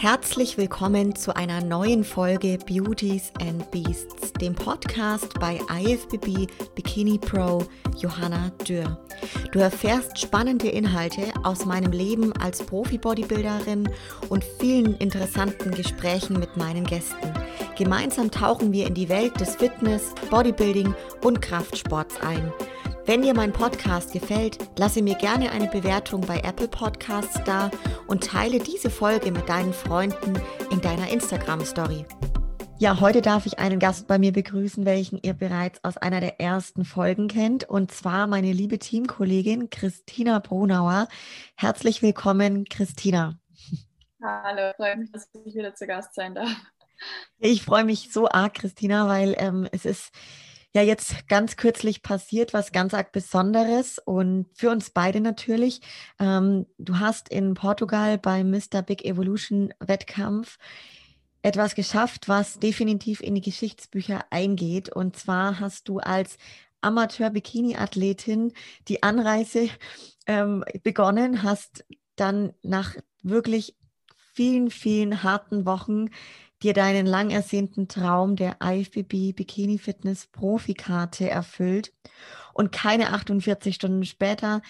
Herzlich willkommen zu einer neuen Folge Beauties and Beasts, dem Podcast bei IFBB Bikini Pro Johanna Dürr. Du erfährst spannende Inhalte aus meinem Leben als Profi-Bodybuilderin und vielen interessanten Gesprächen mit meinen Gästen. Gemeinsam tauchen wir in die Welt des Fitness, Bodybuilding und Kraftsports ein. Wenn dir mein Podcast gefällt, lasse mir gerne eine Bewertung bei Apple Podcasts da und teile diese Folge mit deinen Freunden in deiner Instagram Story. Ja, heute darf ich einen Gast bei mir begrüßen, welchen ihr bereits aus einer der ersten Folgen kennt, und zwar meine liebe Teamkollegin Christina Brunauer. Herzlich willkommen, Christina. Hallo, freue mich, dass ich wieder zu Gast sein darf. Ich freue mich so arg, Christina, weil ähm, es ist ja jetzt ganz kürzlich passiert, was ganz arg Besonderes und für uns beide natürlich. Ähm, du hast in Portugal beim Mr. Big Evolution Wettkampf etwas geschafft, was definitiv in die Geschichtsbücher eingeht. Und zwar hast du als Amateur-Bikini-Athletin die Anreise ähm, begonnen, hast dann nach wirklich vielen, vielen harten Wochen dir deinen lang ersehnten Traum der IFBB Bikini Fitness Profikarte erfüllt und keine 48 Stunden später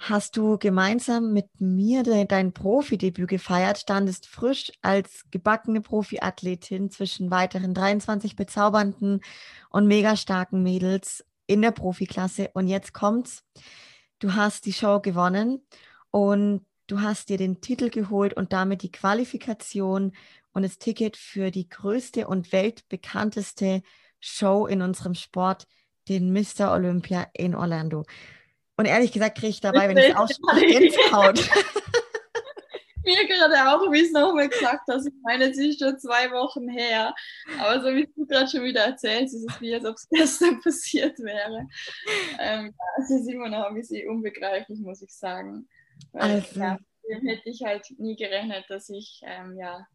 hast du gemeinsam mit mir dein Profidebüt gefeiert, standest frisch als gebackene Profiathletin zwischen weiteren 23 bezaubernden und mega starken Mädels in der Profiklasse und jetzt kommt's. Du hast die Show gewonnen und du hast dir den Titel geholt und damit die Qualifikation und das Ticket für die größte und weltbekannteste Show in unserem Sport, den Mr. Olympia in Orlando. Und ehrlich gesagt kriege ich dabei, wenn ich es ausspreche, Gänsehaut. Mir gerade auch, wie es nochmal gesagt hast. Ich meine, es ist schon zwei Wochen her. Aber so wie du gerade schon wieder erzählst, ist es wie, als ob es gestern passiert wäre. Ähm, es ist immer noch ein bisschen unbegreiflich, muss ich sagen. Weil, also. ja, hätte ich halt nie gerechnet, dass ich ähm, ja,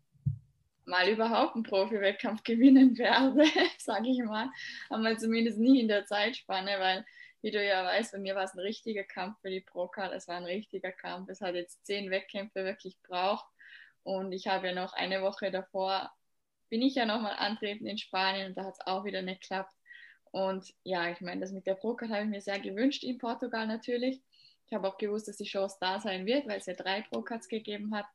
mal überhaupt einen Profi-Wettkampf gewinnen werde, sage ich mal. Aber zumindest nie in der Zeitspanne, weil, wie du ja weißt, bei mir war es ein richtiger Kampf für die Pro-Card. Es war ein richtiger Kampf. Es hat jetzt zehn Wettkämpfe wirklich braucht. Und ich habe ja noch eine Woche davor, bin ich ja nochmal antreten in Spanien und da hat es auch wieder nicht geklappt. Und ja, ich meine, das mit der Pro-Card habe ich mir sehr gewünscht in Portugal natürlich. Ich habe auch gewusst, dass die Chance da sein wird, weil es ja drei Pro-Cards gegeben hat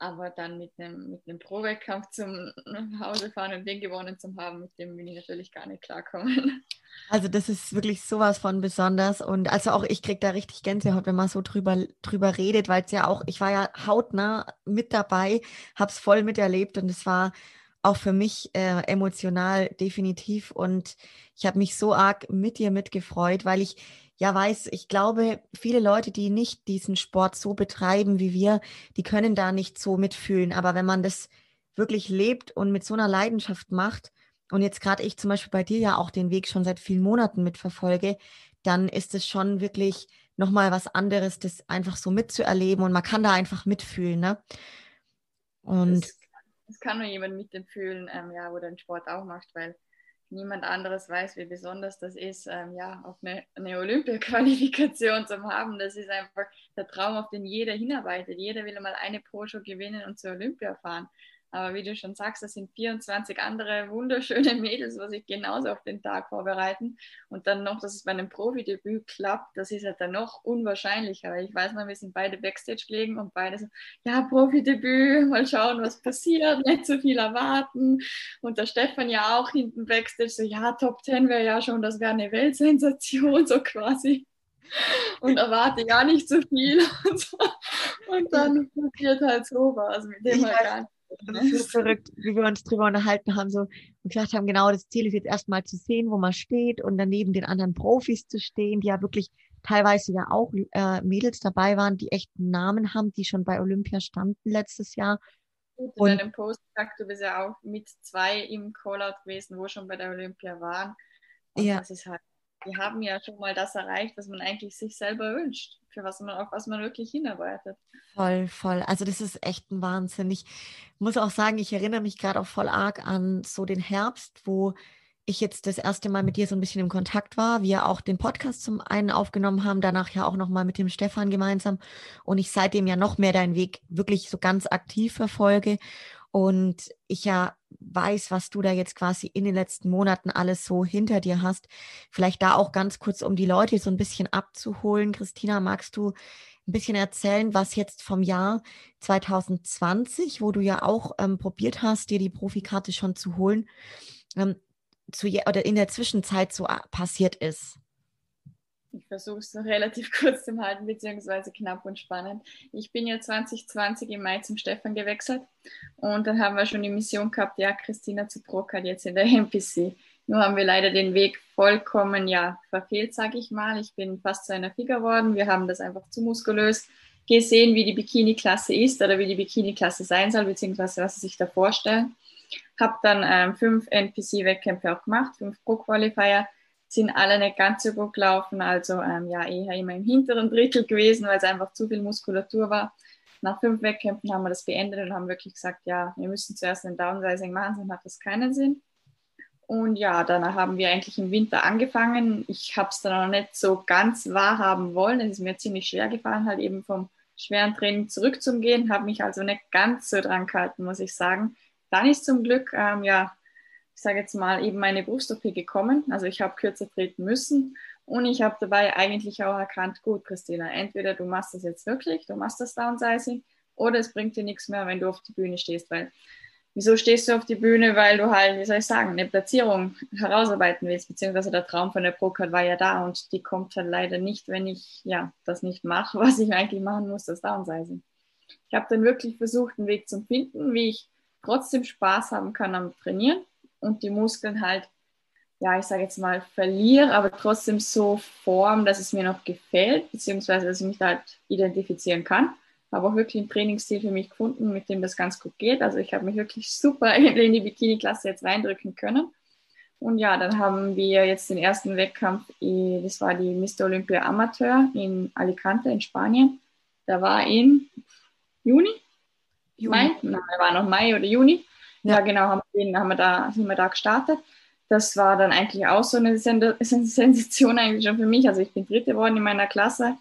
aber dann mit einem, mit einem Pro-Wettkampf zum Hause fahren und den gewonnen zu haben, mit dem bin ich natürlich gar nicht klarkommen. Also das ist wirklich sowas von besonders und also auch ich kriege da richtig Gänsehaut, wenn man so drüber, drüber redet, weil es ja auch, ich war ja hautnah mit dabei, habe es voll miterlebt und es war auch für mich äh, emotional definitiv und ich habe mich so arg mit dir mitgefreut, weil ich ja weiß, ich glaube, viele Leute, die nicht diesen Sport so betreiben wie wir, die können da nicht so mitfühlen. Aber wenn man das wirklich lebt und mit so einer Leidenschaft macht, und jetzt gerade ich zum Beispiel bei dir ja auch den Weg schon seit vielen Monaten mitverfolge, dann ist es schon wirklich nochmal was anderes, das einfach so mitzuerleben und man kann da einfach mitfühlen. Ne? Und es kann nur jemand mitfühlen, ähm, ja, wo den Sport auch macht, weil niemand anderes weiß, wie besonders das ist, ähm, ja, auf eine, eine Olympia-Qualifikation zu haben. Das ist einfach der Traum, auf den jeder hinarbeitet. Jeder will mal eine Pro-Show gewinnen und zur Olympia fahren. Aber wie du schon sagst, das sind 24 andere wunderschöne Mädels, was sich genauso auf den Tag vorbereiten. Und dann noch, dass es bei einem Profidebüt klappt, das ist halt dann noch unwahrscheinlicher. Weil ich weiß noch, wir sind beide Backstage gelegen und beide so, ja, Profidebüt, mal schauen, was passiert, nicht zu viel erwarten. Und der Stefan ja auch hinten Backstage so, ja, Top 10 wäre ja schon, das wäre eine Weltsensation, so quasi und erwarte gar nicht so viel. Und, dann passiert halt sowas, mit dem halt gar nicht das ist verrückt, wie wir uns drüber unterhalten haben, so und gesagt haben, genau, das Ziel ist jetzt erstmal zu sehen, wo man steht und daneben den anderen Profis zu stehen, die ja wirklich teilweise ja auch äh, Mädels dabei waren, die echt einen Namen haben, die schon bei Olympia standen letztes Jahr. Gut, in deinem Post gesagt, du bist ja auch mit zwei im Callout gewesen, wo schon bei der Olympia waren. Und ja. das ist halt die haben ja schon mal das erreicht, was man eigentlich sich selber wünscht, für was man, auf was man wirklich hinarbeitet. Voll, voll. Also das ist echt ein Wahnsinn. Ich muss auch sagen, ich erinnere mich gerade auch voll arg an so den Herbst, wo ich jetzt das erste Mal mit dir so ein bisschen im Kontakt war, wir auch den Podcast zum einen aufgenommen haben, danach ja auch nochmal mit dem Stefan gemeinsam und ich seitdem ja noch mehr deinen Weg wirklich so ganz aktiv verfolge und ich ja weiß, was du da jetzt quasi in den letzten Monaten alles so hinter dir hast. Vielleicht da auch ganz kurz, um die Leute so ein bisschen abzuholen. Christina, magst du ein bisschen erzählen, was jetzt vom Jahr 2020, wo du ja auch ähm, probiert hast, dir die Profikarte schon zu holen, ähm, zu, oder in der Zwischenzeit so ah, passiert ist? Ich versuche es noch relativ kurz zu halten, beziehungsweise knapp und spannend. Ich bin ja 2020 im Mai zum Stefan gewechselt und dann haben wir schon die Mission gehabt, ja, Christina zu Procard jetzt in der NPC. Nur haben wir leider den Weg vollkommen, ja, verfehlt, sage ich mal. Ich bin fast zu einer Figur geworden. Wir haben das einfach zu muskulös gesehen, wie die Bikini-Klasse ist oder wie die Bikini-Klasse sein soll, beziehungsweise was sie sich da vorstellen. Habe dann ähm, fünf NPC-Wettkämpfe auch gemacht, fünf Pro-Qualifier, sind alle nicht ganz so gut gelaufen, also ähm, ja, eher immer im hinteren Drittel gewesen, weil es einfach zu viel Muskulatur war. Nach fünf Wettkämpfen haben wir das beendet und haben wirklich gesagt, ja, wir müssen zuerst ein Downsizing machen, sonst macht das keinen Sinn. Und ja, dann haben wir eigentlich im Winter angefangen. Ich habe es dann noch nicht so ganz wahrhaben wollen. Es ist mir ziemlich schwer gefallen, halt eben vom schweren Training zurückzugehen. Habe mich also nicht ganz so dran gehalten, muss ich sagen. Dann ist zum Glück, ähm, ja, ich sage jetzt mal, eben meine Brust-OP gekommen. Also ich habe kürzer treten müssen. Und ich habe dabei eigentlich auch erkannt, gut, Christina, entweder du machst das jetzt wirklich, du machst das Downsizing, oder es bringt dir nichts mehr, wenn du auf die Bühne stehst, weil wieso stehst du auf die Bühne? Weil du halt, wie soll ich sagen, eine Platzierung herausarbeiten willst, beziehungsweise der Traum von der Procard war ja da und die kommt halt leider nicht, wenn ich ja das nicht mache, was ich eigentlich machen muss, das Downsizing. Ich habe dann wirklich versucht, einen Weg zu finden, wie ich trotzdem Spaß haben kann am Trainieren und die Muskeln halt, ja, ich sage jetzt mal, verliere, aber trotzdem so form, dass es mir noch gefällt, beziehungsweise dass ich mich da halt identifizieren kann habe auch wirklich einen Trainingsstil für mich gefunden, mit dem das ganz gut geht. Also ich habe mich wirklich super in die Bikini-Klasse jetzt reindrücken können. Und ja, dann haben wir jetzt den ersten Wettkampf, eh, das war die Mr. Olympia Amateur in Alicante in Spanien. Da war in Juni? Juni. Mai? Nein, war noch Mai oder Juni. Ja, ja genau, haben wir, haben wir da, sind wir da gestartet. Das war dann eigentlich auch so eine Sensation eigentlich schon für mich. Also ich bin Dritte geworden in meiner Klasse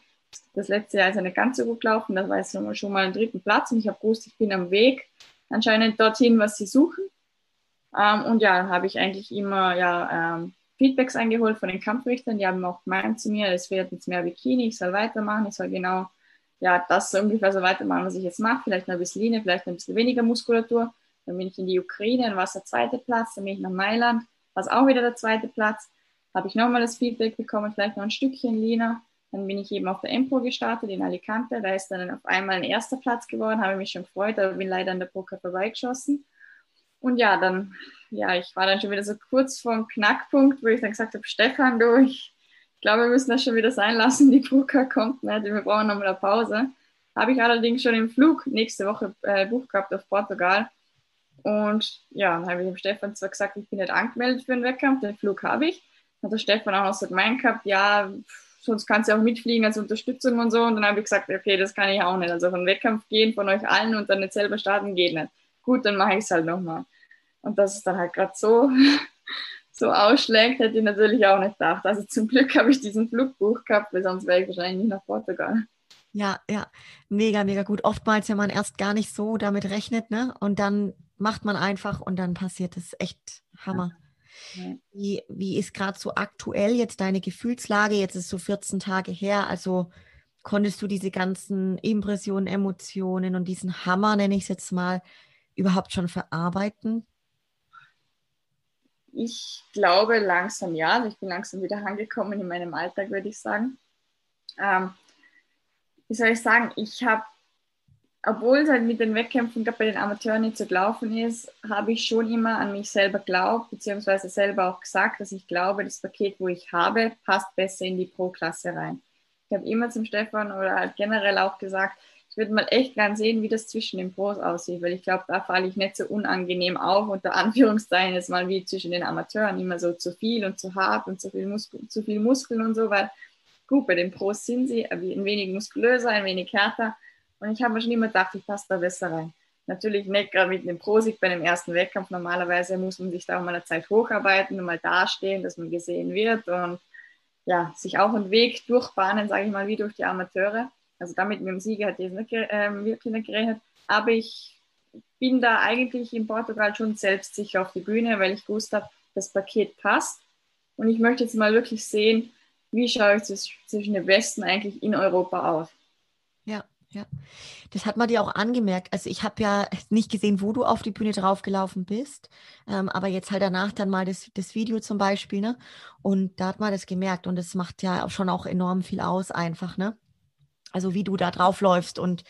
das letzte Jahr ist ja nicht ganz so gut gelaufen. Da war es schon mal einen dritten Platz und ich habe gewusst, ich bin am Weg anscheinend dorthin, was sie suchen. Ähm, und ja, dann habe ich eigentlich immer ja, ähm, Feedbacks eingeholt von den Kampfrichtern. Die haben auch gemeint zu mir, es wird jetzt mehr Bikini, ich soll weitermachen, ich soll genau ja, das so ungefähr so weitermachen, was ich jetzt mache. Vielleicht noch ein bisschen Linie, vielleicht ein bisschen weniger Muskulatur. Dann bin ich in die Ukraine, dann war es der zweite Platz. Dann bin ich nach Mailand, war es auch wieder der zweite Platz. Habe ich nochmal das Feedback bekommen, vielleicht noch ein Stückchen Lina. Dann bin ich eben auf der Empro gestartet in Alicante. Da ist dann auf einmal ein erster Platz geworden, habe mich schon gefreut, aber bin leider an der Poker vorbeigeschossen. Und ja, dann, ja, ich war dann schon wieder so kurz vor dem Knackpunkt, wo ich dann gesagt habe, Stefan, du, ich, ich glaube, wir müssen das schon wieder sein lassen, die Poker kommt nicht, wir brauchen nochmal eine Pause. Habe ich allerdings schon im Flug nächste Woche äh, Buch gehabt auf Portugal. Und ja, dann habe ich dem Stefan zwar gesagt, ich bin nicht angemeldet für den Wettkampf, den Flug habe ich. Hat der Stefan auch noch so gemeint gehabt, ja, sonst kannst du auch mitfliegen als Unterstützung und so. Und dann habe ich gesagt, okay, das kann ich auch nicht. Also von Wettkampf gehen von euch allen und dann nicht selber starten geht nicht. Gut, dann mache ich es halt nochmal. Und das ist dann halt gerade so, so ausschlägt, hätte ich natürlich auch nicht gedacht. Also zum Glück habe ich diesen Flugbuch gehabt, weil sonst wäre ich wahrscheinlich nicht nach Portugal. Ja, ja, mega, mega gut. Oftmals, wenn man erst gar nicht so damit rechnet, ne? Und dann macht man einfach und dann passiert es echt Hammer. Ja. Wie, wie ist gerade so aktuell jetzt deine Gefühlslage? Jetzt ist so 14 Tage her. Also konntest du diese ganzen Impressionen, Emotionen und diesen Hammer, nenne ich es jetzt mal, überhaupt schon verarbeiten? Ich glaube langsam ja. Also ich bin langsam wieder angekommen in meinem Alltag, würde ich sagen. Ähm, wie soll ich sagen? Ich habe obwohl es halt mit den Wettkämpfen bei den Amateuren nicht so gelaufen ist, habe ich schon immer an mich selber geglaubt, beziehungsweise selber auch gesagt, dass ich glaube, das Paket, wo ich habe, passt besser in die Pro-Klasse rein. Ich habe immer zum Stefan oder halt generell auch gesagt, ich würde mal echt gern sehen, wie das zwischen den Pros aussieht, weil ich glaube, da falle ich nicht so unangenehm auf, unter Anführungszeichen jetzt mal wie zwischen den Amateuren, immer so zu viel und zu hart und zu viel, Muskel, zu viel Muskeln und so, weil gut, bei den Pros sind sie ein wenig muskulöser, ein wenig härter, und ich habe mir schon immer gedacht, ich passe da besser rein. Natürlich nicht gerade mit dem Prosig bei dem ersten Wettkampf. Normalerweise muss man sich da auch mal eine Zeit hocharbeiten und mal dastehen, dass man gesehen wird und ja, sich auch einen Weg durchbahnen, sage ich mal, wie durch die Amateure. Also damit mit dem Sieger hat jetzt nicht, äh, wirklich nicht gerechnet. Aber ich bin da eigentlich in Portugal schon selbstsicher auf die Bühne, weil ich gewusst habe, das Paket passt. Und ich möchte jetzt mal wirklich sehen, wie schaue ich zwischen den Besten eigentlich in Europa aus. Ja. Ja, das hat man dir auch angemerkt. Also ich habe ja nicht gesehen, wo du auf die Bühne draufgelaufen bist, ähm, aber jetzt halt danach dann mal das, das Video zum Beispiel, ne? Und da hat man das gemerkt und das macht ja auch schon auch enorm viel aus einfach, ne? Also wie du da draufläufst und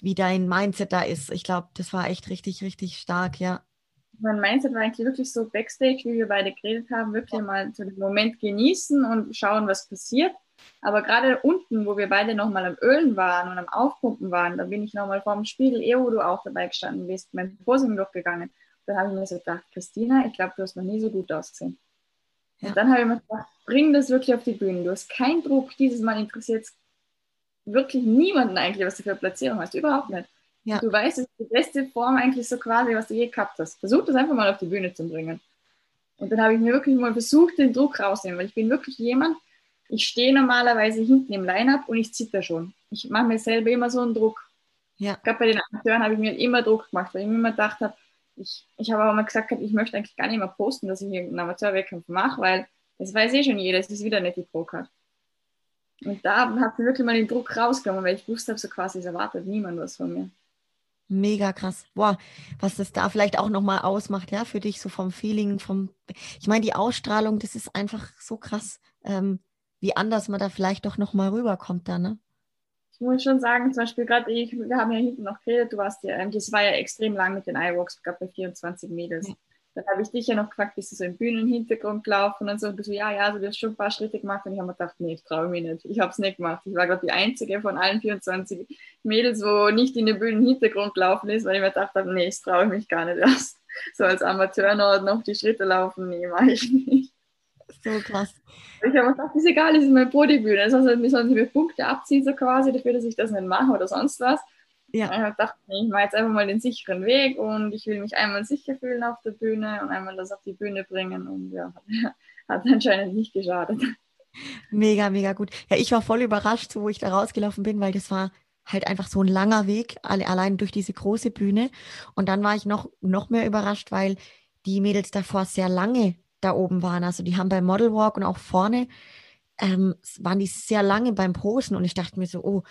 wie dein Mindset da ist. Ich glaube, das war echt richtig, richtig stark, ja. Mein Mindset war eigentlich wirklich so Backstage, wie wir beide geredet haben, wirklich mal so den Moment genießen und schauen, was passiert aber gerade unten, wo wir beide nochmal am Ölen waren und am Aufpumpen waren, da bin ich nochmal vor dem Spiegel, ehe wo du auch dabei gestanden bist, mein Posing durchgegangen. Da habe ich mir so gedacht, Christina, ich glaube, du hast noch nie so gut ausgesehen. Ja. Und dann habe ich mir gedacht, bring das wirklich auf die Bühne. Du hast keinen Druck. Dieses Mal interessiert es wirklich niemanden eigentlich, was du für eine Platzierung hast. Überhaupt nicht. Ja. Du weißt, es ist die beste Form eigentlich so quasi, was du je gehabt hast. Versuch das einfach mal auf die Bühne zu bringen. Und dann habe ich mir wirklich mal versucht, den Druck rauszunehmen, weil ich bin wirklich jemand, ich stehe normalerweise hinten im Line-Up und ich zitter schon. Ich mache mir selber immer so einen Druck. Ja. Gerade bei den Amateuren habe ich mir immer Druck gemacht, weil ich mir immer gedacht habe, ich, ich habe auch mal gesagt, ich möchte eigentlich gar nicht mehr posten, dass ich hier einen Amateurwettkampf mache, weil das weiß eh schon jeder, es ist wieder nicht die Pro-Card. Und da habe ich wirklich mal den Druck rausgenommen, weil ich wusste, so quasi, es erwartet niemand was von mir. Mega krass. Boah, was das da vielleicht auch nochmal ausmacht, ja, für dich, so vom Feeling, vom, ich meine, die Ausstrahlung, das ist einfach so krass. Ähm, wie anders man da vielleicht doch nochmal rüberkommt da, ne? Ich muss schon sagen, zum Beispiel gerade ich, wir haben ja hinten noch geredet, du warst ja, das war ja extrem lang mit den iWalks, gab bei 24 Mädels. Ja. Dann habe ich dich ja noch gefragt, bist du so im Bühnenhintergrund gelaufen und so, und du so, ja, ja, also du hast schon ein paar Schritte gemacht und ich habe mir gedacht, nee, ich traue mich nicht. Ich habe es nicht gemacht. Ich war gerade die einzige von allen 24 Mädels, wo nicht in den Bühnenhintergrund gelaufen ist, weil ich mir gedacht habe, nee, das traue ich mich gar nicht erst. So als Amateur noch die Schritte laufen, nee, mache ich nicht. So krass. Ich habe gedacht, ist egal, das ist meine Bodybuilder. Das heißt, wir sollen sie mir Punkte abziehen, so quasi, dafür, dass ich das nicht mache oder sonst was. Ja. Ich gedacht, ich mache jetzt einfach mal den sicheren Weg und ich will mich einmal sicher fühlen auf der Bühne und einmal das auf die Bühne bringen. Und ja, hat anscheinend nicht geschadet. Mega, mega gut. Ja, ich war voll überrascht, wo ich da rausgelaufen bin, weil das war halt einfach so ein langer Weg, allein durch diese große Bühne. Und dann war ich noch, noch mehr überrascht, weil die Mädels davor sehr lange da oben waren. Also die haben beim Model Walk und auch vorne ähm, waren die sehr lange beim Posen und ich dachte mir so, oh,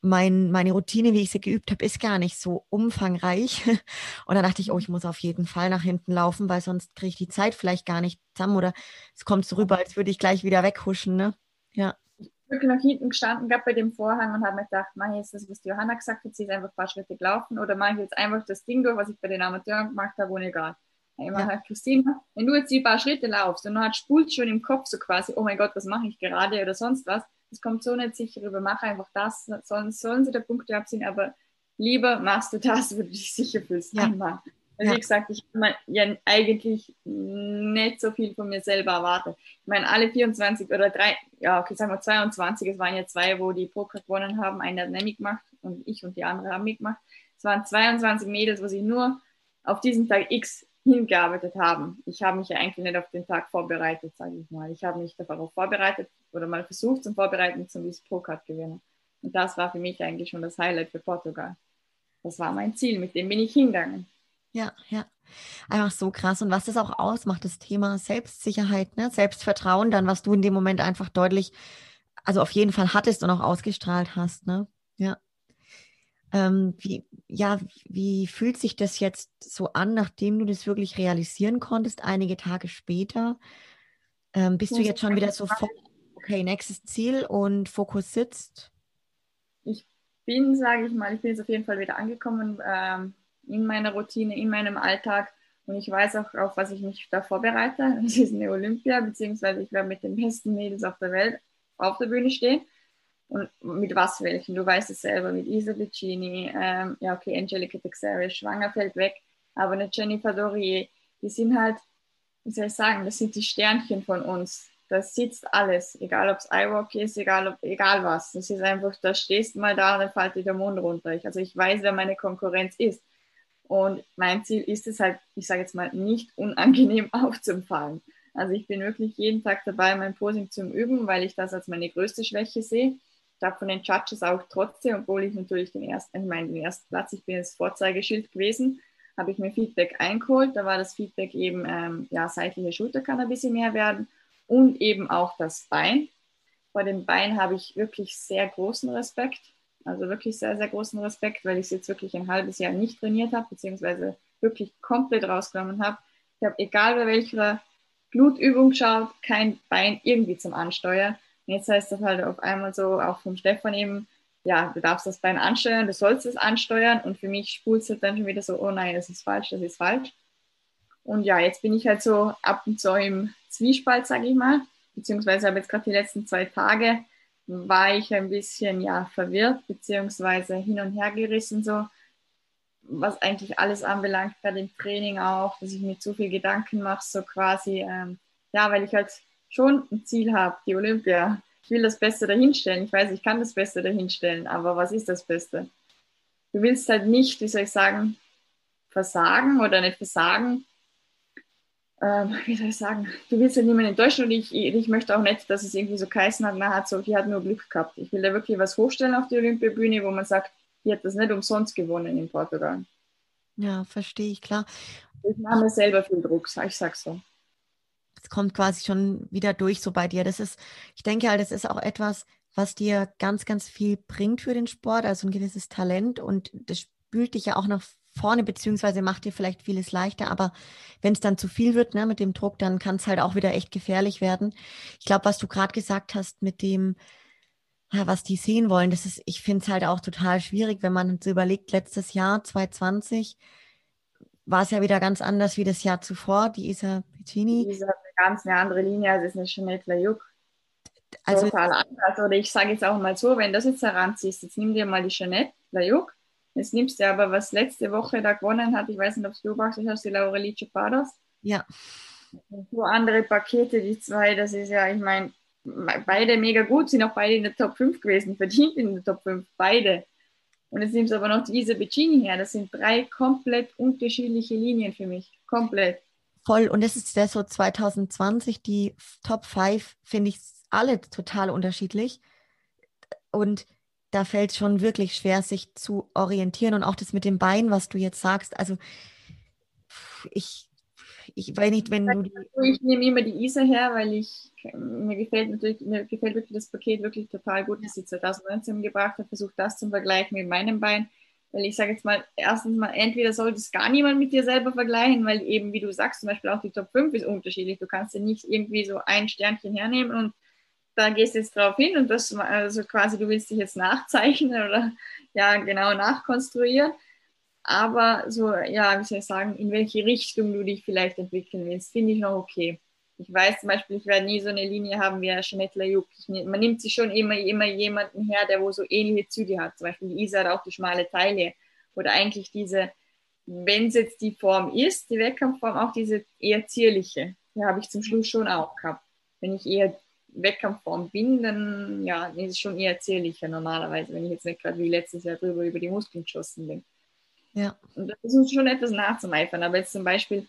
mein, meine Routine, wie ich sie geübt habe, ist gar nicht so umfangreich. Und dann dachte ich, oh, ich muss auf jeden Fall nach hinten laufen, weil sonst kriege ich die Zeit vielleicht gar nicht zusammen oder es kommt so rüber, als würde ich gleich wieder weghuschen. Ne? Ja. Ich bin wirklich nach hinten gestanden, gab bei dem Vorhang und habe mir gedacht, mache ich jetzt das, was die Johanna gesagt hat, sie ist einfach ein paar Schritte gelaufen oder mache ich jetzt einfach das Ding durch, was ich bei den Amateuren gemacht habe, ohne egal. Ich meine, ja. Christine, wenn du jetzt die paar Schritte laufst und dann spult schon im Kopf so quasi, oh mein Gott, was mache ich gerade oder sonst was, das kommt so nicht sicher rüber. Mach einfach das, sonst sollen sie da Punkte abziehen, aber lieber machst du das, wo du dich sicher fühlst. Ja. Einmal. Also ja. wie gesagt, ich habe ja eigentlich nicht so viel von mir selber erwartet. Ich meine, alle 24 oder drei, ja, okay, sagen wir 22, es waren ja zwei, wo die Poker gewonnen haben. Einer hat nicht mitgemacht und ich und die andere haben mitgemacht. Es waren 22 Mädels, wo sich nur auf diesen Tag X hingearbeitet haben. Ich habe mich ja eigentlich nicht auf den Tag vorbereitet, sage ich mal. Ich habe mich darauf vorbereitet oder mal versucht zum Vorbereiten zum Wies gewinnen. Und das war für mich eigentlich schon das Highlight für Portugal. Das war mein Ziel, mit dem bin ich hingegangen. Ja, ja. Einfach so krass. Und was das auch ausmacht, das Thema Selbstsicherheit, ne? Selbstvertrauen, dann, was du in dem Moment einfach deutlich, also auf jeden Fall hattest und auch ausgestrahlt hast, ne? Ja. Ähm, wie, ja, wie fühlt sich das jetzt so an, nachdem du das wirklich realisieren konntest, einige Tage später? Ähm, bist du jetzt schon wieder so, okay, nächstes Ziel und Fokus sitzt? Ich bin, sage ich mal, ich bin jetzt auf jeden Fall wieder angekommen ähm, in meiner Routine, in meinem Alltag und ich weiß auch, auf was ich mich da vorbereite. Das ist eine Olympia, beziehungsweise ich werde mit den besten Mädels auf der Welt auf der Bühne stehen. Und mit was welchen? Du weißt es selber, mit Isa Vicini, ähm, ja okay, Angelica Texera, Schwanger fällt weg, aber eine Jennifer Dorier, die sind halt, wie soll ich sagen, das sind die Sternchen von uns. Das sitzt alles, egal ob es iWalk ist, egal, ob, egal was. Das ist einfach, da stehst du mal da und dann fällt dir der Mond runter. Ich, also ich weiß, wer meine Konkurrenz ist. Und mein Ziel ist es halt, ich sage jetzt mal, nicht unangenehm aufzufallen. Also ich bin wirklich jeden Tag dabei, mein Posing zu üben, weil ich das als meine größte Schwäche sehe. Habe von den Judges auch trotzdem, obwohl ich natürlich den ersten, ich meine, den ersten Platz, ich bin das Vorzeigeschild gewesen, habe ich mir Feedback eingeholt. Da war das Feedback eben, ähm, ja, seitliche Schulter kann ein bisschen mehr werden und eben auch das Bein. Vor dem Bein habe ich wirklich sehr großen Respekt. Also wirklich sehr, sehr großen Respekt, weil ich es jetzt wirklich ein halbes Jahr nicht trainiert habe, beziehungsweise wirklich komplett rausgenommen habe. Ich habe, egal bei welcher Blutübung schaut, kein Bein irgendwie zum Ansteuern. Jetzt heißt das halt auf einmal so, auch vom Stefan eben, ja, du darfst das Bein ansteuern, du sollst es ansteuern und für mich spult es dann schon wieder so, oh nein, das ist falsch, das ist falsch. Und ja, jetzt bin ich halt so ab und zu im Zwiespalt, sage ich mal, beziehungsweise habe jetzt gerade die letzten zwei Tage, war ich ein bisschen ja verwirrt, beziehungsweise hin und her gerissen so, was eigentlich alles anbelangt, bei dem Training auch, dass ich mir zu viel Gedanken mache, so quasi, ähm, ja, weil ich halt schon ein Ziel habe, die Olympia. Ich will das Beste dahinstellen. Ich weiß, ich kann das Beste dahinstellen, aber was ist das Beste? Du willst halt nicht, wie soll ich sagen, versagen oder nicht versagen. Ähm, wie soll ich sagen? Du willst ja halt niemanden enttäuschen und ich, ich möchte auch nicht, dass es irgendwie so geheißen hat, na, hat so, die hat nur Glück gehabt. Ich will da wirklich was hochstellen auf die Olympiabühne, wo man sagt, die hat das nicht umsonst gewonnen in Portugal. Ja, verstehe ich, klar. Ich mache mir selber viel Druck, ich sag's so. Es kommt quasi schon wieder durch so bei dir. Das ist, ich denke halt, das ist auch etwas, was dir ganz, ganz viel bringt für den Sport, also ein gewisses Talent und das spült dich ja auch nach vorne, beziehungsweise macht dir vielleicht vieles leichter, aber wenn es dann zu viel wird ne, mit dem Druck, dann kann es halt auch wieder echt gefährlich werden. Ich glaube, was du gerade gesagt hast mit dem, ja, was die sehen wollen, das ist, ich finde es halt auch total schwierig, wenn man so überlegt, letztes Jahr, 2020, war es ja wieder ganz anders wie das Jahr zuvor, die Isa Piccini. Isa ganz eine andere Linie, als es eine Jeanette Lajuk. Also, Total anders. Oder ich sage jetzt auch mal so, wenn das jetzt heranziehst, jetzt nimm dir mal die Jeanette Lajuk, jetzt nimmst du aber, was letzte Woche da gewonnen hat, ich weiß nicht, ob du beobachtet hast, die Laurelie Chapadas. Ja. So andere Pakete, die zwei, das ist ja, ich meine, beide mega gut, sind auch beide in der Top 5 gewesen, verdient in der Top 5, beide. Und jetzt nimmst du aber noch diese Beccini her. Das sind drei komplett unterschiedliche Linien für mich. Komplett. Voll. Und das ist der so 2020, die Top 5, finde ich alle total unterschiedlich. Und da fällt es schon wirklich schwer, sich zu orientieren. Und auch das mit dem Bein, was du jetzt sagst. Also ich ich weiß nicht, wenn du. Ich nehme immer die Isa her, weil ich mir gefällt natürlich, mir gefällt wirklich das Paket wirklich total gut, das sie 2019 gebracht hat. Versucht das zum Vergleichen mit meinem Bein. Weil ich sage jetzt mal, erstens mal, entweder sollte es gar niemand mit dir selber vergleichen, weil eben, wie du sagst, zum Beispiel auch die Top 5 ist unterschiedlich. Du kannst ja nicht irgendwie so ein Sternchen hernehmen und da gehst du jetzt drauf hin und das, also quasi, du willst dich jetzt nachzeichnen oder ja, genau nachkonstruieren aber so, ja, wie soll ich sagen, in welche Richtung du dich vielleicht entwickeln willst, finde ich noch okay. Ich weiß zum Beispiel, ich werde nie so eine Linie haben wie Jeanette Lajuk. Man nimmt sich schon immer, immer jemanden her, der wo so ähnliche Züge hat. Zum Beispiel die Isa hat auch die schmale Taille. Oder eigentlich diese, wenn es jetzt die Form ist, die Wettkampfform, auch diese eher zierliche. Die habe ich zum Schluss schon auch gehabt. Wenn ich eher Wettkampfform bin, dann ja, ist es schon eher zierlicher normalerweise, wenn ich jetzt nicht gerade wie letztes Jahr drüber über die Muskeln geschossen bin. Ja. Und das ist uns schon etwas nachzumeifern. Aber jetzt zum Beispiel,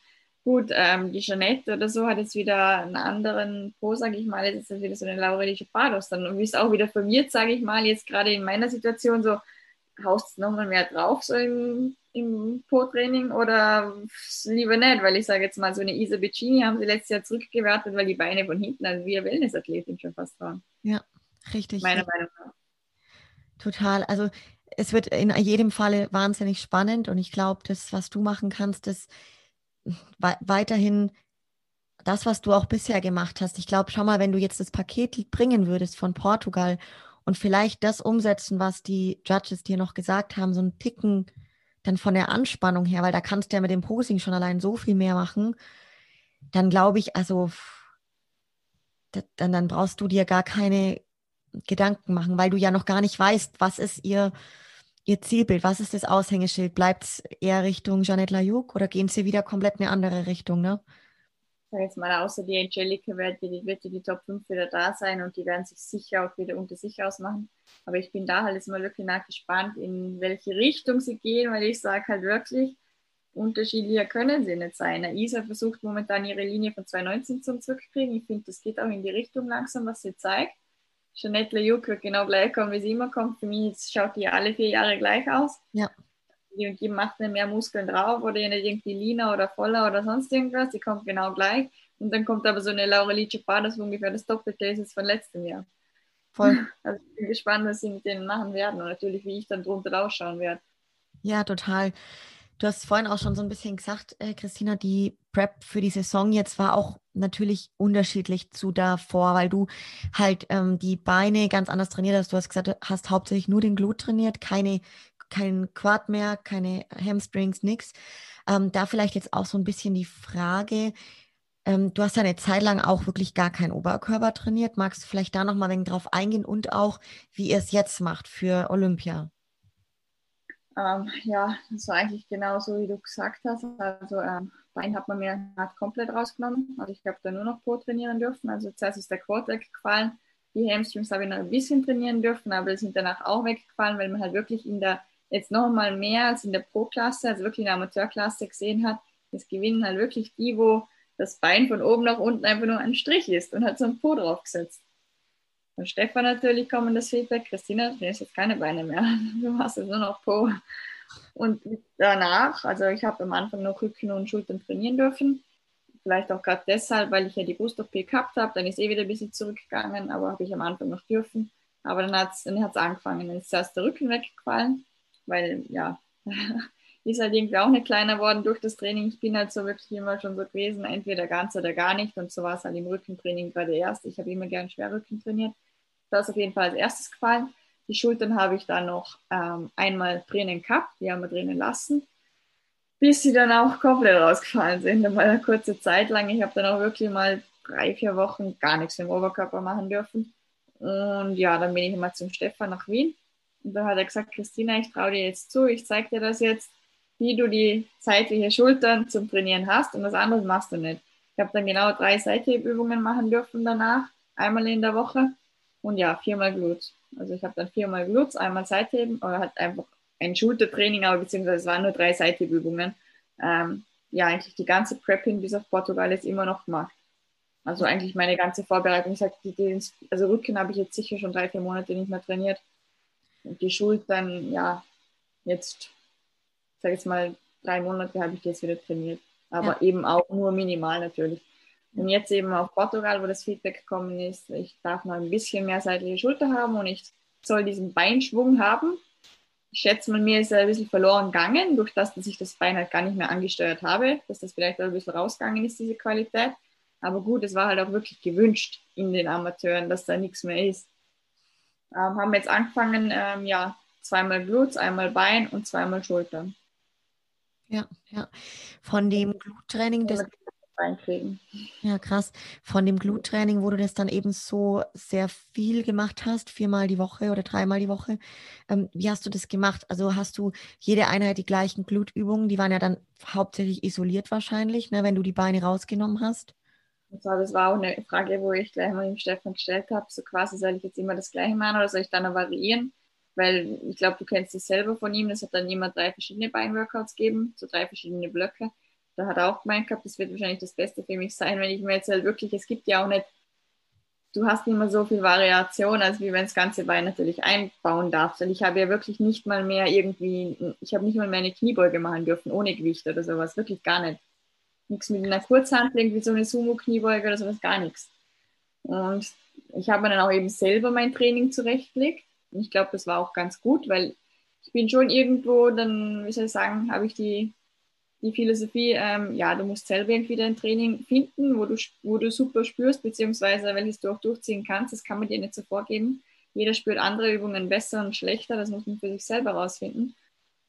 gut, ähm, die Jeanette oder so hat jetzt wieder einen anderen Po, sage ich mal, jetzt ist das wieder so eine Laurelische Pados. Dann bist du auch wieder verwirrt, sage ich mal, jetzt gerade in meiner Situation so, haust du nochmal mehr drauf, so im, im Po-Training oder lieber nicht, weil ich sage jetzt mal, so eine Isa Beccini haben sie letztes Jahr zurückgewertet, weil die Beine von hinten, also wie eine Wellnessathletin schon fast waren. Ja, richtig. Meiner Meinung nach. Total. Also es wird in jedem Falle wahnsinnig spannend und ich glaube, das, was du machen kannst, ist weiterhin das, was du auch bisher gemacht hast. Ich glaube, schau mal, wenn du jetzt das Paket bringen würdest von Portugal und vielleicht das umsetzen, was die Judges dir noch gesagt haben, so ein Ticken dann von der Anspannung her, weil da kannst du ja mit dem Posing schon allein so viel mehr machen, dann glaube ich, also dann, dann brauchst du dir gar keine Gedanken machen, weil du ja noch gar nicht weißt, was ist ihr, ihr Zielbild, was ist das Aushängeschild? Bleibt es eher Richtung Janet Lajuk oder gehen sie wieder komplett in eine andere Richtung, ne? sage jetzt mal, außer die Angelika wird wird die Top 5 wieder da sein und die werden sich sicher auch wieder unter sich ausmachen. Aber ich bin da halt jetzt mal wirklich nachgespannt, in welche Richtung sie gehen, weil ich sage halt wirklich, unterschiedlicher können sie nicht sein. Isa versucht momentan ihre Linie von 2019 zum zurückkriegen. Ich finde, das geht auch in die Richtung langsam, was sie zeigt. Jeanette Lejuk wird genau gleich kommen, wie sie immer kommt. Für mich schaut die alle vier Jahre gleich aus. Ja. Die macht nicht mehr Muskeln drauf oder nicht irgendwie leaner oder voller oder sonst irgendwas. Die kommt genau gleich. Und dann kommt aber so eine Laurelice Padas, wo ungefähr das Doppelte ist von letztem Jahr. Voll. Also ich bin gespannt, was sie mit denen machen werden und natürlich, wie ich dann drunter ausschauen werde. Ja, total. Du hast vorhin auch schon so ein bisschen gesagt, äh, Christina, die Prep für die Saison jetzt war auch natürlich unterschiedlich zu davor, weil du halt ähm, die Beine ganz anders trainiert hast. Du hast gesagt, du hast hauptsächlich nur den Glut trainiert, keine, kein Quad mehr, keine Hamstrings, nix. Ähm, da vielleicht jetzt auch so ein bisschen die Frage, ähm, du hast eine Zeit lang auch wirklich gar keinen Oberkörper trainiert. Magst du vielleicht da nochmal ein wenig drauf eingehen und auch, wie ihr es jetzt macht für Olympia? Ähm, ja, das war eigentlich genau so, wie du gesagt hast. Also ähm, Bein hat man mir halt komplett rausgenommen. Also ich habe da nur noch Po trainieren dürfen. Also zuerst ist der Quad weggefallen. Die Hamstrings habe ich noch ein bisschen trainieren dürfen, aber die sind danach auch weggefallen, weil man halt wirklich in der, jetzt noch mal mehr als in der Pro-Klasse, also wirklich in der Amateurklasse gesehen hat, es gewinnen halt wirklich die, wo das Bein von oben nach unten einfach nur ein Strich ist und hat so ein Po draufgesetzt. Von Stefan natürlich kommen das Feedback, Christina, du hast jetzt keine Beine mehr, du machst jetzt nur noch Po. Und danach, also ich habe am Anfang noch Rücken und Schultern trainieren dürfen. Vielleicht auch gerade deshalb, weil ich ja die Brust-OP gehabt habe. Dann ist eh wieder ein bisschen zurückgegangen, aber habe ich am Anfang noch dürfen. Aber dann hat es angefangen. Dann ist zuerst der Rücken weggefallen, weil ja, ist halt irgendwie auch nicht kleiner geworden durch das Training. Ich bin halt so wirklich immer schon so gewesen, entweder ganz oder gar nicht. Und so war es halt im Rückentraining gerade erst. Ich habe immer gern Schwerrücken trainiert. Das ist auf jeden Fall als erstes gefallen. Die Schultern habe ich dann noch ähm, einmal drinnen gehabt, die haben wir drinnen lassen, bis sie dann auch komplett rausgefallen sind. War eine kurze Zeit lang. Ich habe dann auch wirklich mal drei, vier Wochen gar nichts im Oberkörper machen dürfen. Und ja, dann bin ich immer zum Stefan nach Wien. Und da hat er gesagt, Christina, ich traue dir jetzt zu, ich zeige dir das jetzt, wie du die seitliche Schultern zum Trainieren hast und was anderes machst du nicht. Ich habe dann genau drei Seithebübungen machen dürfen danach, einmal in der Woche und ja, viermal Glutes. Also ich habe dann viermal Glutes, einmal Seitheben oder halt einfach ein Schultertraining, aber beziehungsweise es waren nur drei Seithebübungen. Ähm, ja, eigentlich die ganze Prepping bis auf Portugal ist immer noch gemacht. Also eigentlich meine ganze Vorbereitung. Ich sag, die, also Rücken habe ich jetzt sicher schon drei, vier Monate nicht mehr trainiert. Und die Schultern, ja, jetzt, sage jetzt mal, drei Monate habe ich jetzt wieder trainiert. Aber ja. eben auch nur minimal natürlich. Und jetzt eben auf Portugal, wo das Feedback gekommen ist, ich darf noch ein bisschen mehr seitliche Schulter haben und ich soll diesen Beinschwung haben. Ich schätze mal, mir ist er ein bisschen verloren gegangen, durch das, dass ich das Bein halt gar nicht mehr angesteuert habe, dass das vielleicht auch ein bisschen rausgegangen ist, diese Qualität. Aber gut, es war halt auch wirklich gewünscht in den Amateuren, dass da nichts mehr ist. Ähm, haben jetzt angefangen, ähm, ja, zweimal Blut, einmal Bein und zweimal Schultern. Ja, ja. Von dem Gluttraining, das reinkriegen. Ja, krass. Von dem Gluttraining, wo du das dann eben so sehr viel gemacht hast, viermal die Woche oder dreimal die Woche, ähm, wie hast du das gemacht? Also hast du jede Einheit die gleichen Glutübungen, die waren ja dann hauptsächlich isoliert wahrscheinlich, ne, wenn du die Beine rausgenommen hast? das war auch eine Frage, wo ich gleich mal dem Stefan gestellt habe, so quasi soll ich jetzt immer das gleiche machen oder soll ich dann noch variieren? Weil ich glaube, du kennst es selber von ihm, das hat dann immer drei verschiedene Beinworkouts gegeben, so drei verschiedene Blöcke da hat er auch gemeint gehabt, das wird wahrscheinlich das Beste für mich sein, wenn ich mir jetzt halt wirklich, es gibt ja auch nicht, du hast nicht mehr so viel Variation, als wie wenn das ganze Bein natürlich einbauen darfst. Und ich habe ja wirklich nicht mal mehr irgendwie, ich habe nicht mal mehr eine Kniebeuge machen dürfen, ohne Gewicht oder sowas, wirklich gar nicht. Nichts mit einer Kurzhand, irgendwie so eine Sumo-Kniebeuge oder sowas, gar nichts. Und ich habe mir dann auch eben selber mein Training zurechtgelegt. Und ich glaube, das war auch ganz gut, weil ich bin schon irgendwo, dann, wie soll ich sagen, habe ich die die Philosophie, ähm, ja, du musst selber irgendwie dein Training finden, wo du, wo du super spürst, beziehungsweise welches du auch durchziehen kannst. Das kann man dir nicht so vorgeben. Jeder spürt andere Übungen besser und schlechter, das muss man für sich selber rausfinden.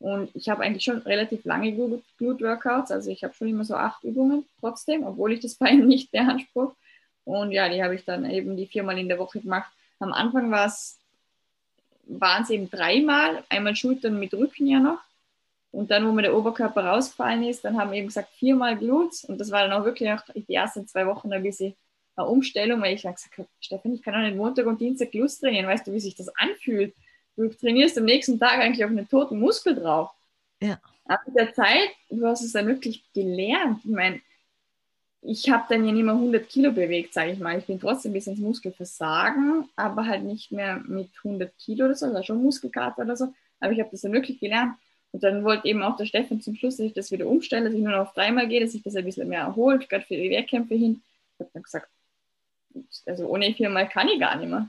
Und ich habe eigentlich schon relativ lange Glut-Workouts, also ich habe schon immer so acht Übungen trotzdem, obwohl ich das Bein nicht beanspruche. Und ja, die habe ich dann eben die viermal in der Woche gemacht. Am Anfang war es, waren es eben dreimal, einmal Schultern mit Rücken ja noch und dann, wo mir der Oberkörper rausgefallen ist, dann haben wir eben gesagt, viermal Glutes. Und das war dann auch wirklich auch die ersten zwei Wochen ein bisschen eine Umstellung, weil ich dann gesagt habe, Stefan, ich kann auch nicht Montag und Dienstag Glutes trainieren. Weißt du, wie sich das anfühlt? Du trainierst am nächsten Tag eigentlich auf einen toten Muskel drauf. Ja. Aber mit der Zeit, du hast es dann wirklich gelernt. Ich meine, ich habe dann ja nicht mehr 100 Kilo bewegt, sage ich mal. Ich bin trotzdem bis ins Muskelversagen, aber halt nicht mehr mit 100 Kilo oder so, also schon Muskelkater oder so. Aber ich habe das dann wirklich gelernt. Und dann wollte eben auch der Stefan zum Schluss, dass ich das wieder umstelle, dass ich nur noch auf dreimal gehe, dass ich das ein bisschen mehr erholt, gerade für die Wehrkämpfe hin. Ich habe dann gesagt, also ohne viermal kann ich gar nicht mehr.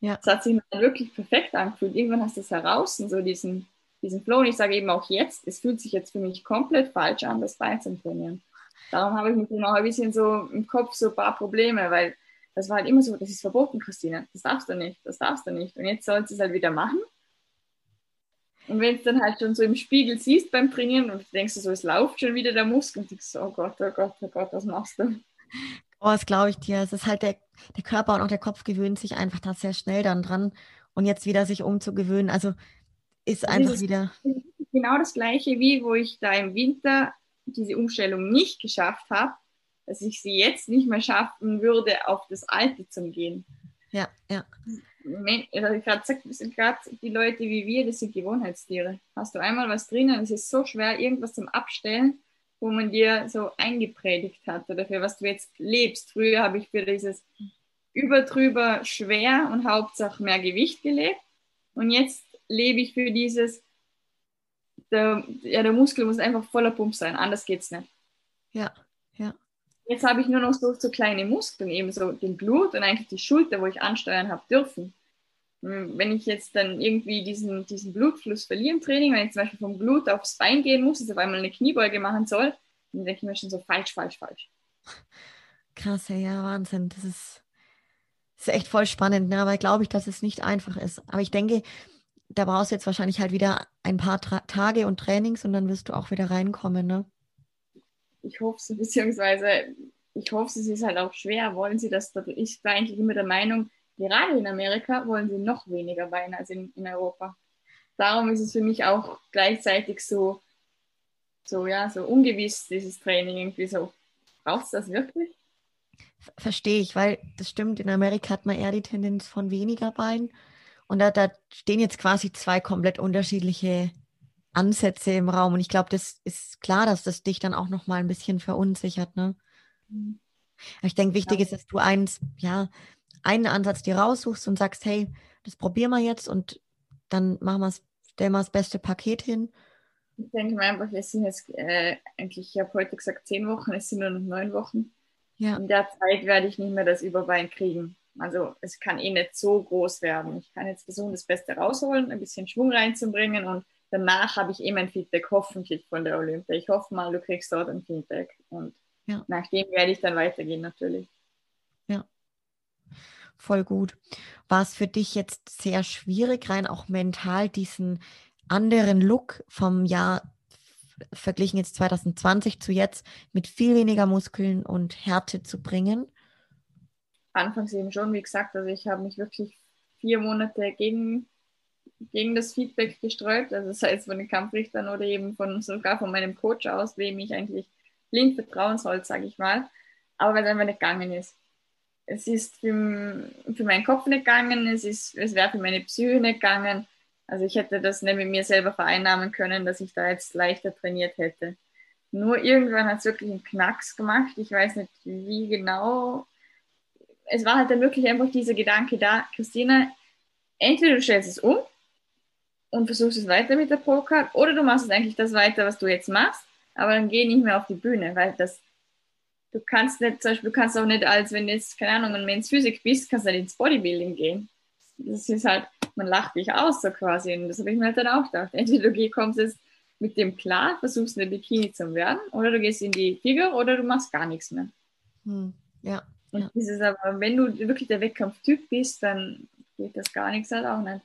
Ja. Das hat sich dann wirklich perfekt angefühlt. Irgendwann hast du es heraus, so diesen, diesen Flow. Und ich sage eben auch jetzt, es fühlt sich jetzt für mich komplett falsch an, das Bein zu trainieren. Darum habe ich mit ihm auch ein bisschen so im Kopf so ein paar Probleme, weil das war halt immer so, das ist verboten, Christine. Das darfst du nicht, das darfst du nicht. Und jetzt sollst du es halt wieder machen. Und wenn du dann halt schon so im Spiegel siehst beim Trainieren und du denkst so, es läuft schon wieder der Muskel und denkst so, oh Gott, oh Gott, oh Gott, was machst du? Oh, das glaube ich dir. Es ist halt der, der Körper und auch der Kopf gewöhnt sich einfach da sehr schnell dann dran. Und jetzt wieder sich umzugewöhnen, also ist einfach wieder. Genau das gleiche wie, wo ich da im Winter diese Umstellung nicht geschafft habe, dass ich sie jetzt nicht mehr schaffen würde, auf das Alte zu gehen. Ja, ja. Also gerade die Leute wie wir, das sind Gewohnheitstiere. Hast du einmal was drinnen, es ist so schwer, irgendwas zum Abstellen, wo man dir so eingepredigt hat oder für was du jetzt lebst. Früher habe ich für dieses übertrüber schwer und Hauptsache mehr Gewicht gelebt. Und jetzt lebe ich für dieses der, ja, der Muskel muss einfach voller Pump sein, anders geht es nicht. Ja. Jetzt habe ich nur noch so, so kleine Muskeln, eben so den Blut und eigentlich die Schulter, wo ich ansteuern habe dürfen. Hm, wenn ich jetzt dann irgendwie diesen, diesen Blutfluss verliere im Training, wenn ich zum Beispiel vom Blut aufs Bein gehen muss, also auf einmal eine Kniebeuge machen soll, dann denke ich mir schon so falsch, falsch, falsch. Krass, ja, Wahnsinn. Das ist, das ist echt voll spannend, ne? aber glaube ich, dass es nicht einfach ist. Aber ich denke, da brauchst du jetzt wahrscheinlich halt wieder ein paar Tra Tage und Trainings und dann wirst du auch wieder reinkommen, ne? Ich hoffe es, beziehungsweise ich hoffe, es ist halt auch schwer. Wollen sie das? Ich war eigentlich immer der Meinung, gerade in Amerika wollen sie noch weniger Beine als in, in Europa. Darum ist es für mich auch gleichzeitig so, so, ja, so ungewiss, dieses Training irgendwie so. Brauchst du das wirklich? Verstehe ich, weil das stimmt, in Amerika hat man eher die Tendenz von weniger Beinen und da, da stehen jetzt quasi zwei komplett unterschiedliche Ansätze im Raum. Und ich glaube, das ist klar, dass das dich dann auch noch mal ein bisschen verunsichert. Ne? Mhm. Ich denke, wichtig ja. ist, dass du eins, ja, einen Ansatz dir raussuchst und sagst, hey, das probieren wir jetzt und dann machen wir es, stellen wir das beste Paket hin. Ich denke mir einfach, es sind jetzt äh, eigentlich, ich habe heute gesagt zehn Wochen, es sind nur noch neun Wochen. Ja. In der Zeit werde ich nicht mehr das Überbein kriegen. Also es kann eh nicht so groß werden. Ich kann jetzt versuchen, das Beste rausholen, ein bisschen Schwung reinzubringen und danach habe ich eh mein Feedback hoffentlich von der Olympia. Ich hoffe mal, du kriegst dort ein Feedback und ja. nach dem werde ich dann weitergehen natürlich. Ja, voll gut. War es für dich jetzt sehr schwierig, rein auch mental diesen anderen Look vom Jahr verglichen jetzt 2020 zu jetzt mit viel weniger Muskeln und Härte zu bringen? anfangs eben schon, wie gesagt, also ich habe mich wirklich vier Monate gegen, gegen das Feedback gesträubt, also sei es von den Kampfrichtern oder eben von sogar von meinem Coach aus, wem ich eigentlich blind vertrauen soll, sage ich mal, aber weil es einfach nicht gegangen ist. Es ist für, für meinen Kopf nicht gegangen, es, es wäre für meine Psyche nicht gegangen. Also ich hätte das nicht mit mir selber vereinnahmen können, dass ich da jetzt leichter trainiert hätte. Nur irgendwann hat es wirklich einen Knacks gemacht. Ich weiß nicht, wie genau es war halt dann wirklich einfach dieser Gedanke da, Christina, entweder du stellst es um und versuchst es weiter mit der Pro-Card oder du machst es eigentlich das weiter, was du jetzt machst, aber dann geh nicht mehr auf die Bühne, weil das, du kannst nicht, zum Beispiel, du kannst auch nicht als, wenn du jetzt, keine Ahnung, ein Men's Physik bist, kannst du nicht ins Bodybuilding gehen. Das ist halt, man lacht dich aus so quasi und das habe ich mir halt dann auch gedacht. Entweder du kommst jetzt mit dem klar, versuchst eine Bikini zu werden oder du gehst in die Figur oder du machst gar nichts mehr. Hm, ja. Und ja. dieses aber, wenn du wirklich der Wettkampftyp bist, dann geht das gar nichts halt auch nicht.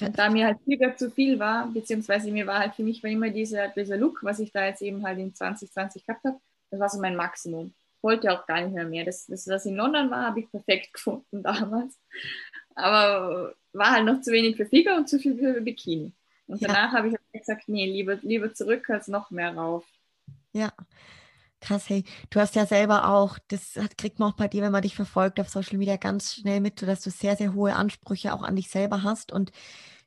Und da mir halt Flieger zu viel war, beziehungsweise mir war halt für mich war immer dieser, dieser Look, was ich da jetzt eben halt in 2020 gehabt habe, das war so mein Maximum. Ich wollte auch gar nicht mehr mehr. Das, das was in London war, habe ich perfekt gefunden damals. Aber war halt noch zu wenig für Flieger und zu viel für Bikini. Und danach ja. habe ich halt gesagt, nee, lieber, lieber zurück als noch mehr rauf. Ja, Krass, hey, du hast ja selber auch, das kriegt man auch bei dir, wenn man dich verfolgt auf Social Media, ganz schnell mit, dass du sehr, sehr hohe Ansprüche auch an dich selber hast. Und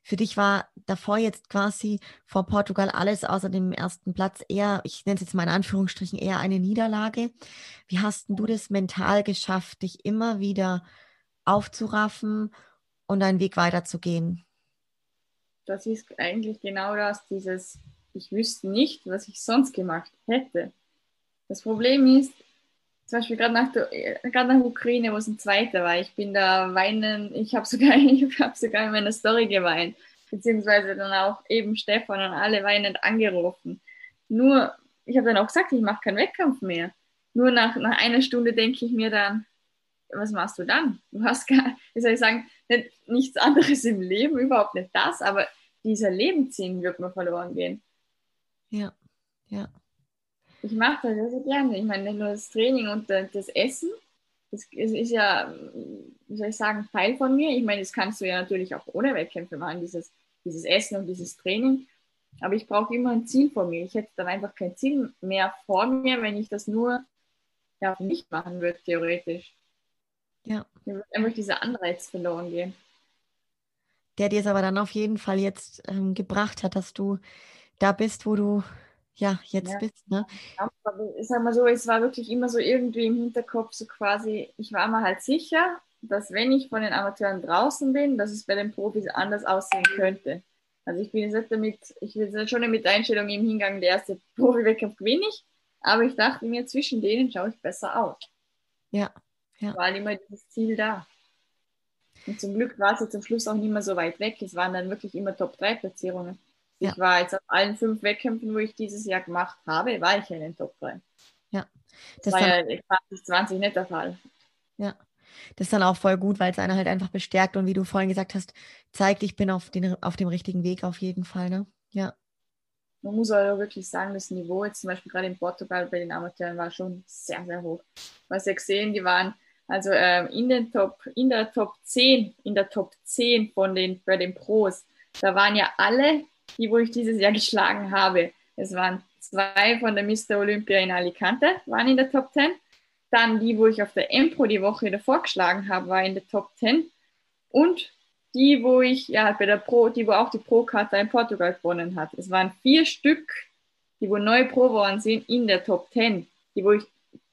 für dich war davor jetzt quasi vor Portugal alles außer dem ersten Platz eher, ich nenne es jetzt mal in Anführungsstrichen, eher eine Niederlage. Wie hast du das mental geschafft, dich immer wieder aufzuraffen und deinen Weg weiterzugehen? Das ist eigentlich genau das, dieses, ich wüsste nicht, was ich sonst gemacht hätte. Das Problem ist, zum Beispiel gerade nach der, gerade nach Ukraine, wo es ein zweiter war, ich bin da weinen, ich habe sogar, habe sogar in meiner Story geweint, beziehungsweise dann auch eben Stefan und alle weinend angerufen. Nur, ich habe dann auch gesagt, ich mache keinen Wettkampf mehr. Nur nach, nach einer Stunde denke ich mir dann, was machst du dann? Du hast gar, wie soll ich sagen, nicht, nichts anderes im Leben, überhaupt nicht das, aber dieser Lebenssinn wird mir verloren gehen. Ja, ja. Ich mache das sehr, sehr gerne. Ich meine, nur das Training und das Essen, das ist ja, wie soll ich sagen, Teil von mir. Ich meine, das kannst du ja natürlich auch ohne Wettkämpfe machen, dieses, dieses Essen und dieses Training. Aber ich brauche immer ein Ziel vor mir. Ich hätte dann einfach kein Ziel mehr vor mir, wenn ich das nur ja, nicht machen würde, theoretisch. Ja. Mir wird einfach dieser Anreiz verloren gehen. Der dir es aber dann auf jeden Fall jetzt ähm, gebracht hat, dass du da bist, wo du ja jetzt ja. bist. Ne? Ja, ich sag mal so, es war wirklich immer so irgendwie im Hinterkopf, so quasi, ich war mir halt sicher, dass wenn ich von den Amateuren draußen bin, dass es bei den Profis anders aussehen könnte. Also ich bin jetzt nicht damit, ich bin jetzt schon mit Einstellung im Hingang, der erste Profi-Wettkampf gewinne ich, aber ich dachte mir, zwischen denen schaue ich besser aus. Ja, ja. War immer dieses Ziel da. Und zum Glück war es jetzt am Schluss auch nicht mehr so weit weg. Es waren dann wirklich immer Top-3-Platzierungen. Ja. Ich war jetzt auf allen fünf Wettkämpfen, wo ich dieses Jahr gemacht habe, war ich ja in den Top 3. Ja. Das, das war ja 2020 nicht der Fall. Ja. Das ist dann auch voll gut, weil es einer halt einfach bestärkt und wie du vorhin gesagt hast, zeigt, ich bin auf, den, auf dem richtigen Weg auf jeden Fall. Ne? Ja. Man muss aber wirklich sagen, das Niveau jetzt zum Beispiel gerade in Portugal bei den Amateuren war schon sehr, sehr hoch. Was ihr gesehen, die waren also ähm, in den Top, in der Top 10, in der Top 10 von den, bei den Pros, da waren ja alle, die wo ich dieses Jahr geschlagen habe. Es waren zwei von der Mr. Olympia in Alicante, waren in der Top 10. Dann die, wo ich auf der Empro die Woche davor geschlagen habe, war in der Top 10. Und die, wo ich, ja, bei der Pro, die, wo auch die Pro-Karte in Portugal gewonnen hat. Es waren vier Stück, die wo neu Pro geworden sind, in der Top 10, die, wo ich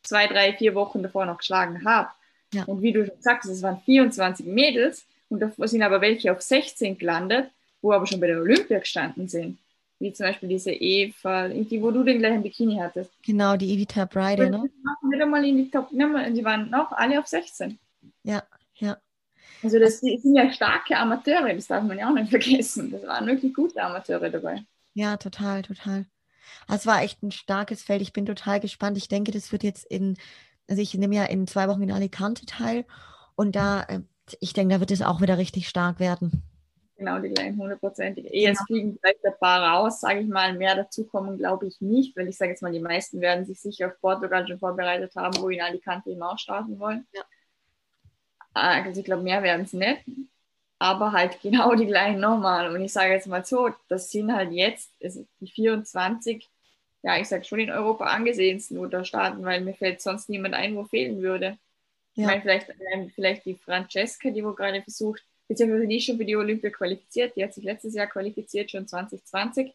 zwei, drei, vier Wochen davor noch geschlagen habe. Ja. Und wie du schon sagst, es waren 24 Mädels und da sind aber welche auf 16 gelandet, wo aber schon bei der Olympia gestanden sind. Wie zum Beispiel diese Eva, die, wo du den gleichen Bikini hattest. Genau, die Evita Bride, ne? Wieder mal in die Top, die waren auch alle auf 16. Ja, ja. Also das sind ja starke Amateure, das darf man ja auch nicht vergessen. Das waren wirklich gute Amateure dabei. Ja, total, total. Es war echt ein starkes Feld. Ich bin total gespannt. Ich denke, das wird jetzt in also ich nehme ja in zwei Wochen in Alicante teil und da, äh, ich denke, da wird es auch wieder richtig stark werden. Genau, die gleichen hundertprozentig. Eh, genau. es fliegen vielleicht ein paar raus, sage ich mal. Mehr dazukommen glaube ich nicht, weil ich sage jetzt mal, die meisten werden sich sicher auf Portugal schon vorbereitet haben, wo in Alicante eben auch starten wollen. Ja. Ah, also ich glaube, mehr werden es nicht. Aber halt genau die gleichen nochmal. Und ich sage jetzt mal so, das sind halt jetzt die 24 ja, ich sag schon in Europa angesehensten unter Staaten, weil mir fällt sonst niemand ein, wo fehlen würde. Ja. Ich meine, vielleicht, vielleicht die Francesca, die wo gerade versucht, beziehungsweise die ist schon für die Olympia qualifiziert, die hat sich letztes Jahr qualifiziert, schon 2020.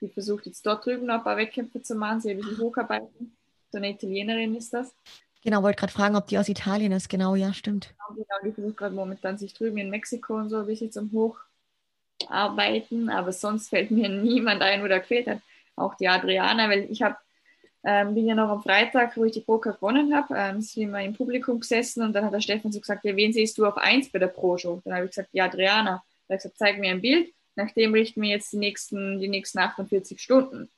Die versucht jetzt dort drüben noch ein paar Wettkämpfe zu machen, sie ein bisschen hocharbeiten. So eine Italienerin ist das. Genau, wollte gerade fragen, ob die aus Italien ist. Genau, ja, stimmt. Genau, genau die versucht gerade momentan sich drüben in Mexiko und so ein bisschen zum Hocharbeiten, aber sonst fällt mir niemand ein, wo da gefehlt hat auch die Adriana, weil ich habe ähm, bin ja noch am Freitag, wo ich die Poker gewonnen habe, ähm, sind wir im Publikum gesessen und dann hat der Stefan so gesagt, ja, wen siehst du auf 1 bei der Pro-Show? Dann habe ich gesagt, die Adriana. Er hat gesagt, zeig mir ein Bild, nachdem richten wir jetzt die nächsten, die nächsten 48 Stunden.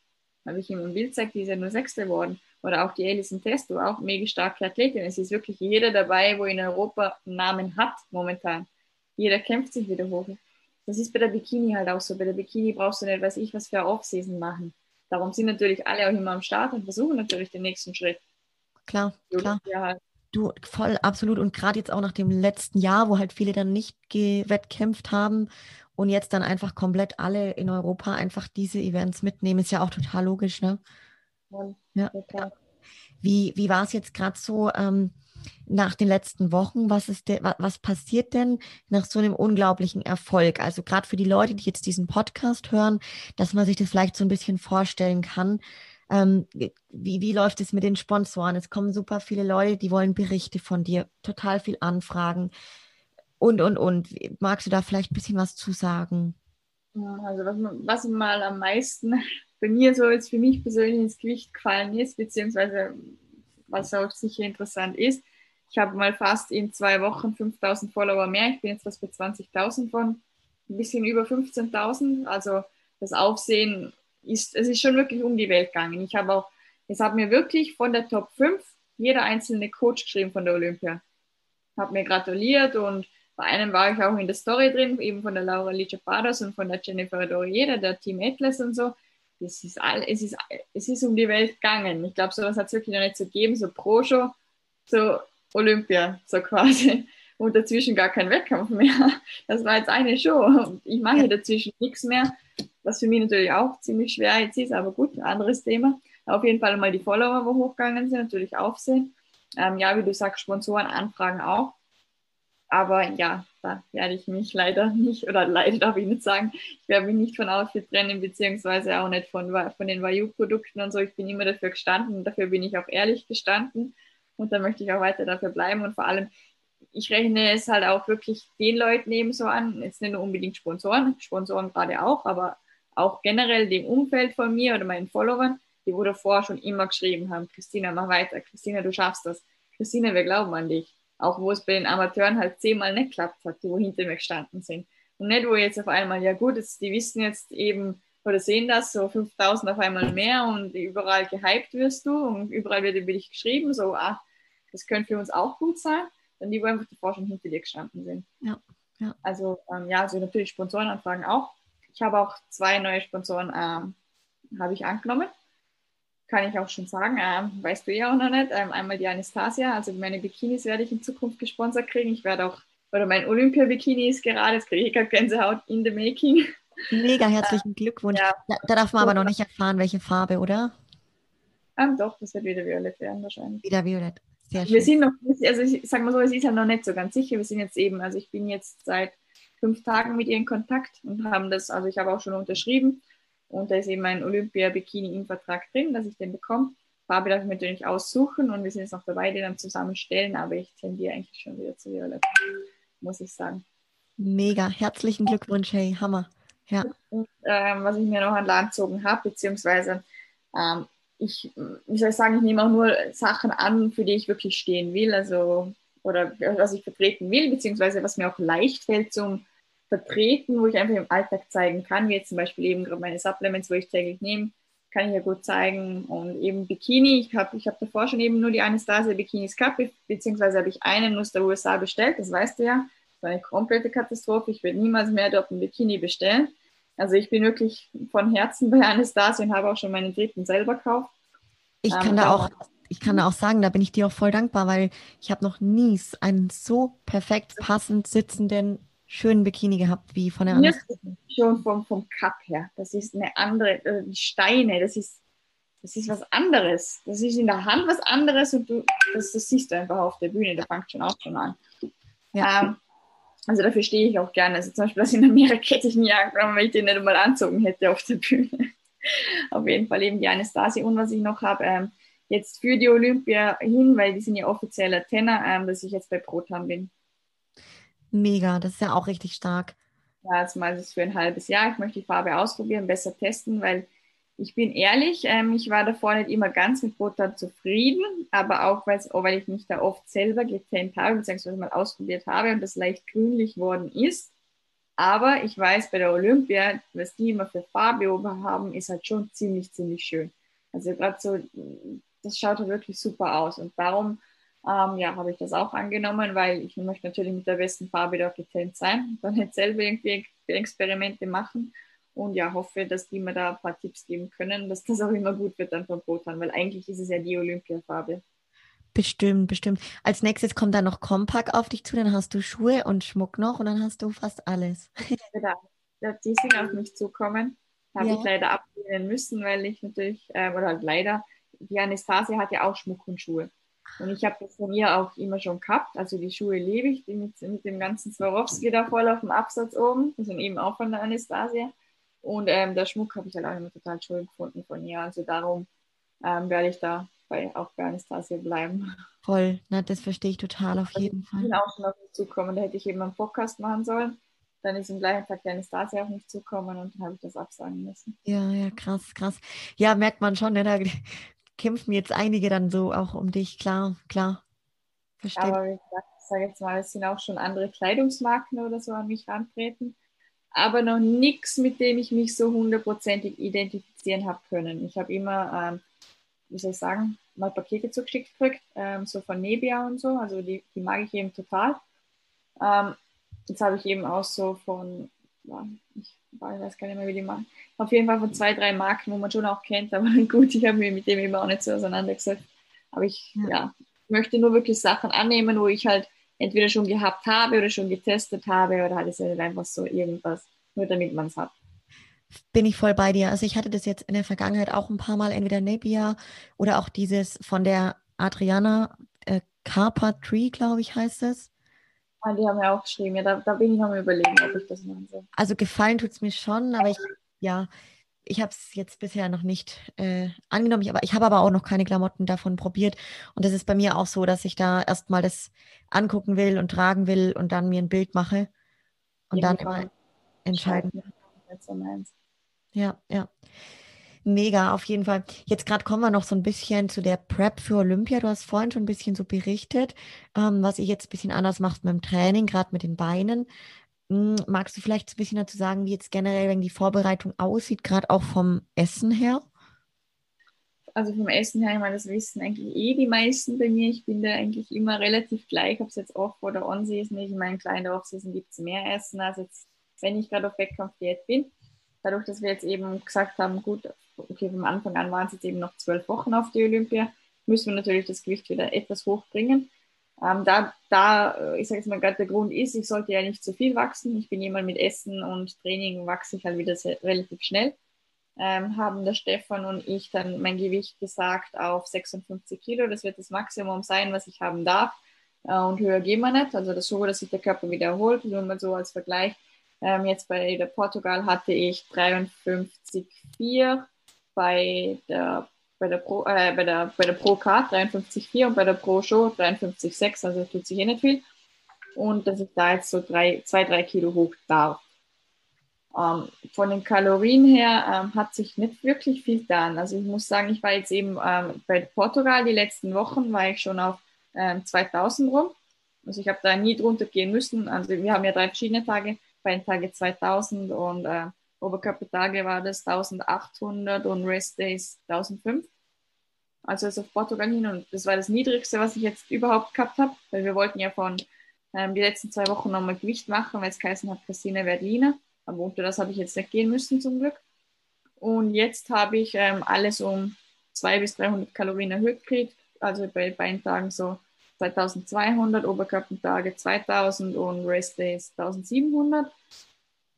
Dann habe ich ihm ein Bild gezeigt, die ist ja nur Sechste geworden. Oder auch die Alison Testo, auch mega starke Athletin. Es ist wirklich jeder dabei, wo in Europa einen Namen hat momentan. Jeder kämpft sich wieder hoch. Das ist bei der Bikini halt auch so. Bei der Bikini brauchst du nicht, weiß ich, was für Off-Season machen darum sind natürlich alle auch immer am Start und versuchen natürlich den nächsten Schritt. Klar, klar. Halt. Du, voll, absolut. Und gerade jetzt auch nach dem letzten Jahr, wo halt viele dann nicht wettkämpft haben und jetzt dann einfach komplett alle in Europa einfach diese Events mitnehmen, ist ja auch total logisch, ne? Ja. ja. Wie, wie war es jetzt gerade so? Ähm, nach den letzten Wochen? Was, ist de, was passiert denn nach so einem unglaublichen Erfolg? Also gerade für die Leute, die jetzt diesen Podcast hören, dass man sich das vielleicht so ein bisschen vorstellen kann. Ähm, wie, wie läuft es mit den Sponsoren? Es kommen super viele Leute, die wollen Berichte von dir, total viel Anfragen und, und, und. Magst du da vielleicht ein bisschen was zu sagen? Also was, was mal am meisten bei mir so jetzt für mich persönlich ins Gewicht gefallen ist, beziehungsweise was auch sicher interessant ist, ich habe mal fast in zwei Wochen 5000 Follower mehr. Ich bin jetzt was bei 20.000 von, ein bisschen über 15.000. Also das Aufsehen ist, es ist schon wirklich um die Welt gegangen. Ich habe auch, es hat mir wirklich von der Top 5 jeder einzelne Coach geschrieben von der Olympia. Hat mir gratuliert und bei einem war ich auch in der Story drin, eben von der Laura Lichapados und von der Jennifer Dorieda, der Team Atlas und so. Es ist, all, es, ist, es ist um die Welt gegangen. Ich glaube, sowas hat es wirklich noch nicht so gegeben, so Pro-Show, so Olympia, so quasi. Und dazwischen gar kein Wettkampf mehr. Das war jetzt eine Show. Ich mache dazwischen nichts mehr, was für mich natürlich auch ziemlich schwer jetzt ist, aber gut, ein anderes Thema. Auf jeden Fall mal die Follower, wo hochgegangen sind, natürlich aufsehen. Ähm, ja, wie du sagst, Sponsoren anfragen auch. Aber ja, da werde ich mich leider nicht, oder leider darf ich nicht sagen, ich werde mich nicht von Outfit trennen, beziehungsweise auch nicht von, von den Vayu-Produkten und so. Ich bin immer dafür gestanden dafür bin ich auch ehrlich gestanden. Und da möchte ich auch weiter dafür bleiben. Und vor allem, ich rechne es halt auch wirklich den Leuten eben so an, jetzt nicht nur unbedingt Sponsoren, Sponsoren gerade auch, aber auch generell dem Umfeld von mir oder meinen Followern, die wo davor schon immer geschrieben haben, Christina, mach weiter, Christina, du schaffst das. Christina, wir glauben an dich. Auch wo es bei den Amateuren halt zehnmal nicht geklappt hat, die wo hinter mir gestanden sind. Und nicht, wo jetzt auf einmal, ja gut, jetzt, die wissen jetzt eben, oder sehen das, so 5000 auf einmal mehr und überall gehypt wirst du und überall wird über dich geschrieben, so, ach, das könnte für uns auch gut sein, dann die, wo einfach davor schon hinter dir gestanden sind. Ja, ja. Also, ähm, ja, also natürlich Sponsorenanfragen auch. Ich habe auch zwei neue Sponsoren, ähm, habe ich angenommen. Kann ich auch schon sagen, ähm, weißt du ja auch noch nicht. Ähm, einmal die Anastasia, also meine Bikinis werde ich in Zukunft gesponsert kriegen. Ich werde auch, oder mein Olympia-Bikini ist gerade, jetzt kriege ich gerade Gänsehaut in the making. Mega herzlichen Glückwunsch. Ja. Da, da, darf man aber noch nicht erfahren, welche Farbe, oder? Ähm, doch, das wird wieder violett werden wahrscheinlich. Wieder violett. Sehr schön. Wir sind noch, also ich sage mal so, es ist ja noch nicht so ganz sicher. Wir sind jetzt eben, also ich bin jetzt seit fünf Tagen mit ihr in Kontakt und haben das, also ich habe auch schon unterschrieben und da ist eben ein Olympia-Bikini im Vertrag drin, dass ich den bekomme. Farbe darf ich mir natürlich aussuchen und wir sind jetzt noch dabei, den dann zusammenstellen, aber ich tendiere eigentlich schon wieder zu Violett, muss ich sagen. Mega, herzlichen Glückwunsch, hey, Hammer. Ja. Und, ähm, was ich mir noch an Land gezogen habe, beziehungsweise ähm, ich, wie soll ich sagen, ich nehme auch nur Sachen an, für die ich wirklich stehen will, also oder was ich vertreten will, beziehungsweise was mir auch leicht fällt zum Vertreten, wo ich einfach im Alltag zeigen kann, wie jetzt zum Beispiel eben gerade meine Supplements, wo ich täglich nehme, kann ich ja gut zeigen. Und eben Bikini, ich habe ich hab davor schon eben nur die Anastasia Bikinis gehabt, beziehungsweise habe ich einen aus der USA bestellt, das weißt du ja. War eine komplette Katastrophe. Ich werde niemals mehr dort ein Bikini bestellen. Also ich bin wirklich von Herzen bei Anastasia und habe auch schon meinen dritten selber gekauft. Ich kann ähm, da auch, ich kann da auch sagen, da bin ich dir auch voll dankbar, weil ich habe noch nie einen so perfekt passend sitzenden schönen Bikini gehabt wie von der anderen. Schon vom, vom Cup her. Das ist eine andere, äh, die Steine, das ist, das ist was anderes. Das ist in der Hand was anderes und du, das, das siehst du einfach auf der Bühne, da fängt schon auch schon an. Ja. Ähm, also dafür stehe ich auch gerne. Also zum Beispiel das in Amerika hätte ich nie angenommen, wenn ich den nicht einmal anzogen hätte auf der Bühne. auf jeden Fall eben die Anastasia und was ich noch habe, ähm, jetzt für die Olympia hin, weil die sind ja offizieller Tenor, ähm, dass ich jetzt bei Proton bin. Mega, das ist ja auch richtig stark. Ja, jetzt mal das für ein halbes Jahr. Ich möchte die Farbe ausprobieren, besser testen, weil ich bin ehrlich, ähm, ich war davor nicht immer ganz mit Proton zufrieden, aber auch oh, weil ich mich da oft selber getannt habe, beziehungsweise mal ausprobiert habe und das leicht grünlich worden ist. Aber ich weiß bei der Olympia, was die immer für Farbe oben haben, ist halt schon ziemlich, ziemlich schön. Also gerade so, das schaut halt wirklich super aus. Und darum ähm, ja, habe ich das auch angenommen, weil ich möchte natürlich mit der besten Farbe dort getrennt sein, dann nicht selber irgendwie Experimente machen und ja, hoffe, dass die mir da ein paar Tipps geben können, dass das auch immer gut wird dann vom Botan, weil eigentlich ist es ja die Olympiafarbe. Bestimmt, bestimmt. Als nächstes kommt dann noch Compact auf dich zu, dann hast du Schuhe und Schmuck noch und dann hast du fast alles. Ja, die sind auf mich zukommen. Habe ja. ich leider ablehnen müssen, weil ich natürlich, äh, oder halt leider, die Anastasia hat ja auch Schmuck und Schuhe. Und ich habe das von ihr auch immer schon gehabt. Also die Schuhe liebe ich, die mit, mit dem ganzen Swarovski da voll auf dem Absatz oben. Das sind eben auch von der Anastasia. Und ähm, der Schmuck habe ich halt auch immer total schön gefunden von ihr. Also darum ähm, werde ich da bei, auch bei Anastasia bleiben. Voll, na, das verstehe ich total auf also jeden Fall. Ich bin auch schon auf mich zukommen, da hätte ich eben einen Podcast machen sollen. Dann ist im gleichen Tag die Anastasia auf mich zukommen und dann habe ich das absagen müssen. Ja, ja, krass, krass. Ja, merkt man schon, ne? da kämpfen jetzt einige dann so auch um dich, klar, klar. Verstehe. Aber wie gesagt, ich sage jetzt mal, es sind auch schon andere Kleidungsmarken oder so an mich rantreten. Aber noch nichts, mit dem ich mich so hundertprozentig identifizieren habe können. Ich habe immer, ähm, wie soll ich sagen, mal Pakete zugeschickt gekriegt, ähm, so von Nebia und so. Also die, die mag ich eben total. Ähm, jetzt habe ich eben auch so von, ja, ich weiß gar nicht mehr, wie die machen. Auf jeden Fall von zwei, drei Marken, wo man schon auch kennt, aber gut, ich habe mich mit dem immer auch nicht so auseinandergesetzt. Aber ich, ja. ja, möchte nur wirklich Sachen annehmen, wo ich halt entweder schon gehabt habe oder schon getestet habe oder halt ist ja nicht einfach so irgendwas, nur damit man es hat. Bin ich voll bei dir. Also ich hatte das jetzt in der Vergangenheit auch ein paar Mal, entweder Napier oder auch dieses von der Adriana äh, Carpa Tree, glaube ich, heißt es. Ah, die haben ja auch geschrieben, ja, da, da bin ich noch mal überlegen, ob ich das machen soll. Also gefallen tut es mir schon, aber ich, ja, ich habe es jetzt bisher noch nicht äh, angenommen. Ich, aber ich habe aber auch noch keine Klamotten davon probiert. Und das ist bei mir auch so, dass ich da erstmal das angucken will und tragen will und dann mir ein Bild mache und ja, dann immer entscheiden. Ja, ja. Mega, auf jeden Fall. Jetzt gerade kommen wir noch so ein bisschen zu der Prep für Olympia. Du hast vorhin schon ein bisschen so berichtet, ähm, was ich jetzt ein bisschen anders macht mit dem Training, gerade mit den Beinen. Hm, magst du vielleicht ein bisschen dazu sagen, wie jetzt generell wenn die Vorbereitung aussieht, gerade auch vom Essen her? Also vom Essen her, ich meine, das wissen eigentlich eh die meisten bei mir. Ich bin da eigentlich immer relativ gleich, ob es jetzt Off- oder On-Season ist. Ich meine, klar, in der Off-Season gibt es mehr Essen, als jetzt, wenn ich gerade auf Wettkampfdiät bin. Dadurch, dass wir jetzt eben gesagt haben, gut, okay, vom Anfang an waren es jetzt eben noch zwölf Wochen auf die Olympia, müssen wir natürlich das Gewicht wieder etwas hochbringen. Ähm, da, da, äh, ich sage jetzt mal gerade, der Grund ist, ich sollte ja nicht zu viel wachsen. Ich bin jemand mit Essen und Training wachse ich halt wieder sehr, relativ schnell. Ähm, haben der Stefan und ich dann mein Gewicht gesagt auf 56 Kilo. Das wird das Maximum sein, was ich haben darf. Äh, und höher gehen wir nicht. Also das so, dass sich der Körper wieder erholt. Nur mal so als Vergleich. Ähm, jetzt bei der Portugal hatte ich 53,4 bei der bei der Pro, äh, bei der, bei der Pro K 53,4 und bei der Pro Show 53,6, also tut sich eh nicht viel. Und dass ich da jetzt so drei, zwei, drei Kilo hoch darf. Ähm, von den Kalorien her ähm, hat sich nicht wirklich viel getan. Also ich muss sagen, ich war jetzt eben ähm, bei Portugal die letzten Wochen, war ich schon auf 2000 ähm, rum. Also ich habe da nie drunter gehen müssen. Also wir haben ja drei verschiedene Tage, bei den Tage 2000 und äh, Oberkörpertage war das 1800 und Rest Days 1005. Also ist auf Portugal hin und das war das Niedrigste, was ich jetzt überhaupt gehabt habe, weil wir wollten ja von ähm, die letzten zwei Wochen nochmal Gewicht machen, weil es geheißen hat, Christine Berliner. Aber unter das habe ich jetzt nicht gehen müssen zum Glück. Und jetzt habe ich ähm, alles um 200 bis 300 Kalorien erhöht gekriegt. Also bei Beintagen so 2200, Oberkörpertage 2000 und Rest Days 1700.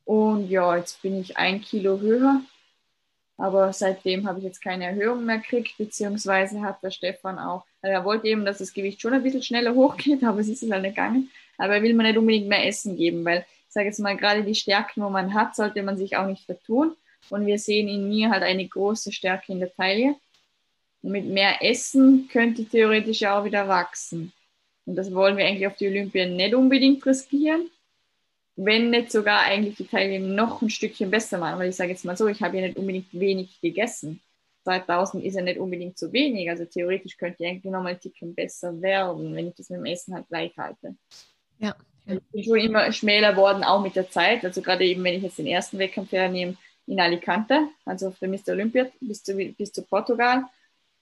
Und ja, jetzt bin ich ein Kilo höher. Aber seitdem habe ich jetzt keine Erhöhung mehr gekriegt, beziehungsweise hat der Stefan auch, also er wollte eben, dass das Gewicht schon ein bisschen schneller hochgeht, aber es ist es halt nicht gegangen. Aber er will mir nicht unbedingt mehr Essen geben, weil ich sage jetzt mal, gerade die Stärken, wo man hat, sollte man sich auch nicht vertun. Und wir sehen in mir halt eine große Stärke in der Taille. Und mit mehr Essen könnte theoretisch auch wieder wachsen. Und das wollen wir eigentlich auf die Olympien nicht unbedingt riskieren wenn nicht sogar eigentlich die Teilnehmer noch ein Stückchen besser machen. Weil ich sage jetzt mal so, ich habe ja nicht unbedingt wenig gegessen. 2000 ist ja nicht unbedingt zu wenig. Also theoretisch könnte ich eigentlich nochmal ein Ticken besser werden, wenn ich das mit dem Essen halt gleich halte. Ja. Ich bin schon immer schmäler worden, auch mit der Zeit. Also gerade eben, wenn ich jetzt den ersten Wettkampf hernehme in Alicante, also für Mr. Olympia bis zu, bis zu Portugal,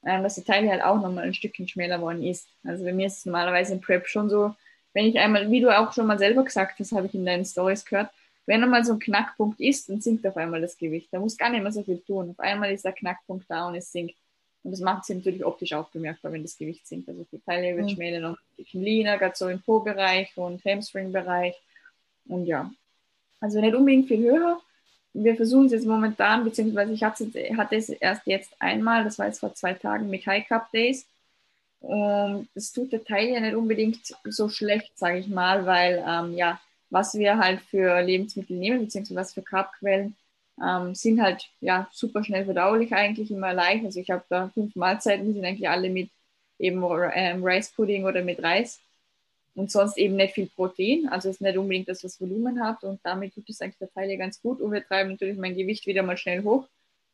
ähm, dass die Teile halt auch nochmal ein Stückchen schmäler worden ist. Also bei mir ist es normalerweise im Prep schon so, wenn ich einmal, wie du auch schon mal selber gesagt hast, habe ich in deinen Stories gehört, wenn einmal so ein Knackpunkt ist, dann sinkt auf einmal das Gewicht. Da muss gar nicht mehr so viel tun. Auf einmal ist der Knackpunkt da und es sinkt. Und das macht sich natürlich optisch auch bemerkbar, wenn das Gewicht sinkt. Also die Taille wird mhm. schmäler, noch ein bisschen leaner, gerade so im Po-Bereich und Hamstring-Bereich. Und ja, also nicht unbedingt viel höher. Wir versuchen es jetzt momentan, beziehungsweise ich hatte es erst jetzt einmal, das war jetzt vor zwei Tagen mit High Cup Days. Und es tut der Taille nicht unbedingt so schlecht, sage ich mal, weil ähm, ja, was wir halt für Lebensmittel nehmen, beziehungsweise was für Carbquellen, ähm, sind halt ja super schnell verdaulich eigentlich immer leicht. Also ich habe da fünf Mahlzeiten, die sind eigentlich alle mit eben ähm, Rice Pudding oder mit Reis und sonst eben nicht viel Protein. Also es ist nicht unbedingt das, was Volumen hat und damit tut es eigentlich der Taille ganz gut und wir treiben natürlich mein Gewicht wieder mal schnell hoch.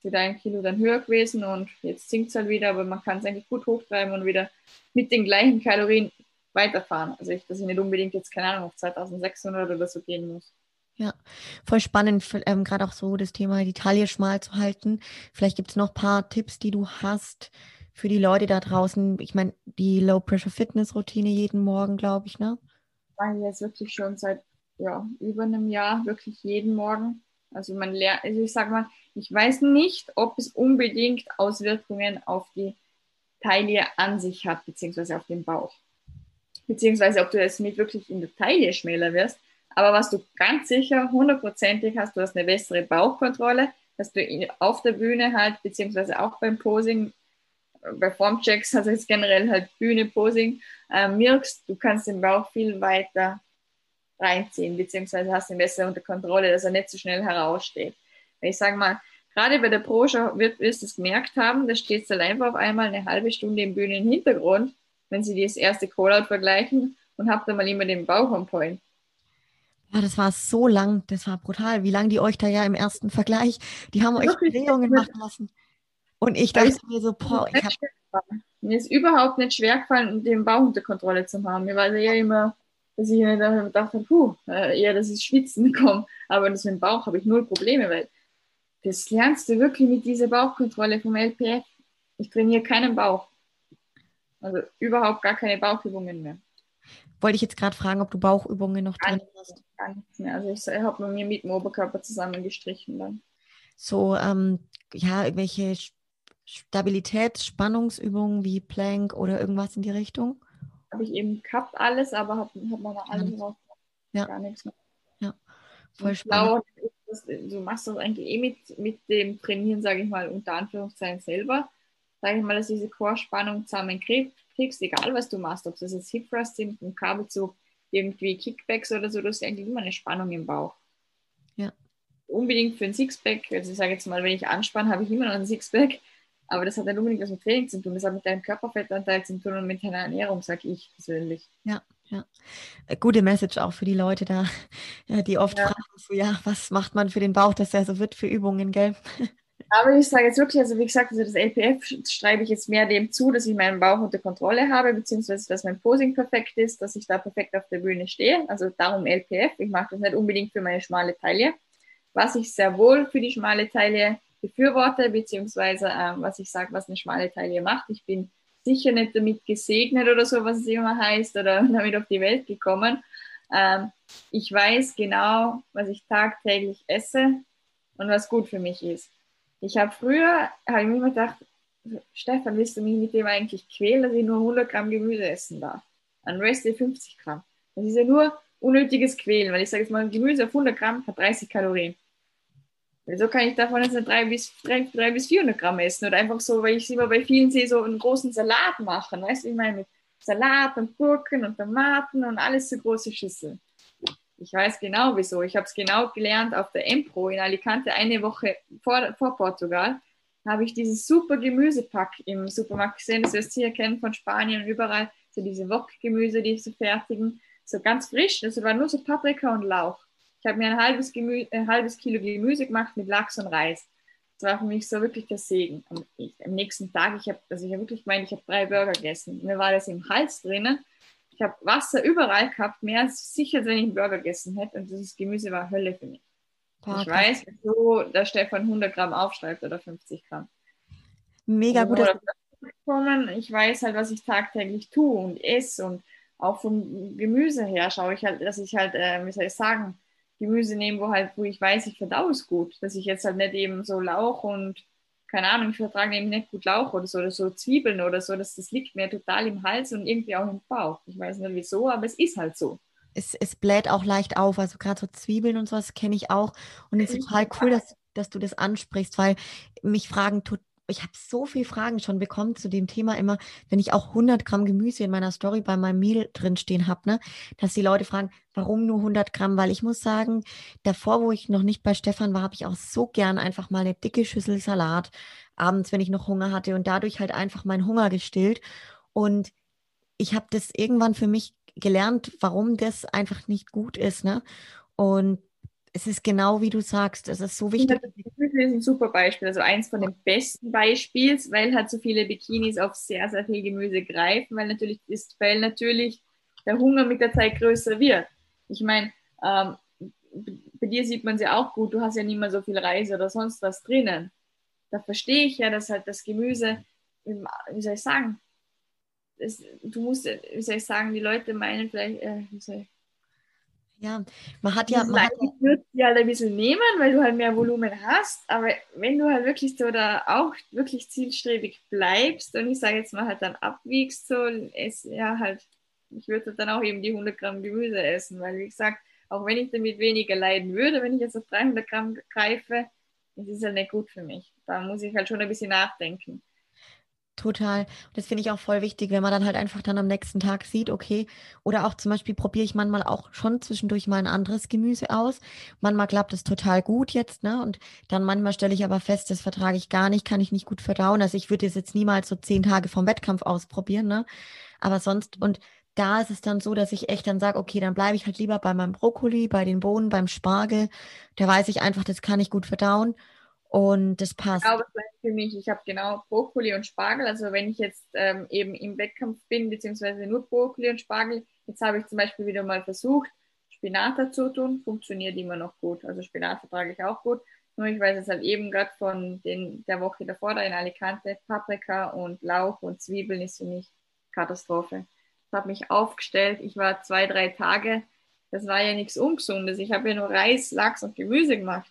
Wird ein Kilo dann höher gewesen und jetzt sinkt es halt wieder, aber man kann es eigentlich gut hochtreiben und wieder mit den gleichen Kalorien weiterfahren. Also ich, dass ich nicht unbedingt jetzt, keine Ahnung, auf 2600 oder so gehen muss. Ja, voll spannend, ähm, gerade auch so das Thema die Taille schmal zu halten. Vielleicht gibt es noch ein paar Tipps, die du hast für die Leute da draußen. Ich meine, die Low-Pressure-Fitness-Routine jeden Morgen, glaube ich, ne? Mache ich jetzt wirklich schon seit ja, über einem Jahr, wirklich jeden Morgen. Also man lernt, also ich sage mal, ich weiß nicht, ob es unbedingt Auswirkungen auf die Taille an sich hat, beziehungsweise auf den Bauch. Beziehungsweise ob du jetzt nicht wirklich in der Taille schmäler wirst. Aber was du ganz sicher hundertprozentig hast, du hast eine bessere Bauchkontrolle, dass du auf der Bühne halt, beziehungsweise auch beim Posing, äh, bei Formchecks, also jetzt generell halt Bühne, Posing, äh, wirkst, du kannst den Bauch viel weiter reinziehen, beziehungsweise hast ihn besser unter Kontrolle, dass er nicht so schnell heraussteht. Ich sage mal, gerade bei der Pro-Show wird, wirst du es gemerkt haben, da steht es einfach auf einmal eine halbe Stunde im Bühnenhintergrund, wenn sie das erste Callout vergleichen und habt dann mal immer den Bauch on point. Ja, das war so lang, das war brutal, wie lange die euch da ja im ersten Vergleich, die haben euch Drehungen machen lassen. Und ich dachte mir so, boah, ich hab... Mir ist überhaupt nicht schwer gefallen, den Bauch unter Kontrolle zu haben. Mir war ja immer, dass ich mir dachte, puh, äh, eher, dass ich schwitzen komme. Aber das mit dem Bauch habe ich null Probleme, weil das lernst du wirklich mit dieser Bauchkontrolle vom LPF. Ich trainiere keinen Bauch. Also überhaupt gar keine Bauchübungen mehr. Wollte ich jetzt gerade fragen, ob du Bauchübungen noch drin hast. Gar nichts mehr. Also ich habe mir mit dem Oberkörper zusammengestrichen dann. So, ähm, ja, irgendwelche Stabilitäts-, Spannungsübungen wie Plank oder irgendwas in die Richtung? Habe ich eben gehabt alles, aber habe hab noch alles raus. Ja. Gar nichts mehr. Ja, voll spannend. Glaube, du machst das eigentlich eh mit, mit dem Trainieren, sage ich mal, unter Anführungszeichen selber. Sage ich mal, dass diese Chorspannung zusammenkriegt kriegst, egal was du machst, ob das jetzt Hip Thrust sind, ein Kabelzug, irgendwie Kickbacks oder so, du hast eigentlich immer eine Spannung im Bauch. Ja. Unbedingt für ein Sixpack, also ich sage jetzt mal, wenn ich anspanne, habe ich immer noch ein Sixpack, aber das hat nicht unbedingt was mit Training zu tun, das hat mit deinem Körperfettanteil zu tun und mit deiner Ernährung, sage ich persönlich. Ja, ja. Äh, gute Message auch für die Leute da, die oft ja. fragen, so, ja, was macht man für den Bauch, dass der so wird für Übungen, gell? Aber ich sage jetzt wirklich, also wie gesagt, also das LPF schreibe ich jetzt mehr dem zu, dass ich meinen Bauch unter Kontrolle habe, beziehungsweise dass mein Posing perfekt ist, dass ich da perfekt auf der Bühne stehe. Also darum LPF. Ich mache das nicht unbedingt für meine schmale Taille. Was ich sehr wohl für die schmale Taille befürworte, beziehungsweise äh, was ich sage, was eine schmale Taille macht. Ich bin sicher nicht damit gesegnet oder so, was es immer heißt, oder damit auf die Welt gekommen. Ähm, ich weiß genau, was ich tagtäglich esse und was gut für mich ist. Ich habe früher, habe ich mir immer gedacht, Stefan, willst du mich mit dem eigentlich quälen, dass ich nur 100 Gramm Gemüse essen darf? An Rest 50 Gramm. Das ist ja nur unnötiges Quälen, weil ich sage jetzt mal, Gemüse auf 100 Gramm hat 30 Kalorien. Wieso kann ich davon jetzt 3 bis, 3, 3 bis 400 Gramm essen? Oder einfach so, weil ich immer bei vielen sehe, so einen großen Salat machen. Weißt du, ich meine, mit Salat und Gurken und Tomaten und alles so große Schüsseln. Ich weiß genau wieso. Ich habe es genau gelernt auf der Empro in Alicante, eine Woche vor, vor Portugal. Habe ich dieses super Gemüsepack im Supermarkt gesehen, das wirst du hier kennen von Spanien und überall. So diese Wok-Gemüse, die sie fertigen. So ganz frisch. Das war nur so Paprika und Lauch. Ich habe mir ein halbes, Gemü ein halbes Kilo Gemüse gemacht mit Lachs und Reis. Das war für mich so wirklich der Segen. Und ich, am nächsten Tag, ich habe also ich hab wirklich gemeint, ich habe drei Burger gegessen. Mir war das im Hals drinnen ich habe Wasser überall gehabt, mehr als sicher, als wenn ich einen Burger gegessen hätte. Und dieses Gemüse war Hölle für mich. Boah, ich weiß, wieso der Stefan 100 Gramm aufschreibt oder 50 Gramm. Mega gut. Ich weiß halt, was ich tagtäglich tue und esse und auch vom Gemüse her schaue ich halt, dass ich halt, äh, wie soll ich sagen, Gemüse nehme, wo halt, wo ich weiß, ich verdaue es gut. Dass ich jetzt halt nicht eben so Lauch und keine Ahnung, ich vertrage eben nicht gut Lauch oder so, oder so Zwiebeln oder so, das, das liegt mir total im Hals und irgendwie auch im Bauch. Ich weiß nicht wieso, aber es ist halt so. Es, es bläht auch leicht auf, also gerade so Zwiebeln und sowas kenne ich auch. Und es ist total cool, dass, dass du das ansprichst, weil mich fragen ich habe so viele Fragen schon bekommen zu dem Thema immer, wenn ich auch 100 Gramm Gemüse in meiner Story bei meinem Meal drinstehen habe, ne, dass die Leute fragen, warum nur 100 Gramm? Weil ich muss sagen, davor, wo ich noch nicht bei Stefan war, habe ich auch so gern einfach mal eine dicke Schüssel Salat abends, wenn ich noch Hunger hatte und dadurch halt einfach meinen Hunger gestillt. Und ich habe das irgendwann für mich gelernt, warum das einfach nicht gut ist, ne? Und es ist genau wie du sagst, es ist so wichtig. Das ist ein super Beispiel, also eins von den besten Beispiels, weil halt so viele Bikinis auf sehr, sehr viel Gemüse greifen, weil natürlich ist, weil natürlich der Hunger mit der Zeit größer wird. Ich meine, ähm, bei dir sieht man es ja auch gut, du hast ja nicht mehr so viel Reis oder sonst was drinnen. Da verstehe ich ja, dass halt das Gemüse, wie soll ich sagen, das, du musst, wie soll ich sagen, die Leute meinen vielleicht, äh, wie soll ich, ja, man hat ja. Man hat ja würde die halt ein bisschen nehmen, weil du halt mehr Volumen hast. Aber wenn du halt wirklich so da auch wirklich zielstrebig bleibst und ich sage jetzt mal halt dann abwiegst, so es ja halt, ich würde dann auch eben die 100 Gramm Gemüse essen, weil wie gesagt, auch wenn ich damit weniger leiden würde, wenn ich jetzt auf 300 Gramm greife, das ist halt nicht gut für mich. Da muss ich halt schon ein bisschen nachdenken. Total. Das finde ich auch voll wichtig, wenn man dann halt einfach dann am nächsten Tag sieht, okay, oder auch zum Beispiel probiere ich manchmal auch schon zwischendurch mal ein anderes Gemüse aus. Manchmal klappt es total gut jetzt, ne? Und dann manchmal stelle ich aber fest, das vertrage ich gar nicht, kann ich nicht gut verdauen. Also ich würde es jetzt niemals so zehn Tage vom Wettkampf ausprobieren, ne? Aber sonst, und da ist es dann so, dass ich echt dann sage, okay, dann bleibe ich halt lieber bei meinem Brokkoli, bei den Bohnen, beim Spargel. Da weiß ich einfach, das kann ich gut verdauen. Und das passt. Genau, das bleibt für mich. Ich habe genau Brokkoli und Spargel. Also wenn ich jetzt ähm, eben im Wettkampf bin, beziehungsweise nur Brokkoli und Spargel, jetzt habe ich zum Beispiel wieder mal versucht, Spinat dazu tun, funktioniert immer noch gut. Also Spinat vertrage ich auch gut. Nur ich weiß jetzt halt eben gerade von den, der Woche davor da in Alicante, Paprika und Lauch und Zwiebeln ist für mich Katastrophe. Ich habe mich aufgestellt. Ich war zwei, drei Tage. Das war ja nichts Ungesundes. Ich habe ja nur Reis, Lachs und Gemüse gemacht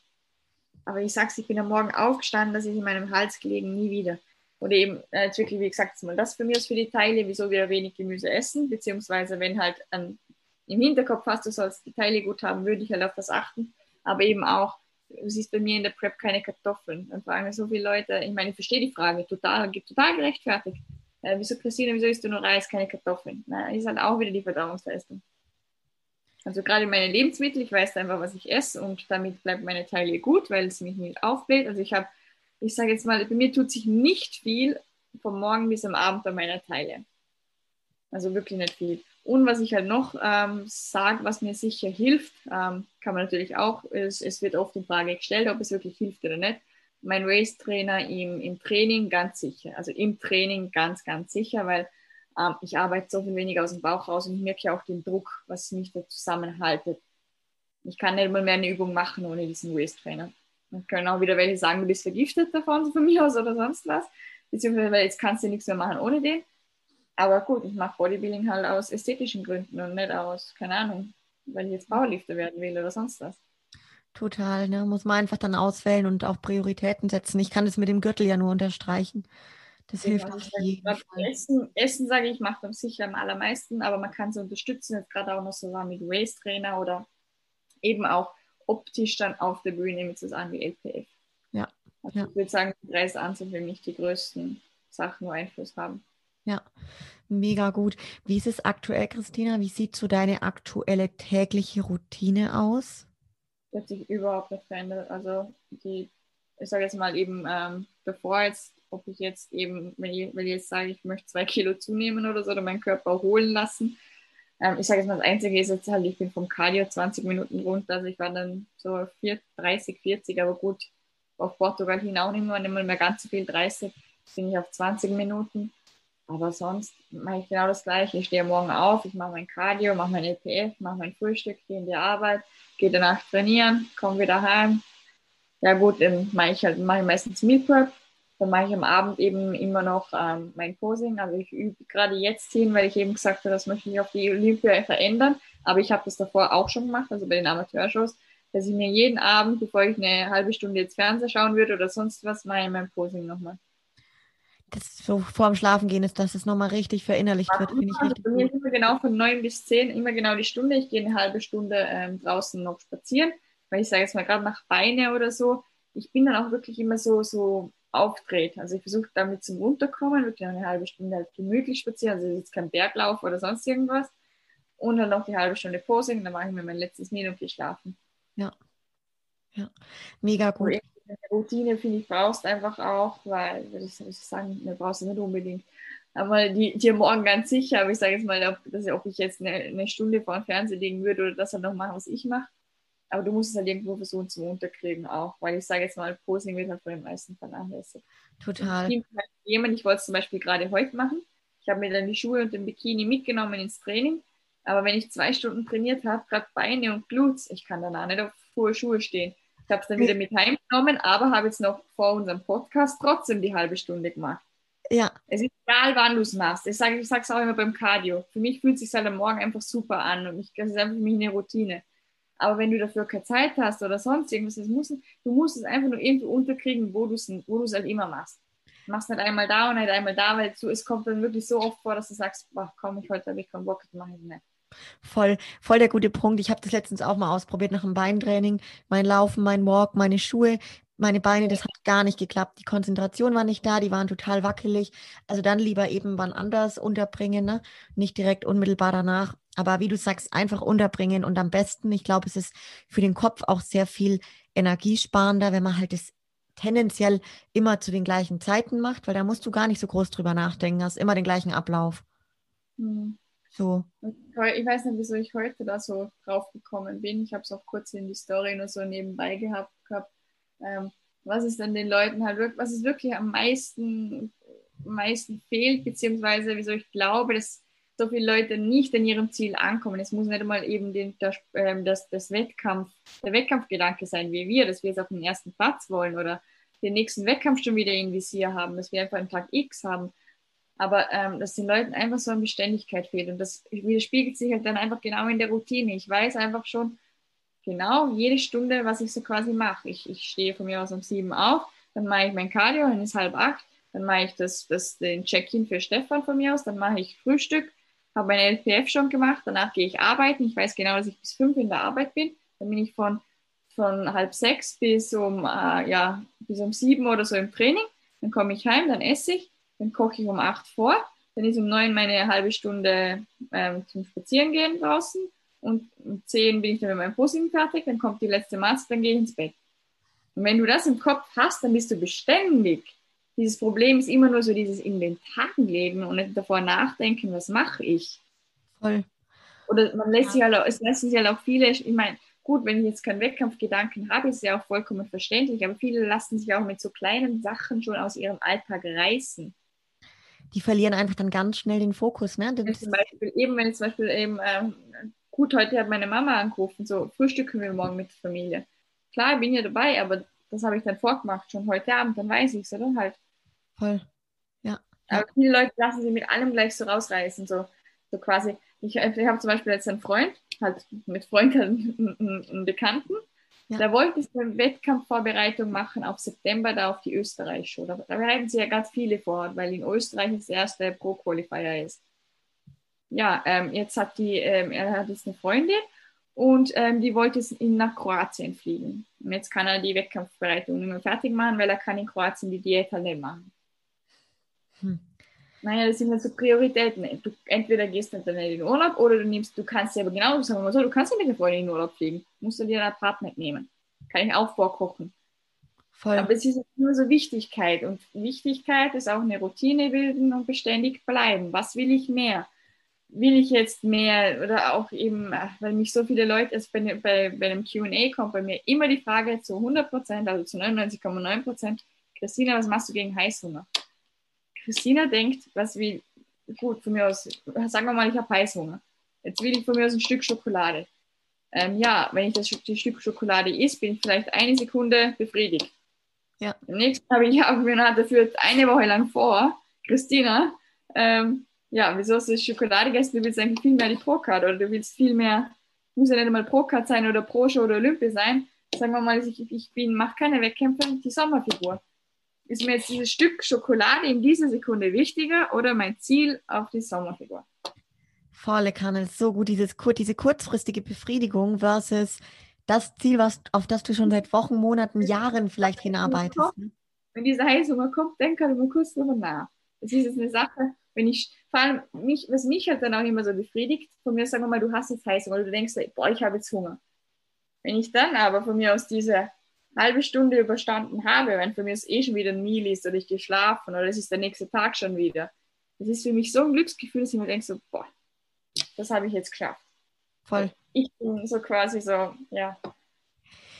aber ich sag's, ich bin am Morgen aufgestanden, dass ich in meinem Hals gelegen, nie wieder. Oder eben, äh, jetzt wirklich, wie gesagt, mal das für mich ist für die Teile, wieso wir wenig Gemüse essen, beziehungsweise wenn halt an, im Hinterkopf hast, du sollst die Teile gut haben, würde ich halt auf das achten. Aber eben auch, du siehst bei mir in der Prep keine Kartoffeln. Dann fragen mir so viele Leute, ich meine, ich verstehe die Frage, total, total gerechtfertigt. Äh, wieso, Christine, wieso isst du nur Reis, keine Kartoffeln? Na, ist halt auch wieder die Verdauungsleistung. Also gerade meine Lebensmittel, ich weiß einfach, was ich esse und damit bleibt meine Teile gut, weil es mich nicht aufbläht. Also ich habe, ich sage jetzt mal, bei mir tut sich nicht viel vom Morgen bis am Abend bei meiner Teile. Also wirklich nicht viel. Und was ich halt noch ähm, sage, was mir sicher hilft, ähm, kann man natürlich auch, es, es wird oft in Frage gestellt, ob es wirklich hilft oder nicht. Mein Race-Trainer im, im Training ganz sicher. Also im Training ganz, ganz sicher, weil ähm, ich arbeite so viel weniger aus dem Bauch raus und ich merke ja auch den Druck, was mich da zusammenhaltet. Ich kann nicht mal mehr eine Übung machen ohne diesen Waist-Trainer. Dann können auch wieder welche sagen, du bist vergiftet davon, von mir aus oder sonst was. Beziehungsweise, jetzt kannst du nichts mehr machen ohne den. Aber gut, ich mache Bodybuilding halt aus ästhetischen Gründen und nicht aus, keine Ahnung, weil ich jetzt Powerlifter werden will oder sonst was. Total, ne? Muss man einfach dann auswählen und auch Prioritäten setzen. Ich kann das mit dem Gürtel ja nur unterstreichen. Das hilft auf jeden Fall. Essen, Essen, sage ich, macht am sicher am allermeisten, aber man kann es unterstützen, jetzt gerade auch noch so mit Race-Trainer oder eben auch optisch dann auf der Bühne mit so an wie LPF. Ja. Also ja. Ich würde sagen, die drei Sachen sind für mich die größten Sachen, die Einfluss haben. Ja, mega gut. Wie ist es aktuell, Christina? Wie sieht so deine aktuelle tägliche Routine aus? Die hat sich überhaupt nicht verändert. Also die, ich sage jetzt mal eben, ähm, bevor jetzt ob ich jetzt eben, wenn ich, wenn ich jetzt sage, ich möchte zwei Kilo zunehmen oder so, oder meinen Körper holen lassen. Ähm, ich sage jetzt mal, das Einzige ist jetzt halt, ich bin vom Cardio 20 Minuten runter, also ich war dann so 4, 30, 40, aber gut, auf Portugal hin auch nicht mehr, ganz so viel, 30, bin ich auf 20 Minuten. Aber sonst mache ich genau das Gleiche. Ich stehe morgen auf, ich mache mein Cardio, mache mein LPF, mache mein Frühstück, gehe in die Arbeit, gehe danach trainieren, komme wieder heim. Ja gut, dann mache ich halt mache ich meistens Meal Prep, dann mache ich am Abend eben immer noch ähm, mein Posing. Also ich übe gerade jetzt hin, weil ich eben gesagt habe, das möchte ich auf die Olympia verändern. Aber ich habe das davor auch schon gemacht, also bei den Amateurshows, dass ich mir jeden Abend, bevor ich eine halbe Stunde jetzt Fernseher schauen würde oder sonst was, mache ich mein Posing nochmal. Das so vor dem Schlafen gehen ist, dass es nochmal richtig verinnerlicht wird. Finde ich richtig bei mir ist immer genau von neun bis zehn, immer genau die Stunde. Ich gehe eine halbe Stunde ähm, draußen noch spazieren, weil ich sage jetzt mal gerade nach Beine oder so, ich bin dann auch wirklich immer so, so aufdreht. Also ich versuche damit zum Runterkommen, wirklich eine halbe Stunde halt gemütlich spazieren, also jetzt kein Berglauf oder sonst irgendwas. Und dann noch die halbe Stunde Posing, dann mache ich mir mein letztes Meal und gehe schlafen. Ja. Ja, mega gut. Eine Routine, finde ich, brauchst einfach auch, weil, würde ich, würde sagen, du brauchst es nicht unbedingt. Aber die, die morgen ganz sicher, aber ich sage jetzt mal, ob, dass, ob ich jetzt eine, eine Stunde vor dem Fernseher legen würde oder das dann noch machen, was ich mache. Aber du musst es halt irgendwo versuchen zu unterkriegen auch, weil ich sage jetzt mal, Posing wird halt von den meisten vernachlässigt. Total. Jemand, ich wollte es zum Beispiel gerade heute machen. Ich habe mir dann die Schuhe und den Bikini mitgenommen ins Training. Aber wenn ich zwei Stunden trainiert habe, gerade Beine und Glutes, ich kann danach nicht auf hohe Schuhe stehen. Ich habe es dann wieder mit heimgenommen, aber habe jetzt noch vor unserem Podcast trotzdem die halbe Stunde gemacht. Ja. Es ist egal, wann du es machst. Ich sage ich es auch immer beim Cardio. Für mich fühlt es sich halt am Morgen einfach super an und ich, das ist einfach für mich eine Routine. Aber wenn du dafür keine Zeit hast oder sonst irgendwas, das musst, du musst es einfach nur irgendwie unterkriegen, wo du es wo halt immer machst. Du machst nicht einmal da und nicht einmal da, weil du, es kommt dann wirklich so oft vor, dass du sagst, boah, komm, ich heute habe ich keinen Bock, das mache ich nicht. Voll, voll der gute Punkt. Ich habe das letztens auch mal ausprobiert nach dem Beintraining. Mein Laufen, mein Walk, meine Schuhe, meine Beine, das hat gar nicht geklappt. Die Konzentration war nicht da, die waren total wackelig. Also dann lieber eben wann anders unterbringen, ne? nicht direkt unmittelbar danach. Aber wie du sagst, einfach unterbringen und am besten, ich glaube, es ist für den Kopf auch sehr viel energiesparender, wenn man halt das tendenziell immer zu den gleichen Zeiten macht, weil da musst du gar nicht so groß drüber nachdenken, hast immer den gleichen Ablauf. Mhm. So. Ich weiß nicht, wieso ich heute da so drauf gekommen bin. Ich habe es auch kurz in die Story nur so nebenbei gehabt. Ähm, was ist denn den Leuten halt wirklich, was ist wirklich am meisten, am meisten fehlt, beziehungsweise wieso ich glaube, dass so viele Leute nicht an ihrem Ziel ankommen. Es muss nicht einmal eben den, das, ähm, das, das Wettkampf, der Wettkampfgedanke sein, wie wir, dass wir jetzt auf den ersten Platz wollen oder den nächsten Wettkampf schon wieder in Visier haben, dass wir einfach einen Tag X haben. Aber ähm, dass den Leuten einfach so eine Beständigkeit fehlt. Und das widerspiegelt sich halt dann einfach genau in der Routine. Ich weiß einfach schon genau jede Stunde, was ich so quasi mache. Ich, ich stehe von mir aus um sieben auf, dann mache ich mein Cardio, dann ist halb acht, dann mache ich das, das, den Check-in für Stefan von mir aus, dann mache ich Frühstück, habe mein LPF schon gemacht, danach gehe ich arbeiten. Ich weiß genau, dass ich bis fünf in der Arbeit bin. Dann bin ich von, von halb sechs bis um, äh, ja, bis um sieben oder so im Training. Dann komme ich heim, dann esse ich, dann koche ich um acht vor. Dann ist um neun meine halbe Stunde ähm, zum Spazierengehen draußen. Und um zehn bin ich dann mit meinem Posing fertig. Dann kommt die letzte Maske, dann gehe ich ins Bett. Und wenn du das im Kopf hast, dann bist du beständig dieses Problem ist immer nur so dieses in den Tagen leben und nicht davor nachdenken, was mache ich. Voll. Oder man lässt sich halt, auch, es lassen sich halt auch viele, ich meine, gut, wenn ich jetzt keinen Wettkampfgedanken habe, ist ja auch vollkommen verständlich, aber viele lassen sich auch mit so kleinen Sachen schon aus ihrem Alltag reißen. Die verlieren einfach dann ganz schnell den Fokus, ne? zum Beispiel, eben wenn ich zum Beispiel eben, ähm, gut, heute hat meine Mama angerufen, so frühstücken wir morgen mit der Familie. Klar, ich bin ja dabei, aber das habe ich dann vorgemacht, schon heute Abend, dann weiß ich es, oder? Halt. Voll. Ja. Aber viele Leute lassen sich mit allem gleich so rausreißen, so, so quasi. Ich, ich habe zum Beispiel jetzt einen Freund, halt mit Freund einen, einen Bekannten, ja. da wollte ich eine Wettkampfvorbereitung machen auf September da auf die Österreich-Show. Da, da bereiten sich ja ganz viele vor, weil in Österreich das erste Pro-Qualifier ist. Ja, ähm, jetzt hat die, ähm, er hat jetzt eine Freundin und ähm, die wollte ihn nach Kroatien fliegen. Und jetzt kann er die Wettkampfbereitung nicht mehr fertig machen, weil er kann in Kroatien die Diät halt nicht machen. Hm. Naja, das sind halt so Prioritäten. Du, entweder gehst du dann nicht in Urlaub oder du nimmst, du kannst ja aber genau, sagen wir mal so, du kannst ja mit der Freundin in Urlaub fliegen. Musst du dir einen Partner nehmen. Kann ich auch vorkochen. Voll. Aber es ist nur so Wichtigkeit. Und Wichtigkeit ist auch eine Routine bilden und beständig bleiben. Was will ich mehr? Will ich jetzt mehr oder auch eben, weil mich so viele Leute, es bei, bei, bei einem QA kommt bei mir immer die Frage zu 100 Prozent, also zu 99,9 Prozent, Christina, was machst du gegen Heißhunger? Christina denkt, was wie, gut, von mir aus, sagen wir mal, ich habe Heißhunger. Jetzt will ich von mir aus ein Stück Schokolade. Ähm, ja, wenn ich das Stück Schokolade isst, bin ich vielleicht eine Sekunde befriedigt. Ja. Im nächsten habe ich habe mir dafür eine Woche lang vor, Christina, ähm, ja, wieso hast du Schokolade gegessen? Du willst eigentlich viel mehr die Pro-Card oder du willst viel mehr, muss ja nicht einmal Pro-Card sein oder Pro-Show oder Olympia sein. Sagen wir mal, ich, ich bin, mache keine Wettkämpfe, die Sommerfigur. Ist mir jetzt dieses Stück Schokolade in dieser Sekunde wichtiger oder mein Ziel auf die Sommerfigur? Volle Kanne, so gut, dieses, diese kurzfristige Befriedigung versus das Ziel, was, auf das du schon seit Wochen, Monaten, Jahren vielleicht hinarbeitest. Ne? wenn dieser Heißhunger kommt, kann ich mal kurz drüber nach. Das ist jetzt eine Sache, wenn ich, vor allem, mich, was mich halt dann auch immer so befriedigt, von mir sagen wir mal, du hast jetzt Heißhunger, oder du denkst, boah, ich habe jetzt Hunger. Wenn ich dann aber von mir aus diese halbe Stunde überstanden habe, wenn für mich es eh schon wieder ein Meal ist oder ich geschlafen oder es ist der nächste Tag schon wieder, das ist für mich so ein Glücksgefühl, dass ich mir denke, so, boah, das habe ich jetzt geschafft. Voll. Ich bin so quasi so, ja.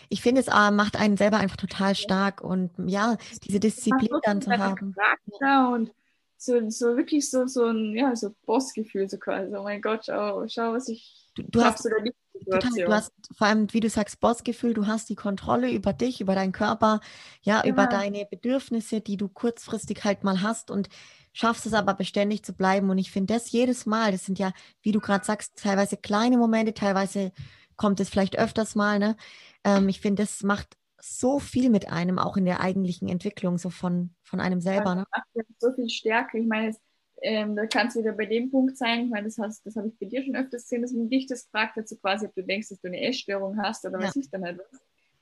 Ich finde, es äh, macht einen selber einfach total stark und ja, diese Disziplin dann zu haben. Charakter und so, so wirklich so, so ein ja, so Bossgefühl, so quasi. Oh mein Gott, schau, schau was ich du, du hast, oder nicht. Total, du hast vor allem, wie du sagst, Bossgefühl, du hast die Kontrolle über dich, über deinen Körper, ja, genau. über deine Bedürfnisse, die du kurzfristig halt mal hast und schaffst es aber beständig zu bleiben. Und ich finde das jedes Mal, das sind ja, wie du gerade sagst, teilweise kleine Momente, teilweise kommt es vielleicht öfters mal, ne? Ähm, ich finde, das macht so viel mit einem, auch in der eigentlichen Entwicklung, so von, von einem selber. Ne? So viel Stärke. Ich meine, ähm, da kannst du wieder bei dem Punkt sein, ich meine, das, hast, das habe ich bei dir schon öfters gesehen, dass man dich das fragt dazu quasi, ob du denkst, dass du eine Essstörung hast oder ja. was ist dann halt was.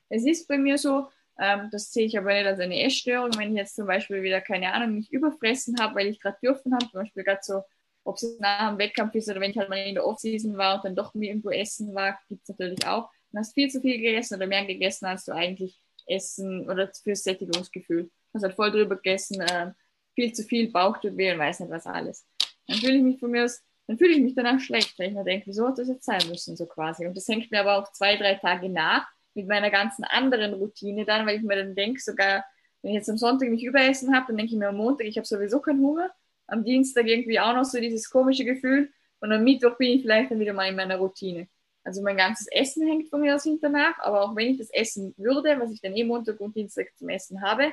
Es ist bei mir so, ähm, das sehe ich aber nicht als eine Essstörung, wenn ich jetzt zum Beispiel wieder, keine Ahnung, mich überfressen habe, weil ich gerade dürfen habe, zum Beispiel gerade so, ob es nach dem Wettkampf ist oder wenn ich halt mal in der Off-Season war und dann doch mir irgendwo essen war, gibt es natürlich auch. Du hast viel zu viel gegessen oder mehr gegessen, als du eigentlich essen oder fürs Sättigungsgefühl. Du hast halt voll drüber gegessen, äh, viel zu viel, Bauch tut weh und weiß nicht was alles. Dann fühle ich mich von mir aus, dann fühle ich mich danach schlecht, weil ich mir denke, wieso hat das jetzt sein müssen, so quasi. Und das hängt mir aber auch zwei, drei Tage nach mit meiner ganzen anderen Routine dann, weil ich mir dann denke, sogar wenn ich jetzt am Sonntag mich überessen habe, dann denke ich mir am Montag, ich habe sowieso keinen Hunger. Am Dienstag irgendwie auch noch so dieses komische Gefühl. Und am Mittwoch bin ich vielleicht dann wieder mal in meiner Routine. Also mein ganzes Essen hängt von mir aus hinterher. Aber auch wenn ich das essen würde, was ich dann eh Montag und Dienstag zum Essen habe,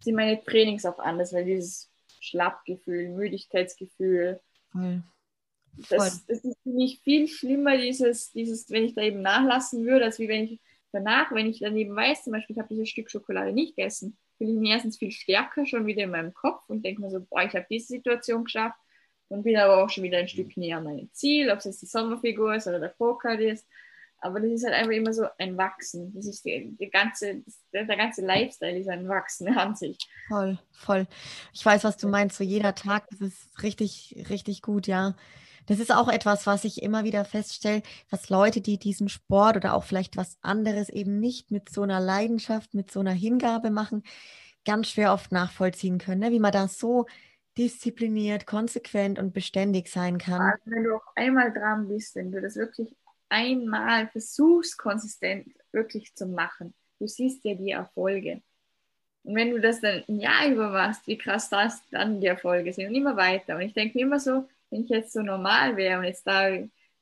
sind meine Trainings auch anders, weil dieses Schlappgefühl, Müdigkeitsgefühl, Voll. Voll. Das, das, ist für mich viel schlimmer, dieses, dieses, wenn ich da eben nachlassen würde, als wie wenn ich danach, wenn ich daneben weiß, zum Beispiel, ich habe dieses Stück Schokolade nicht gegessen, fühle ich mich erstens viel stärker schon wieder in meinem Kopf und denke mir so, boah, ich habe diese Situation geschafft und bin aber auch schon wieder ein Stück näher an meinem Ziel, ob es jetzt die Sommerfigur ist oder der Pokal ist. Aber das ist halt einfach immer so ein Wachsen. Das ist die, die ganze, der, der, ganze Lifestyle ist ein Wachsen an sich. Voll, voll. Ich weiß, was du meinst. So jeder Tag, das ist richtig, richtig gut, ja. Das ist auch etwas, was ich immer wieder feststelle, dass Leute, die diesen Sport oder auch vielleicht was anderes eben nicht mit so einer Leidenschaft, mit so einer Hingabe machen, ganz schwer oft nachvollziehen können, ne? wie man da so diszipliniert, konsequent und beständig sein kann. Also wenn du auch einmal dran bist, wenn du das wirklich einmal versuchst, konsistent wirklich zu machen, du siehst ja die Erfolge. Und wenn du das dann ein Jahr über machst, wie krass das dann die Erfolge sind und immer weiter. Und ich denke mir immer so, wenn ich jetzt so normal wäre und jetzt da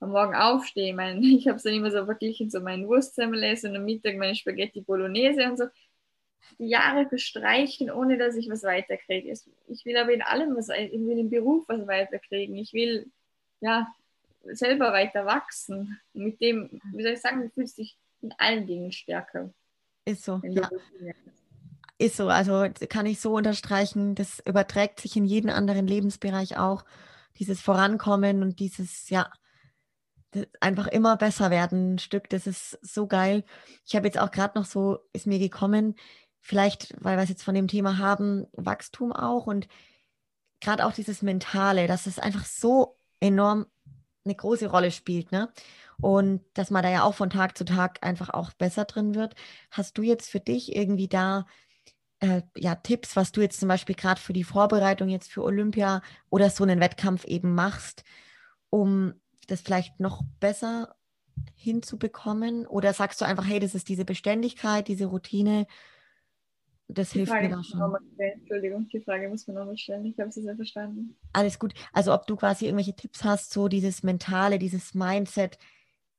am Morgen aufstehe, mein, ich habe es dann immer so verglichen, so mein Wurstsemmel und am Mittag meine Spaghetti Bolognese und so, die Jahre verstreichen, ohne dass ich was weiterkriege. Ich will aber in allem was, ich will im Beruf was weiterkriegen. Ich will, ja, selber weiter wachsen. Mit dem, wie soll ich sagen, du fühlst dich in allen Dingen stärker. Ist so, ja. Ist so, also kann ich so unterstreichen, das überträgt sich in jeden anderen Lebensbereich auch dieses Vorankommen und dieses, ja, einfach immer besser werden ein Stück, das ist so geil. Ich habe jetzt auch gerade noch so, ist mir gekommen, vielleicht, weil wir es jetzt von dem Thema haben, Wachstum auch und gerade auch dieses Mentale, dass es einfach so enorm eine große Rolle spielt, ne? Und dass man da ja auch von Tag zu Tag einfach auch besser drin wird. Hast du jetzt für dich irgendwie da äh, ja, Tipps, was du jetzt zum Beispiel gerade für die Vorbereitung jetzt für Olympia oder so einen Wettkampf eben machst, um das vielleicht noch besser hinzubekommen? Oder sagst du einfach, hey, das ist diese Beständigkeit, diese Routine, das die hilft Frage mir da schon. Entschuldigung, die Frage muss man nochmal stellen. Ich habe sie sehr verstanden. Alles gut. Also ob du quasi irgendwelche Tipps hast, so dieses Mentale, dieses Mindset,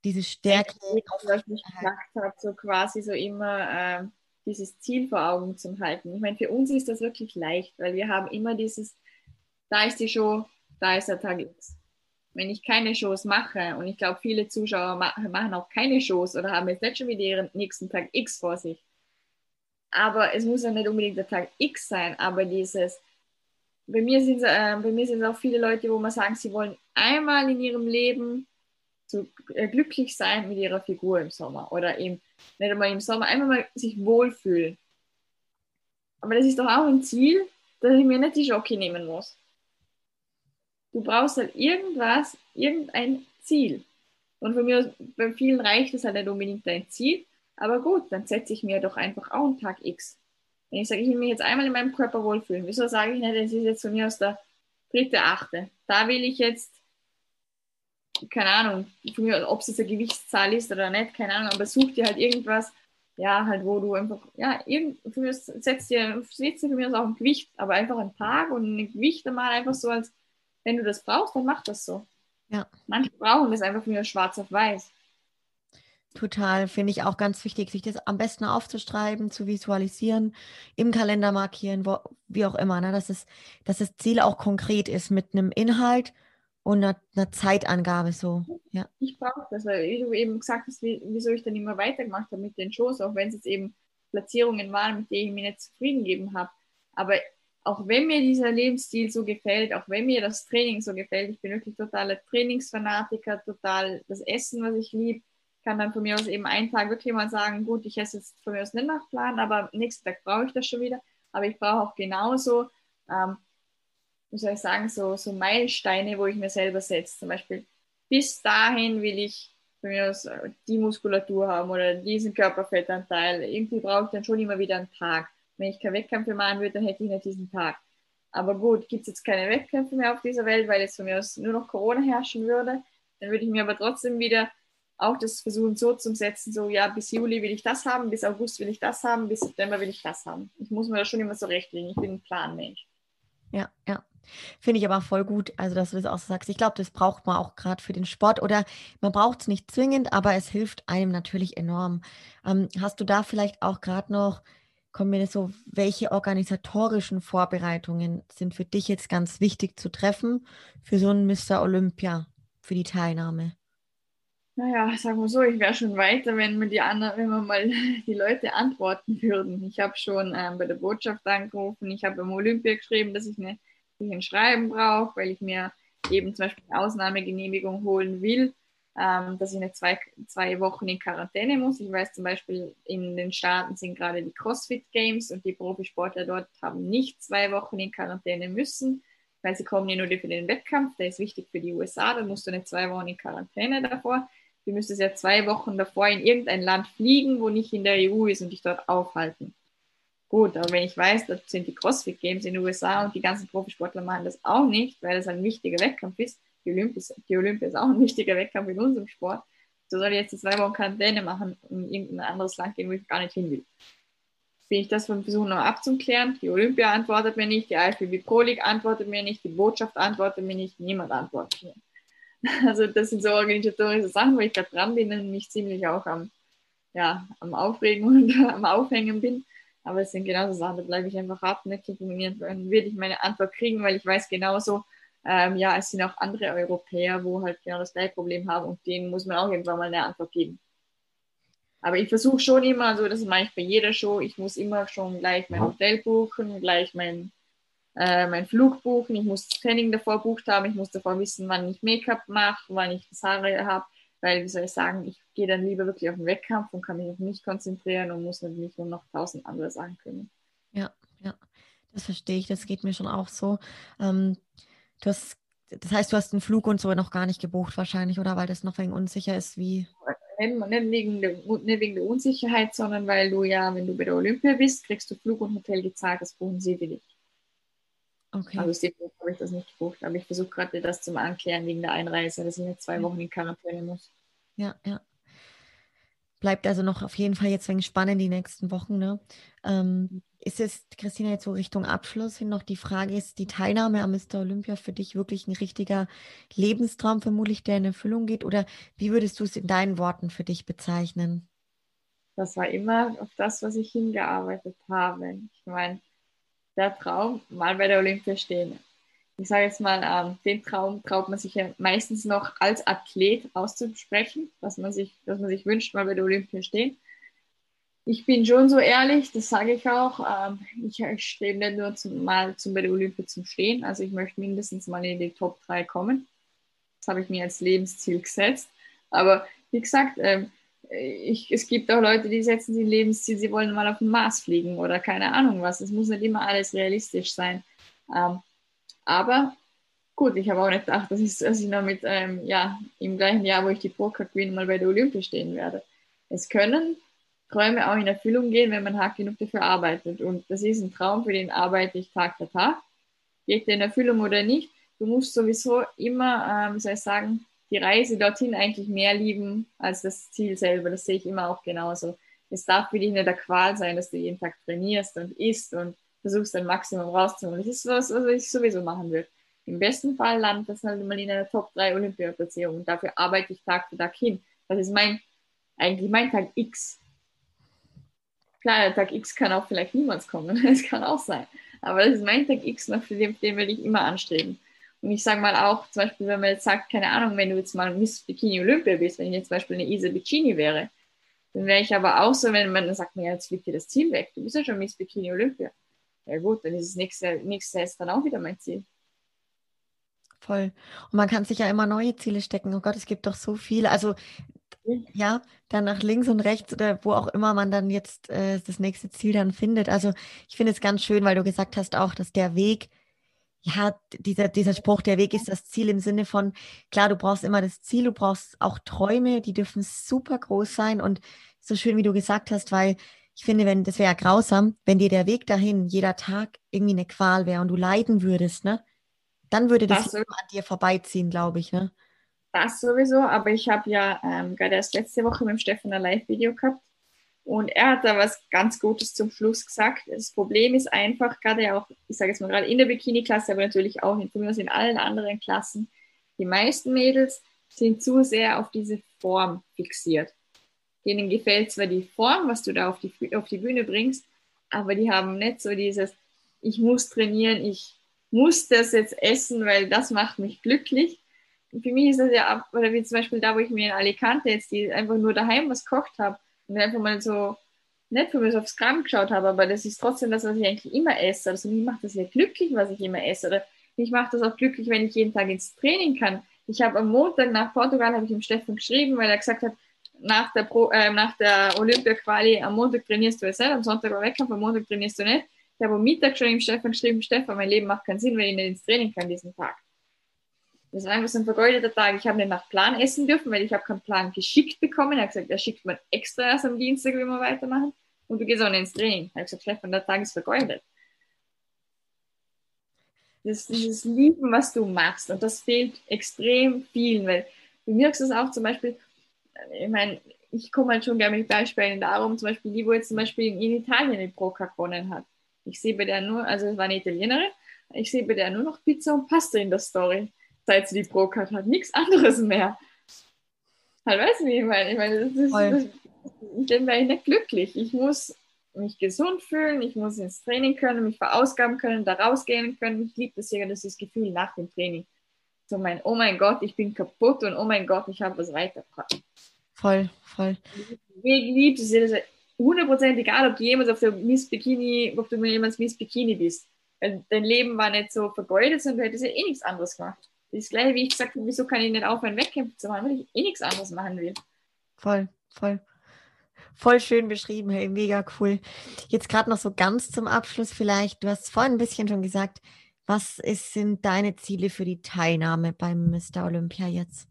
diese Stärke. Was ich gesagt habe, so quasi so immer äh, dieses Ziel vor Augen zu halten. Ich meine, für uns ist das wirklich leicht, weil wir haben immer dieses, da ist die Show, da ist der Tag X. Wenn ich keine Shows mache, und ich glaube, viele Zuschauer machen auch keine Shows oder haben jetzt nicht schon wieder ihren nächsten Tag X vor sich. Aber es muss ja nicht unbedingt der Tag X sein, aber dieses, bei mir sind es äh, auch viele Leute, wo man sagen, sie wollen einmal in ihrem Leben so äh, glücklich sein mit ihrer Figur im Sommer oder eben nicht einmal im Sommer, einfach mal sich wohlfühlen. Aber das ist doch auch ein Ziel, dass ich mir nicht die Schocke nehmen muss. Du brauchst halt irgendwas, irgendein Ziel. Und von mir, bei vielen reicht es halt nicht unbedingt dein Ziel. Aber gut, dann setze ich mir doch einfach auch einen Tag X. Wenn ich sage, ich will mich jetzt einmal in meinem Körper wohlfühlen, wieso sage ich nicht, das ist jetzt von mir aus der dritte, achte. Da will ich jetzt, keine Ahnung, von mir, ob es jetzt eine Gewichtszahl ist oder nicht, keine Ahnung, aber such dir halt irgendwas, ja, halt, wo du einfach, ja, irgend, für mich setzt dir, setzt dir für mich auch ein Gewicht, aber einfach ein Tag und ein Gewicht einmal einfach so als, wenn du das brauchst, dann mach das so. Ja. Manche brauchen das einfach für mich schwarz auf weiß. Total, finde ich auch ganz wichtig, sich das am besten aufzuschreiben, zu visualisieren, im Kalender markieren, wo, wie auch immer, ne? dass, es, dass das Ziel auch konkret ist mit einem Inhalt und einer, einer Zeitangabe so. Ja. Ich brauche das, weil wie du eben gesagt hast, wie, wieso ich dann immer weitergemacht habe mit den Shows, auch wenn es jetzt eben Platzierungen waren, mit denen ich mich nicht zufrieden gegeben habe. Aber auch wenn mir dieser Lebensstil so gefällt, auch wenn mir das Training so gefällt, ich bin wirklich totaler Trainingsfanatiker, total das Essen, was ich liebe, kann dann von mir aus eben einen Tag wirklich mal sagen, gut, ich esse jetzt von mir aus nicht nach Plan, aber nächsten Tag brauche ich das schon wieder. Aber ich brauche auch genauso, ähm, wie soll ich sagen, so, so Meilensteine, wo ich mir selber setze. Zum Beispiel, bis dahin will ich von mir aus äh, die Muskulatur haben oder diesen Körperfettanteil. Irgendwie brauche ich dann schon immer wieder einen Tag. Wenn ich keine Wettkämpfe machen würde, dann hätte ich nicht diesen Tag. Aber gut, gibt es jetzt keine Wettkämpfe mehr auf dieser Welt, weil jetzt von mir aus nur noch Corona herrschen würde, dann würde ich mir aber trotzdem wieder auch das versuchen so zu setzen, so ja, bis Juli will ich das haben, bis August will ich das haben, bis September will ich das haben. Ich muss mir das schon immer so rechtlegen. Ich bin ein Planmensch. Ja, ja. Finde ich aber voll gut, also dass du das auch so sagst. Ich glaube, das braucht man auch gerade für den Sport oder man braucht es nicht zwingend, aber es hilft einem natürlich enorm. Ähm, hast du da vielleicht auch gerade noch, kommen mir so, welche organisatorischen Vorbereitungen sind für dich jetzt ganz wichtig zu treffen für so ein Mr. Olympia, für die Teilnahme? Naja, sagen wir so, ich wäre schon weiter, wenn wir, die anderen, wenn wir mal die Leute antworten würden. Ich habe schon ähm, bei der Botschaft angerufen, ich habe beim Olympia geschrieben, dass ich, eine, dass ich ein Schreiben brauche, weil ich mir eben zum Beispiel eine Ausnahmegenehmigung holen will, ähm, dass ich eine zwei, zwei Wochen in Quarantäne muss. Ich weiß zum Beispiel, in den Staaten sind gerade die CrossFit Games und die Profisportler dort haben nicht zwei Wochen in Quarantäne müssen, weil sie kommen ja nur für den Wettkampf, der ist wichtig für die USA, da musst du eine zwei Wochen in Quarantäne davor. Du müsstest ja zwei Wochen davor in irgendein Land fliegen, wo nicht in der EU ist und dich dort aufhalten. Gut, aber wenn ich weiß, das sind die CrossFit Games in den USA und die ganzen Profisportler machen das auch nicht, weil das ein wichtiger Wettkampf ist. Die Olympia, die Olympia ist auch ein wichtiger Wettkampf in unserem Sport. So soll ich jetzt zwei Wochen Quarantäne machen und in irgendein anderes Land gehen, wo ich gar nicht hin will. Bin ich das von Versuchen noch abzuklären? Die Olympia antwortet mir nicht, die IFBB Pro League antwortet mir nicht, die Botschaft antwortet mir nicht, niemand antwortet mir. Also das sind so organisatorische Sachen, wo ich gerade dran bin und mich ziemlich auch am, ja, am Aufregen und am Aufhängen bin. Aber es sind genauso Sachen, da bleibe ich einfach hartnäckig und dann würde ich meine Antwort kriegen, weil ich weiß genauso, ähm, ja, es sind auch andere Europäer, wo halt genau das gleiche Problem haben und denen muss man auch irgendwann mal eine Antwort geben. Aber ich versuche schon immer, also das mache ich bei jeder Show, ich muss immer schon gleich mein Hotel buchen, gleich mein äh, mein Flug buchen, ich muss das Training davor bucht haben, ich muss davor wissen, wann ich Make-up mache, wann ich das Haare habe, weil, wie soll ich sagen, ich gehe dann lieber wirklich auf den Wettkampf und kann mich auf mich konzentrieren und muss natürlich nur noch tausend andere Sachen können. Ja, ja, das verstehe ich, das geht mir schon auch so. Ähm, du hast, das heißt, du hast den Flug und so noch gar nicht gebucht wahrscheinlich, oder weil das noch wegen unsicher ist, wie? Nicht, nicht, wegen der, nicht wegen der Unsicherheit, sondern weil du ja, wenn du bei der Olympia bist, kriegst du Flug und Hotel gezahlt, das buchen sie für dich. Okay. Also deswegen habe ich das nicht gebucht. Aber ich versuche gerade das zum Anklären wegen der Einreise, dass ich jetzt zwei Wochen in Quarantäne muss. Ja, ja. Bleibt also noch auf jeden Fall jetzt wegen spannend die nächsten Wochen. Ne? Ähm, ist es, Christina, jetzt so Richtung Abschluss hin noch die Frage, ist die Teilnahme am Mr. Olympia für dich wirklich ein richtiger Lebenstraum vermutlich, der in Erfüllung geht? Oder wie würdest du es in deinen Worten für dich bezeichnen? Das war immer auf das, was ich hingearbeitet habe. Ich meine, der Traum, mal bei der Olympia stehen. Ich sage jetzt mal, ähm, den Traum traut man sich ja meistens noch als Athlet auszusprechen, dass man sich, dass man sich wünscht, mal bei der Olympia stehen. Ich bin schon so ehrlich, das sage ich auch. Ähm, ich, ich strebe nicht nur zum, mal zum, bei der Olympia zum Stehen, also ich möchte mindestens mal in die Top 3 kommen. Das habe ich mir als Lebensziel gesetzt. Aber wie gesagt, ähm, ich, es gibt auch Leute, die setzen sich Lebensziel, sie wollen mal auf den Mars fliegen oder keine Ahnung was. Es muss nicht immer alles realistisch sein. Ähm, aber gut, ich habe auch nicht gedacht, dass ich, dass ich noch mit, ähm, ja, im gleichen Jahr, wo ich die Pro Queen mal bei der Olympia stehen werde. Es können Träume auch in Erfüllung gehen, wenn man hart genug dafür arbeitet. Und das ist ein Traum, für den arbeite ich Tag für Tag. Geht der in Erfüllung oder nicht? Du musst sowieso immer, ähm, soll ich sagen, die Reise dorthin eigentlich mehr lieben als das Ziel selber. Das sehe ich immer auch genauso. Es darf für dich nicht der Qual sein, dass du jeden Tag trainierst und isst und versuchst dein Maximum rauszuholen. Das ist was, was ich sowieso machen würde. Im besten Fall landet das halt mal in einer Top 3 Olympia-Platzierung und dafür arbeite ich Tag für Tag hin. Das ist mein, eigentlich mein Tag X. Klar, der Tag X kann auch vielleicht niemals kommen, das kann auch sein. Aber das ist mein Tag X, nach dem, den will ich immer anstreben. Und ich sage mal auch, zum Beispiel, wenn man jetzt sagt, keine Ahnung, wenn du jetzt mal Miss Bikini Olympia bist, wenn ich jetzt zum Beispiel eine Isa Bikini wäre, dann wäre ich aber auch so, wenn man dann sagt, ja, jetzt fliegt dir das Ziel weg, du bist ja schon Miss Bikini Olympia. Ja gut, dann ist das nächste, nächste ist dann auch wieder mein Ziel. Voll. Und man kann sich ja immer neue Ziele stecken. Oh Gott, es gibt doch so viele. Also ja, dann nach links und rechts oder wo auch immer man dann jetzt äh, das nächste Ziel dann findet. Also ich finde es ganz schön, weil du gesagt hast auch, dass der Weg, ja, dieser, dieser Spruch, der Weg ist das Ziel im Sinne von, klar, du brauchst immer das Ziel, du brauchst auch Träume, die dürfen super groß sein und so schön, wie du gesagt hast, weil ich finde, wenn, das wäre ja grausam, wenn dir der Weg dahin jeder Tag irgendwie eine Qual wäre und du leiden würdest, ne? Dann würde das, das an dir vorbeiziehen, glaube ich, ne? Das sowieso, aber ich habe ja ähm, gerade erst letzte Woche mit dem Stefan ein Live-Video gehabt und er hat da was ganz Gutes zum Schluss gesagt. Das Problem ist einfach, gerade auch, ich sage jetzt mal gerade in der Bikini-Klasse, aber natürlich auch in, in allen anderen Klassen, die meisten Mädels sind zu sehr auf diese Form fixiert. Denen gefällt zwar die Form, was du da auf die, auf die Bühne bringst, aber die haben nicht so dieses, ich muss trainieren, ich muss das jetzt essen, weil das macht mich glücklich. Und für mich ist das ja, oder wie zum Beispiel da, wo ich mir in Alicante jetzt die einfach nur daheim was kocht habe und einfach mal so nicht für mich aufs Gramm geschaut habe, aber das ist trotzdem das, was ich eigentlich immer esse. Also mich macht das ja glücklich, was ich immer esse. Oder mich macht das auch glücklich, wenn ich jeden Tag ins Training kann. Ich habe am Montag nach Portugal, habe ich dem Steffen geschrieben, weil er gesagt hat, nach der, Pro, äh, nach der Olympia-Quali am Montag trainierst du es nicht, am Sonntag war Wettkampf, am Montag trainierst du nicht. Ich habe am Mittag schon dem Stefan geschrieben, Stefan, mein Leben macht keinen Sinn, wenn ich nicht ins Training kann diesen Tag. Das war einfach so ein vergeudeter Tag. Ich habe nicht nach Plan essen dürfen, weil ich habe keinen Plan geschickt bekommen. Er hat gesagt, er schickt mir extra erst am Dienstag, wenn wir weitermachen. Und du gehst auch nicht ins Training. Er hat gesagt, Stefan, der Tag ist vergeudet. Das, dieses Lieben, was du machst. Und das fehlt extrem vielen, weil du merkst es auch zum Beispiel, ich meine, ich komme halt schon gerne mit Beispielen darum, zum Beispiel die, wo jetzt zum Beispiel in Italien die Proca gewonnen hat. Ich sehe bei der nur, also es war eine Italienerin, ich sehe bei der nur noch Pizza und Pasta in der Story, seit sie die Pro hat, hat nichts anderes mehr. Halt, weißt du, wie ich meine? Ich meine, das ist, das, dann wäre ich nicht glücklich. Ich muss mich gesund fühlen, ich muss ins Training können, mich verausgaben können, da rausgehen können. Ich liebe das ja, das ist das Gefühl nach dem Training. So mein, oh mein Gott, ich bin kaputt und oh mein Gott, ich habe was weitergebracht. Voll, voll. Ich liebe es, ja 100% egal, ob du jemals auf der Miss Bikini, ob du jemals Miss Bikini bist. Dein Leben war nicht so vergeudet, sondern du hättest ja eh nichts anderes gemacht. Das ist gleich, wie ich gesagt habe, wieso kann ich nicht aufhören, Wettkämpfe zu machen, weil ich eh nichts anderes machen will. Voll, voll. Voll schön beschrieben, hey, mega cool. Jetzt gerade noch so ganz zum Abschluss vielleicht. Du hast vorhin ein bisschen schon gesagt, was ist, sind deine Ziele für die Teilnahme beim Mr. Olympia jetzt?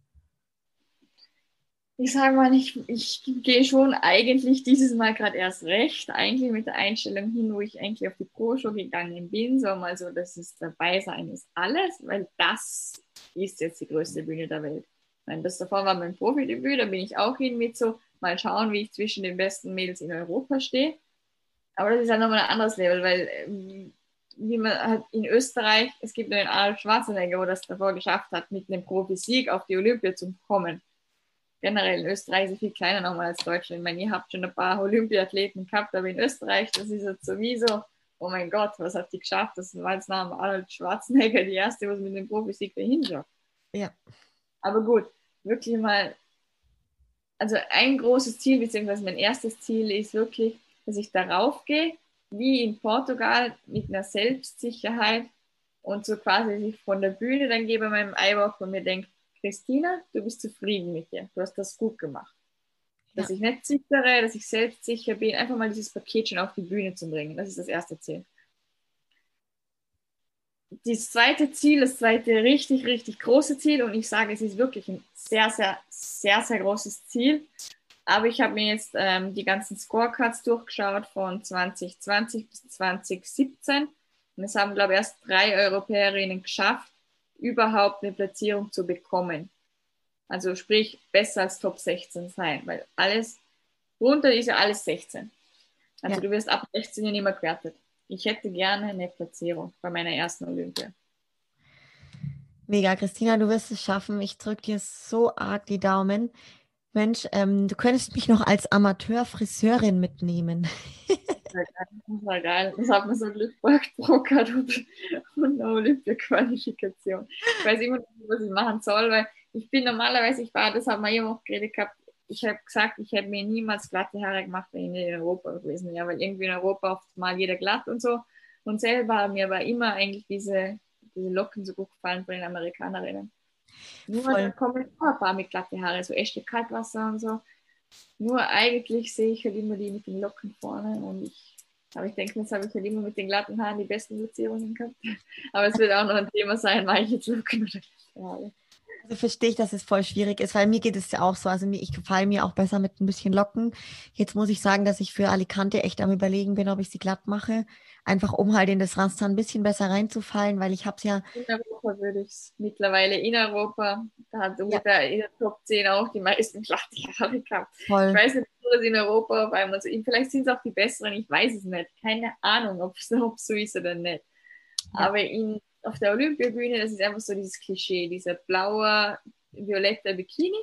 Ich sage mal, ich, ich gehe schon eigentlich dieses Mal gerade erst recht, eigentlich mit der Einstellung hin, wo ich eigentlich auf die Pro-Show gegangen bin, so mal so, dass es dabei sein ist alles, weil das ist jetzt die größte Bühne der Welt. Ich meine, das davor war mein Profidebüt, da bin ich auch hin mit so, mal schauen, wie ich zwischen den besten Mädels in Europa stehe. Aber das ist halt nochmal ein anderes Level, weil ähm, wie man halt in Österreich, es gibt nur den Arnold Schwarzenegger, wo das davor geschafft hat, mit einem Profi-Sieg auf die Olympia zu kommen generell in Österreich ist viel kleiner nochmal als Deutschland. Ich meine, ihr habt schon ein paar Olympiathleten gehabt, aber in Österreich, das ist jetzt sowieso, oh mein Gott, was hat die geschafft? Das war jetzt nach Arnold Schwarzenegger die erste, was mit dem Profisieg dahin schafft. Ja. Aber gut, wirklich mal, also ein großes Ziel, beziehungsweise mein erstes Ziel ist wirklich, dass ich darauf gehe, wie in Portugal, mit einer Selbstsicherheit und so quasi sich von der Bühne dann gebe meinem Eiwalk und mir denke, Christina, du bist zufrieden mit dir. Du hast das gut gemacht. Dass ja. ich nicht zittere, dass ich selbstsicher bin, einfach mal dieses Paket schon auf die Bühne zu bringen. Das ist das erste Ziel. Das zweite Ziel, das zweite richtig, richtig große Ziel, und ich sage, es ist wirklich ein sehr, sehr, sehr, sehr großes Ziel. Aber ich habe mir jetzt ähm, die ganzen Scorecards durchgeschaut von 2020 bis 2017. Und es haben, glaube ich, erst drei Europäerinnen geschafft, überhaupt eine Platzierung zu bekommen. Also sprich, besser als Top 16 sein, weil alles, runter ist ja alles 16. Also ja. du wirst ab 16 ja nicht mehr gewertet. Ich hätte gerne eine Platzierung bei meiner ersten Olympia. Mega, Christina, du wirst es schaffen. Ich drücke dir so arg die Daumen. Mensch, ähm, du könntest mich noch als Amateurfriseurin mitnehmen. Das war geil. Das hat mir so Glück gebracht, und, und eine Olympia-Qualifikation. Ich weiß immer nicht, was ich machen soll, weil ich bin normalerweise, ich war, das haben wir immer auch geredet gehabt, ich habe gesagt, ich hätte mir niemals glatte Haare gemacht, wenn ich in Europa gewesen wäre, weil irgendwie in Europa oft mal jeder glatt und so. Und selber mir war immer eigentlich diese, diese Locken so gut gefallen von den Amerikanerinnen. Nur dann kommen ein paar mit glatte Haare, so echte Kaltwasser und so. Nur eigentlich sehe ich halt immer die mit den Locken vorne und ich, aber ich denke, jetzt habe ich halt immer mit den glatten Haaren die besten Platzierungen gehabt. Aber es wird auch noch ein Thema sein, jetzt Locken oder Haare. Also verstehe ich, dass es voll schwierig ist, weil mir geht es ja auch so. Also ich gefalle mir auch besser mit ein bisschen Locken. Jetzt muss ich sagen, dass ich für Alicante echt am überlegen bin, ob ich sie glatt mache. Einfach um halt in das Raster ein bisschen besser reinzufallen, weil ich habe es ja. In Europa würde ich es mittlerweile in Europa, da hat ungefähr ja. in der Top 10 auch die meisten glatte Haare gehabt. Voll. Ich weiß nicht, ob es in Europa, weil man so, vielleicht sind es auch die besseren, ich weiß es nicht. Keine Ahnung, ob es so ist oder nicht. Ja. Aber in auf der Olympiabühne, das ist einfach so dieses Klischee, dieser blaue, violette Bikini.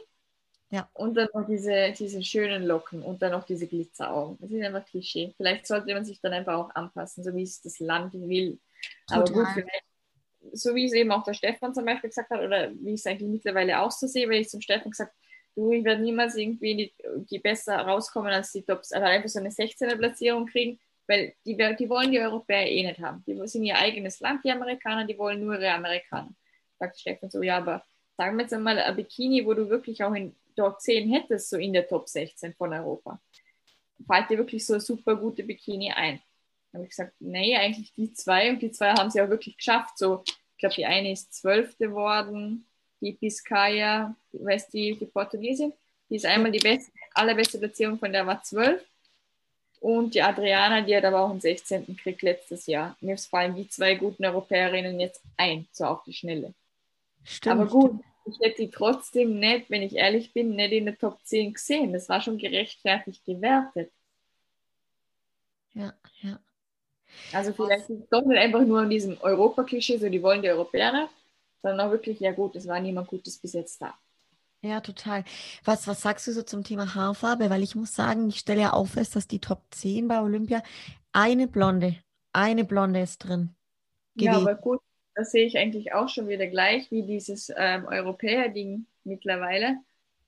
Ja. Und dann noch diese, diese schönen Locken und dann noch diese Glitzeraugen. Das ist einfach Klischee. Vielleicht sollte man sich dann einfach auch anpassen, so wie es das Land will. Total. Aber gut, vielleicht, so wie es eben auch der Stefan zum Beispiel gesagt hat, oder wie ich es eigentlich mittlerweile auch so sehe, weil ich zum Stefan gesagt du, ich werde niemals irgendwie die, die besser rauskommen als die Tops, also einfach so eine 16er Platzierung kriegen, weil die, die wollen die Europäer eh nicht haben. Die sind ihr eigenes Land, die Amerikaner, die wollen nur ihre Amerikaner. Sagt Stefan so, ja, aber sagen wir jetzt einmal ein Bikini, wo du wirklich auch in Top 10 hättest, so in der Top 16 von Europa. Fällt dir wirklich so eine super gute Bikini ein? Dann habe ich gesagt, nee, eigentlich die zwei. Und die zwei haben sie auch wirklich geschafft. So, ich glaube, die eine ist Zwölfte geworden, die Piscaya, weißt die, die Portugiesin, die ist einmal die beste, allerbeste Platzierung von der war zwölf und die Adriana, die hat aber auch einen 16. Krieg letztes Jahr. Mir fallen die zwei guten Europäerinnen jetzt ein, so auf die Schnelle. Stimmt, aber gut, ich hätte die trotzdem nicht, wenn ich ehrlich bin, nicht in der Top 10 gesehen. Das war schon gerechtfertigt gewertet. Ja, ja. Also vielleicht ist es doch nicht einfach nur an diesem Europa-Klischee, so die wollen die Europäer, sondern auch wirklich, ja gut, es war niemand Gutes bis jetzt da. Ja, total. Was, was sagst du so zum Thema Haarfarbe? Weil ich muss sagen, ich stelle ja auch fest, dass die Top 10 bei Olympia eine blonde, eine blonde ist drin. Gewesen. Ja, aber gut, das sehe ich eigentlich auch schon wieder gleich wie dieses ähm, Europäer-Ding mittlerweile.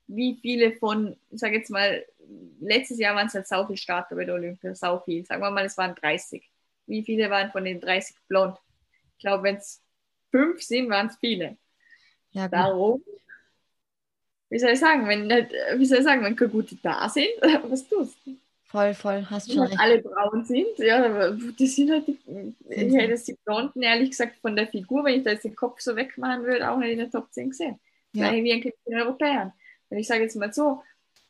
Wie viele von, ich sage jetzt mal, letztes Jahr waren es halt sau viel Starter bei der Olympia, sau viel. Sagen wir mal, es waren 30. Wie viele waren von den 30 blond? Ich glaube, wenn es fünf sind, waren es viele. Ja, Darum wie soll ich sagen, wenn nicht, wie soll ich sagen, wenn keine gute da sind, was tust du? Voll, voll, hast schon recht. alle braun sind, ja, die sind halt, die, ich hätte es die Blonden, ehrlich gesagt, von der Figur, wenn ich da jetzt den Kopf so wegmachen würde, auch nicht in der Top 10 gesehen. Ja. Weil wie ein den Europäern. Wenn ich sage jetzt mal so,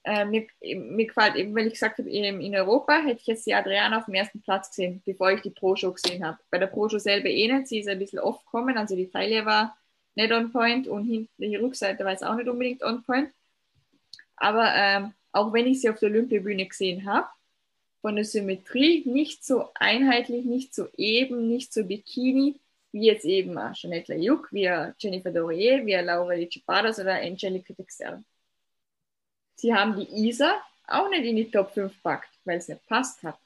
äh, mir, mir gefällt eben, wenn ich gesagt habe, in Europa hätte ich jetzt die Adriana auf dem ersten Platz gesehen, bevor ich die Pro-Show gesehen habe. Bei der Pro-Show selber eh nicht, sie ist ein bisschen oft gekommen, also die Taille war nicht on point und hinten die Rückseite war jetzt auch nicht unbedingt on point. Aber ähm, auch wenn ich sie auf der Olympiabühne gesehen habe, von der Symmetrie nicht so einheitlich, nicht so eben, nicht so Bikini, wie jetzt eben Jeanette Layuk, wie Jennifer Dorier, wie Laura Lichipadas oder Angelica Texel. Sie haben die Isa auch nicht in die Top 5 packt, weil es nicht passt hat.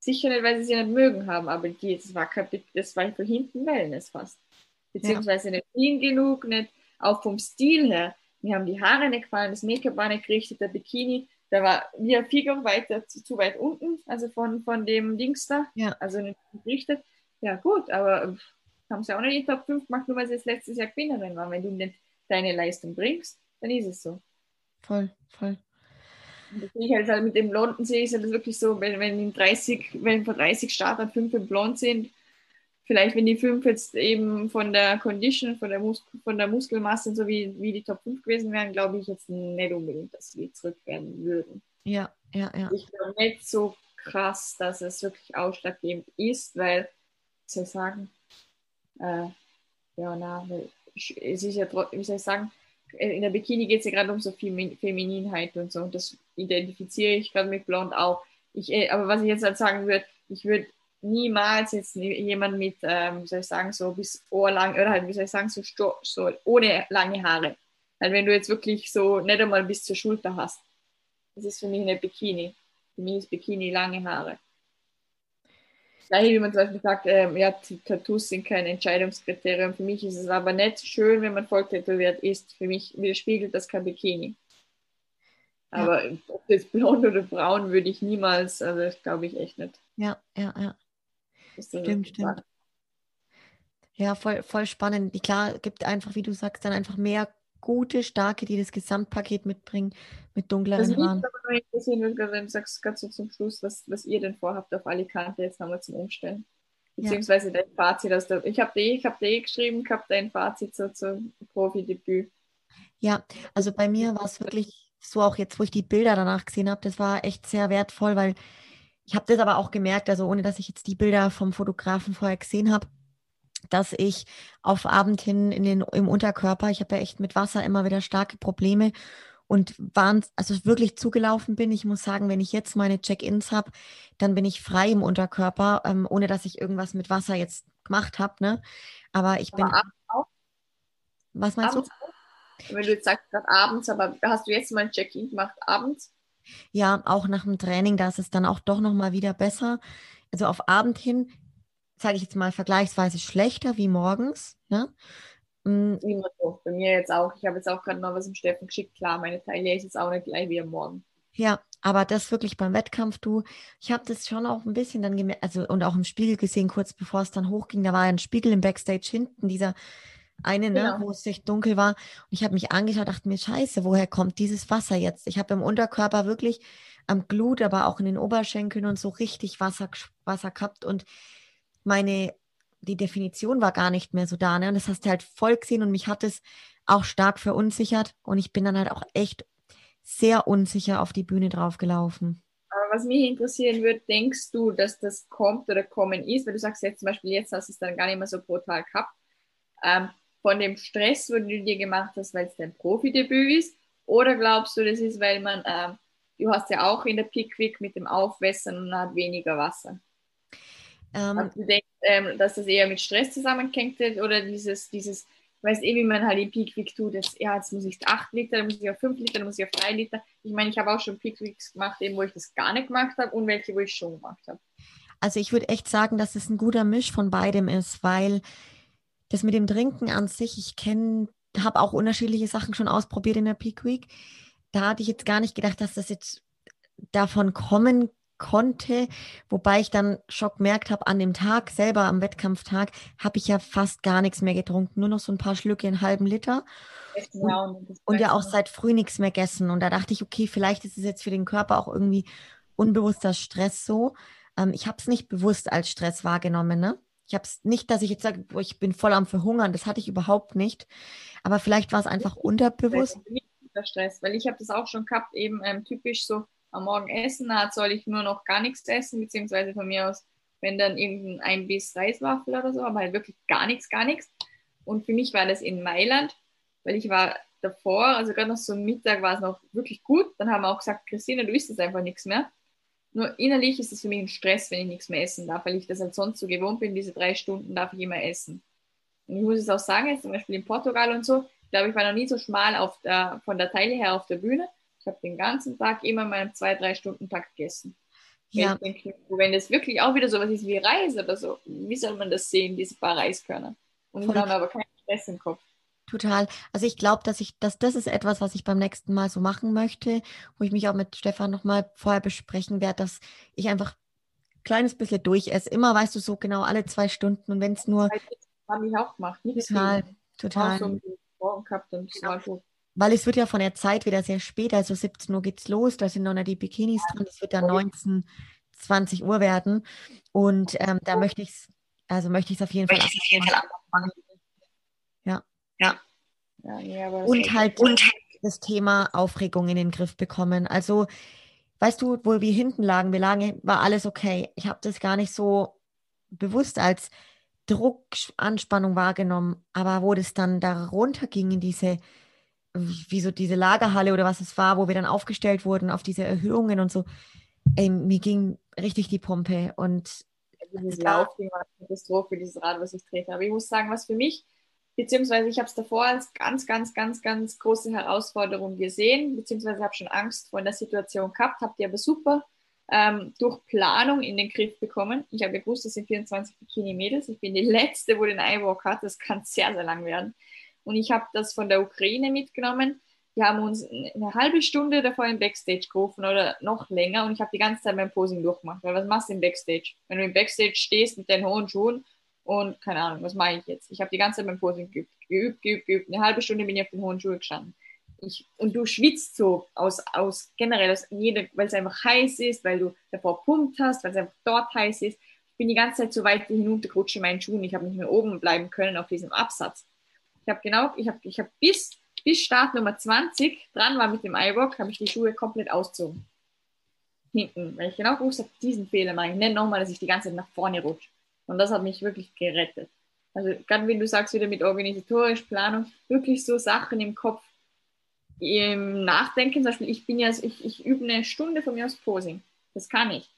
Sicher nicht, weil sie sie nicht mögen haben, aber die, das war, das war von hinten Wellness fast beziehungsweise ja. nicht clean genug, nicht auch vom Stil her. Mir haben die Haare nicht gefallen, das Make-up war nicht gerichtet, der Bikini, der war wie ein Figur weiter zu, zu, weit unten, also von, von dem Dings da, ja. also nicht gerichtet. Ja gut, aber haben sie auch nicht die Top 5 gemacht, nur weil sie das letztes Jahr Gewinnerin waren. Wenn du nicht deine Leistung bringst, dann ist es so. Voll, voll. ich halt, halt mit dem Blonden sehe ich es halt wirklich so, wenn, wenn in 30, wenn vor 30 Startern fünf im Blond sind, vielleicht wenn die fünf jetzt eben von der Condition, von der, Mus von der Muskelmasse so wie, wie die Top 5 gewesen wären, glaube ich jetzt nicht unbedingt, dass sie zurück werden würden. Ja, ja, ja. Ich glaube nicht so krass, dass es wirklich ausschlaggebend ist, weil, soll ich sagen, äh, ja, na, es ist ja, wie soll ich sagen, in der Bikini geht es ja gerade um so viel Femininheit und so. Und das identifiziere ich gerade mit Blond auch. Ich, äh, aber was ich jetzt halt sagen würde, ich würde niemals jetzt jemand mit, ähm, wie soll ich sagen, so bis Ohrlang oder halt, wie soll ich sagen, so, so ohne lange Haare. Weil wenn du jetzt wirklich so nicht einmal bis zur Schulter hast, das ist für mich eine Bikini. Für mich ist Bikini lange Haare. Gleich wie man zum Beispiel sagt, ähm, ja, Tattoos sind kein Entscheidungskriterium. Für mich ist es aber nicht schön, wenn man voll tätowiert ist. Für mich widerspiegelt das kein Bikini. Aber ja. ob das blond oder braun würde ich niemals, also das glaube ich echt nicht. Ja, ja, ja. Stimmt, stimmt. Ja, voll, voll spannend. Klar, gibt einfach, wie du sagst, dann einfach mehr gute, starke, die das Gesamtpaket mitbringen mit dunkleren also Haaren. Interessieren würde, wenn du sagst ganz so zum Schluss, was, was ihr denn vorhabt auf Alicante jetzt nochmal zum Umstellen. Beziehungsweise ja. dein Fazit aus der, ich habe dir, ich hab dir eh geschrieben, gehabt dein Fazit so zum Profi-Debüt. Ja, also bei mir war es wirklich so auch jetzt, wo ich die Bilder danach gesehen habe, das war echt sehr wertvoll, weil ich habe das aber auch gemerkt, also ohne dass ich jetzt die Bilder vom Fotografen vorher gesehen habe, dass ich auf Abend hin in den, im Unterkörper, ich habe ja echt mit Wasser immer wieder starke Probleme und waren, also wirklich zugelaufen bin. Ich muss sagen, wenn ich jetzt meine Check-ins habe, dann bin ich frei im Unterkörper, ähm, ohne dass ich irgendwas mit Wasser jetzt gemacht habe. Ne? Aber ich aber bin. Auch? Was meinst abends du? Auch? Wenn du jetzt sagst, gerade abends, aber hast du jetzt mal ein Check-in gemacht abends? Ja, auch nach dem Training, da ist es dann auch doch nochmal wieder besser. Also auf Abend hin sage ich jetzt mal, vergleichsweise schlechter wie morgens. Ne? Mhm. Immer so. Bei mir jetzt auch. Ich habe jetzt auch gerade noch was im Steffen geschickt. Klar, meine Taille ist jetzt auch nicht gleich wie am Morgen. Ja, aber das wirklich beim Wettkampf, du, ich habe das schon auch ein bisschen dann gemerkt, also und auch im Spiegel gesehen, kurz bevor es dann hochging, da war ein Spiegel im Backstage hinten, dieser eine, ne, genau. wo es sich dunkel war. Und ich habe mich angeschaut, dachte mir, scheiße, woher kommt dieses Wasser jetzt? Ich habe im Unterkörper wirklich am Glut, aber auch in den Oberschenkeln und so richtig Wasser, Wasser gehabt und meine, die Definition war gar nicht mehr so da. Ne? Und das hast du halt voll gesehen und mich hat es auch stark verunsichert. Und ich bin dann halt auch echt sehr unsicher auf die Bühne draufgelaufen. Aber was mich interessieren würde, denkst du, dass das kommt oder kommen ist? Weil du sagst jetzt zum Beispiel, jetzt hast du es dann gar nicht mehr so brutal gehabt. Ähm, von dem Stress, wo du dir gemacht hast, weil es dein Profidebüt ist? Oder glaubst du, das ist, weil man, ähm, du hast ja auch in der Pickwick mit dem Aufwässern und hat weniger Wasser? Ähm, also du denkst, ähm, dass das eher mit Stress zusammenhängt oder dieses, dieses, weißt eh, wie man halt in Peak tut, jetzt, ja, jetzt muss ich 8 Liter, dann muss ich auf 5 Liter, dann muss ich auf 3 Liter. Ich meine, ich habe auch schon Peak gemacht, eben, wo ich das gar nicht gemacht habe und welche, wo ich schon gemacht habe. Also ich würde echt sagen, dass es ein guter Misch von beidem ist, weil das mit dem Trinken an sich, ich kenne, habe auch unterschiedliche Sachen schon ausprobiert in der Peak Week. Da hatte ich jetzt gar nicht gedacht, dass das jetzt davon kommen konnte, wobei ich dann Schock gemerkt habe, an dem Tag selber, am Wettkampftag, habe ich ja fast gar nichts mehr getrunken, nur noch so ein paar Schlücke, einen halben Liter. Und, und ja auch seit früh nichts mehr gegessen. Und da dachte ich, okay, vielleicht ist es jetzt für den Körper auch irgendwie unbewusster Stress so. Ähm, ich habe es nicht bewusst als Stress wahrgenommen, ne? Ich habe es nicht, dass ich jetzt sage, ich bin voll am Verhungern, das hatte ich überhaupt nicht. Aber vielleicht war es einfach unterbewusst. Stress, weil ich habe das auch schon gehabt, eben ähm, typisch so am Morgen essen hat, soll ich nur noch gar nichts essen, beziehungsweise von mir aus, wenn dann irgendein ein Biss Reiswaffel oder so, aber halt wirklich gar nichts, gar nichts. Und für mich war das in Mailand, weil ich war davor, also gerade noch so Mittag war es noch wirklich gut. Dann haben wir auch gesagt, Christine, du isst jetzt einfach nichts mehr. Nur innerlich ist es für mich ein Stress, wenn ich nichts mehr essen darf, weil ich das halt sonst so gewohnt bin, diese drei Stunden darf ich immer essen. Und ich muss es auch sagen, jetzt zum Beispiel in Portugal und so, ich glaube, ich war noch nie so schmal auf der, von der Teile her auf der Bühne. Ich habe den ganzen Tag immer meinen zwei, drei Stunden Tag gegessen. Ja. Denke, wenn es wirklich auch wieder so was ist wie Reis oder so, wie soll man das sehen, diese paar Reiskörner? Und Voll. dann aber keinen Stress im Kopf. Total. Also ich glaube, dass ich, dass das ist etwas, was ich beim nächsten Mal so machen möchte, wo ich mich auch mit Stefan nochmal vorher besprechen werde, dass ich einfach ein kleines bisschen durchesse. Immer weißt du so genau alle zwei Stunden und wenn es nur. Habe ich auch gemacht. Nicht total, viel. total. Auch so Morgen gehabt und genau. weil es wird ja von der Zeit wieder sehr spät, also 17 Uhr geht's los, da sind noch nicht die Bikinis dran, es wird dann 19, 20 Uhr werden. Und ähm, da möchte ich es, also möchte ich es auf jeden Fall machen. Ja. Ja. Ja nee, und halt und das Thema Aufregung in den Griff bekommen. Also, weißt du, wo wir hinten lagen, wir lagen, war alles okay. Ich habe das gar nicht so bewusst als Druck, Anspannung wahrgenommen, aber wo das dann da runterging in diese wie so diese Lagerhalle oder was es war, wo wir dann aufgestellt wurden auf diese Erhöhungen und so. Ey, mir ging richtig die Pumpe und dieses war eine Katastrophe, dieses Rad, was ich trete. Aber ich muss sagen, was für mich, beziehungsweise ich habe es davor als ganz, ganz, ganz, ganz große Herausforderung gesehen, beziehungsweise habe schon Angst vor der Situation gehabt, habt ihr aber super ähm, durch Planung in den Griff bekommen. Ich habe gewusst, das sind 24 Bikini-Mädels. Ich bin die Letzte, wo den Eyewalk hat. Das kann sehr, sehr lang werden. Und ich habe das von der Ukraine mitgenommen. Die haben uns eine halbe Stunde davor im Backstage gerufen oder noch länger und ich habe die ganze Zeit mein Posing durchgemacht. Weil was machst du im Backstage? Wenn du im Backstage stehst mit deinen hohen Schuhen und keine Ahnung, was mache ich jetzt? Ich habe die ganze Zeit mein Posing geübt, geübt, geübt, geübt. Eine halbe Stunde bin ich auf den hohen Schuhen gestanden. Ich, und du schwitzt so aus, aus generell aus jeder, weil es einfach heiß ist, weil du davor pumpt hast, weil es einfach dort heiß ist. Ich bin die ganze Zeit so weit hinuntergerutscht in meinen Schuhen. Ich habe nicht mehr oben bleiben können auf diesem Absatz. Ich habe genau, ich habe ich hab bis, bis Start Nummer 20 dran war mit dem iRock, habe ich die Schuhe komplett ausgezogen. Hinten, weil ich genau wusste, diesen Fehler mache ich nicht nochmal, dass ich die ganze Zeit nach vorne rutsche. Und das hat mich wirklich gerettet. Also gerade wenn du sagst, wieder mit organisatorisch Planung, wirklich so Sachen im Kopf im Nachdenken, zum Beispiel, ich bin ja, ich, ich übe eine Stunde von mir aus Posing. Das kann ich.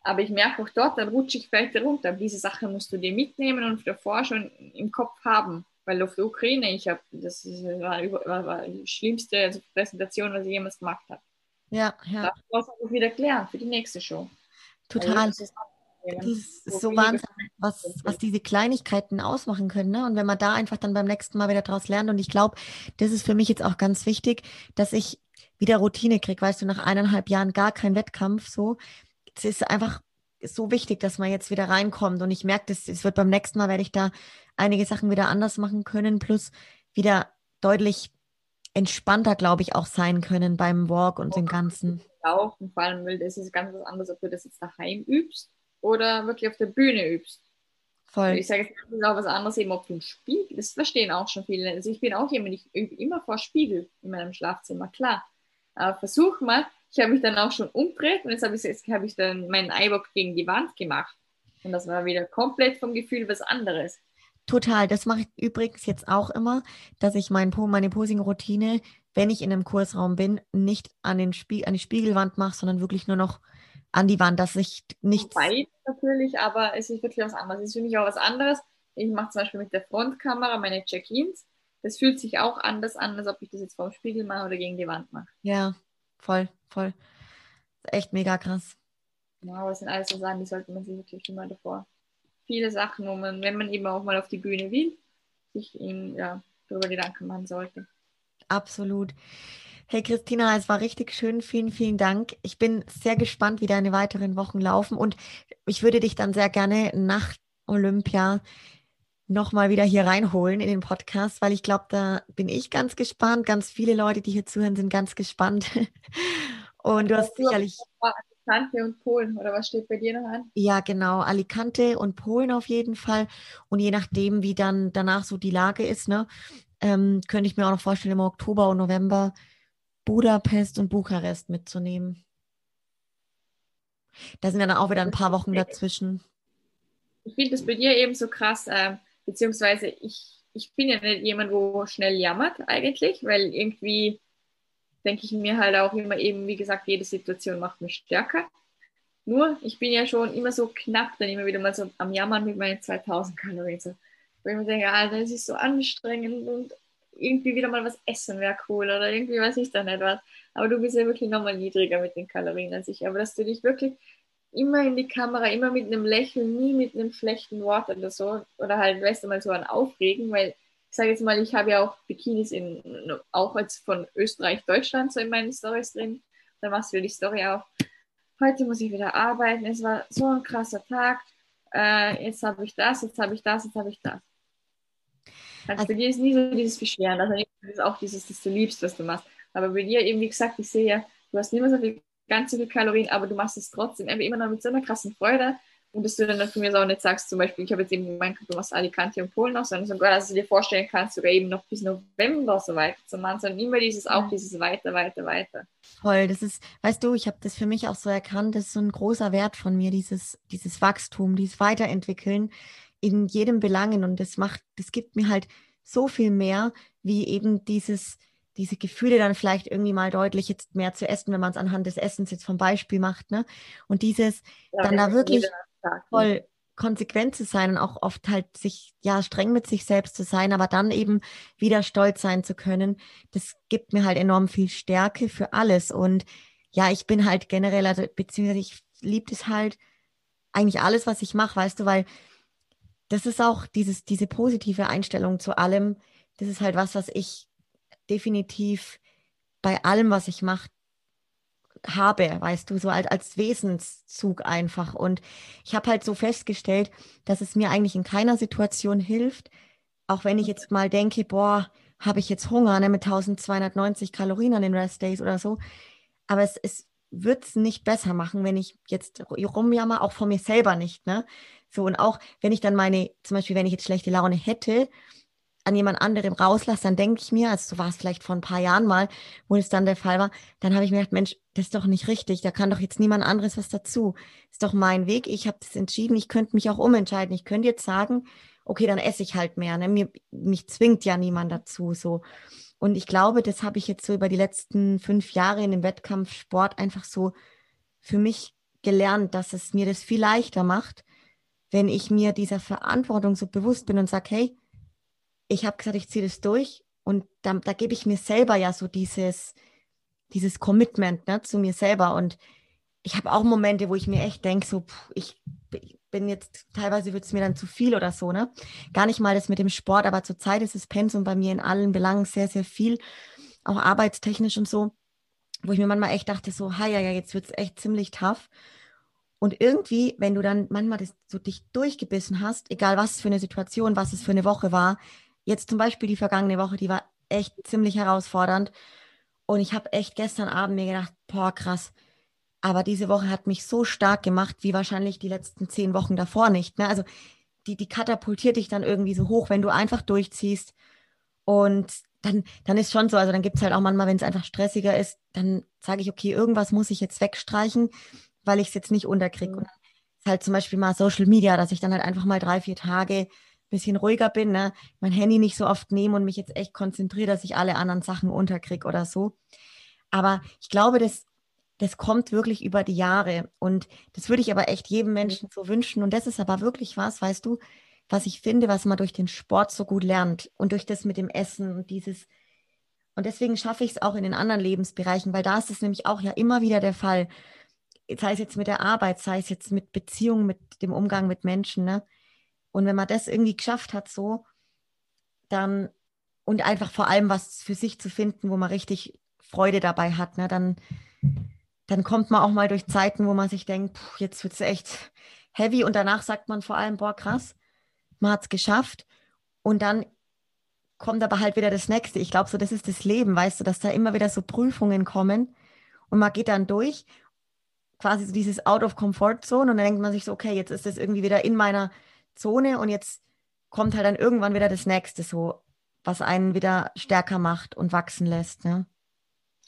Aber ich merke auch dort, dann rutsche ich vielleicht runter. Diese Sache musst du dir mitnehmen und davor schon im Kopf haben weil auf der Ukraine, ich habe, das war, war, war, die schlimmste also Präsentation, was ich jemals gemacht habe. Ja, ja. Das muss ich wieder klären für die nächste Show. Total. Also, das ist so, so Wahnsinn, was, was diese Kleinigkeiten ausmachen können. Ne? Und wenn man da einfach dann beim nächsten Mal wieder draus lernt. Und ich glaube, das ist für mich jetzt auch ganz wichtig, dass ich wieder Routine kriege. Weißt du, nach eineinhalb Jahren gar kein Wettkampf so. Es ist einfach so wichtig, dass man jetzt wieder reinkommt. Und ich merke, es wird beim nächsten Mal, werde ich da einige Sachen wieder anders machen können, plus wieder deutlich entspannter, glaube ich, auch sein können beim Walk und dem Ganzen. Auch, vor allem, weil das ist ganz was anderes, ob du das jetzt daheim übst oder wirklich auf der Bühne übst. Voll. Ich sage jetzt das ist auch was anderes, eben ob du einen Spiegel, das verstehen auch schon viele. Also ich bin auch jemand, ich übe immer vor Spiegel in meinem Schlafzimmer, klar. Aber versuch mal, ich habe mich dann auch schon umgedreht und jetzt habe ich, jetzt ich dann meinen Eibock gegen die Wand gemacht. Und das war wieder komplett vom Gefühl was anderes. Total. Das mache ich übrigens jetzt auch immer, dass ich mein, meine Posing-Routine, wenn ich in einem Kursraum bin, nicht an, den Spie an die Spiegelwand mache, sondern wirklich nur noch an die Wand, dass ich nicht. Weit natürlich, aber es ist wirklich was anderes. Es ist für mich auch was anderes. Ich mache zum Beispiel mit der Frontkamera meine Check-ins. Das fühlt sich auch anders an, als ob ich das jetzt vorm Spiegel mache oder gegen die Wand mache. Ja, voll, voll. Echt mega krass. Ja, aber es sind alles so Sachen, die sollte man sich natürlich immer davor viele Sachen, wo man, wenn man eben auch mal auf die Bühne will, sich ihm ja, darüber Gedanken machen sollte. Absolut. Hey Christina, es war richtig schön. Vielen, vielen Dank. Ich bin sehr gespannt, wie deine weiteren Wochen laufen und ich würde dich dann sehr gerne nach Olympia nochmal wieder hier reinholen in den Podcast, weil ich glaube, da bin ich ganz gespannt. Ganz viele Leute, die hier zuhören, sind ganz gespannt. Und du hast sicherlich. Alicante und Polen oder was steht bei dir noch an? Ja, genau, Alicante und Polen auf jeden Fall. Und je nachdem, wie dann danach so die Lage ist, ne, ähm, könnte ich mir auch noch vorstellen, im Oktober und November Budapest und Bukarest mitzunehmen. Da sind dann auch wieder ein paar Wochen dazwischen. Ich finde das bei dir eben so krass, äh, beziehungsweise ich, ich bin ja nicht jemand, wo schnell jammert eigentlich, weil irgendwie denke ich mir halt auch immer eben, wie gesagt, jede Situation macht mich stärker. Nur, ich bin ja schon immer so knapp dann immer wieder mal so am Jammern mit meinen 2000 Kalorien. So. Wo ich mir denke, Alter, es ist so anstrengend und irgendwie wieder mal was essen wäre cool oder irgendwie weiß ich da nicht was. Aber du bist ja wirklich nochmal niedriger mit den Kalorien als ich. Aber dass du dich wirklich immer in die Kamera, immer mit einem Lächeln, nie mit einem schlechten Wort oder so, oder halt, weißt du, mal so an Aufregen, weil ich sage jetzt mal, ich habe ja auch Bikinis in, auch als von Österreich, Deutschland so in meinen Stories drin. Dann machst du die Story auch. Heute muss ich wieder arbeiten. Es war so ein krasser Tag. Äh, jetzt habe ich das, jetzt habe ich das, jetzt habe ich das. Also, also bei dir ist nie so dieses Beschweren, er Das ist auch dieses, dass du liebst, was du machst. Aber bei dir eben, wie gesagt, ich sehe ja, du hast nicht mehr so viel, ganz so viel Kalorien, aber du machst es trotzdem immer noch mit so einer krassen Freude. Und dass du dann für mich auch nicht sagst, zum Beispiel, ich habe jetzt eben gemeint, du machst Alicante und Polen noch, sondern sogar, dass du dir vorstellen kannst, sogar eben noch bis November so weiter zu machen, sondern immer dieses, auch dieses weiter, weiter, weiter. Voll, das ist, weißt du, ich habe das für mich auch so erkannt, das ist so ein großer Wert von mir, dieses, dieses Wachstum, dieses Weiterentwickeln in jedem Belangen und das macht, das gibt mir halt so viel mehr, wie eben dieses, diese Gefühle dann vielleicht irgendwie mal deutlich jetzt mehr zu essen, wenn man es anhand des Essens jetzt vom Beispiel macht, ne? Und dieses ja, dann da wirklich voll konsequent zu sein und auch oft halt sich ja streng mit sich selbst zu sein, aber dann eben wieder stolz sein zu können, das gibt mir halt enorm viel Stärke für alles und ja, ich bin halt generell, also beziehungsweise ich liebe es halt eigentlich alles, was ich mache, weißt du, weil das ist auch dieses, diese positive Einstellung zu allem, das ist halt was, was ich definitiv bei allem, was ich mache, habe, weißt du, so als, als Wesenszug einfach. Und ich habe halt so festgestellt, dass es mir eigentlich in keiner Situation hilft, auch wenn ich jetzt mal denke, boah, habe ich jetzt Hunger ne, mit 1290 Kalorien an den Rest Days oder so. Aber es, es wird es nicht besser machen, wenn ich jetzt rumjammer, auch von mir selber nicht. Ne? So, und auch wenn ich dann meine, zum Beispiel, wenn ich jetzt schlechte Laune hätte an jemand anderem rauslasse, dann denke ich mir, also so war es vielleicht vor ein paar Jahren mal, wo es dann der Fall war, dann habe ich mir gedacht, Mensch, das ist doch nicht richtig, da kann doch jetzt niemand anderes was dazu. ist doch mein Weg, ich habe das entschieden, ich könnte mich auch umentscheiden. Ich könnte jetzt sagen, okay, dann esse ich halt mehr. Ne? Mir, mich zwingt ja niemand dazu. so. Und ich glaube, das habe ich jetzt so über die letzten fünf Jahre in dem Wettkampfsport einfach so für mich gelernt, dass es mir das viel leichter macht, wenn ich mir dieser Verantwortung so bewusst bin und sage, hey, ich habe gesagt, ich ziehe das durch und da, da gebe ich mir selber ja so dieses, dieses Commitment ne, zu mir selber. Und ich habe auch Momente, wo ich mir echt denke, so, ich, ich bin jetzt, teilweise wird es mir dann zu viel oder so, ne? Gar nicht mal das mit dem Sport, aber zurzeit ist das Pensum bei mir in allen Belangen sehr, sehr viel, auch arbeitstechnisch und so, wo ich mir manchmal echt dachte, so, ha, ja, ja, jetzt wird es echt ziemlich tough. Und irgendwie, wenn du dann manchmal das, so dich durchgebissen hast, egal was für eine Situation, was es für eine Woche war, jetzt zum Beispiel die vergangene Woche, die war echt ziemlich herausfordernd. Und ich habe echt gestern Abend mir gedacht, boah, krass. Aber diese Woche hat mich so stark gemacht, wie wahrscheinlich die letzten zehn Wochen davor nicht. Ne? Also die, die katapultiert dich dann irgendwie so hoch, wenn du einfach durchziehst. Und dann, dann ist schon so, also dann gibt es halt auch manchmal, wenn es einfach stressiger ist, dann sage ich, okay, irgendwas muss ich jetzt wegstreichen, weil ich es jetzt nicht unterkriege. Mhm. Und ist halt zum Beispiel mal Social Media, dass ich dann halt einfach mal drei, vier Tage bisschen ruhiger bin, ne? mein Handy nicht so oft nehme und mich jetzt echt konzentriere, dass ich alle anderen Sachen unterkriege oder so. Aber ich glaube, das, das kommt wirklich über die Jahre. Und das würde ich aber echt jedem Menschen so wünschen. Und das ist aber wirklich was, weißt du, was ich finde, was man durch den Sport so gut lernt und durch das mit dem Essen und dieses. Und deswegen schaffe ich es auch in den anderen Lebensbereichen, weil da ist es nämlich auch ja immer wieder der Fall. Sei es jetzt mit der Arbeit, sei es jetzt mit Beziehungen, mit dem Umgang mit Menschen, ne? Und wenn man das irgendwie geschafft hat, so, dann und einfach vor allem was für sich zu finden, wo man richtig Freude dabei hat, ne, dann, dann kommt man auch mal durch Zeiten, wo man sich denkt, puh, jetzt wird es echt heavy und danach sagt man vor allem, boah, krass, man hat es geschafft. Und dann kommt aber halt wieder das Nächste. Ich glaube, so, das ist das Leben, weißt du, dass da immer wieder so Prüfungen kommen und man geht dann durch, quasi so dieses Out of Comfort Zone und dann denkt man sich so, okay, jetzt ist das irgendwie wieder in meiner Zone und jetzt kommt halt dann irgendwann wieder das nächste so, was einen wieder stärker macht und wachsen lässt. Ne?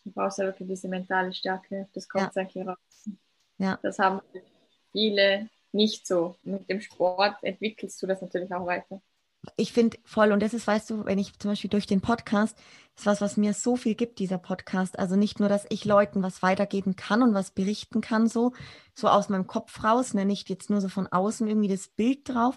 Du brauchst ja wirklich diese mentale Stärke, das kommt ja. hier raus. Ja. Das haben viele nicht so. Mit dem Sport entwickelst du das natürlich auch weiter ich finde voll, und das ist, weißt du, wenn ich zum Beispiel durch den Podcast, ist was, was mir so viel gibt, dieser Podcast. Also nicht nur, dass ich Leuten was weitergeben kann und was berichten kann, so, so aus meinem Kopf raus, ne? nicht jetzt nur so von außen irgendwie das Bild drauf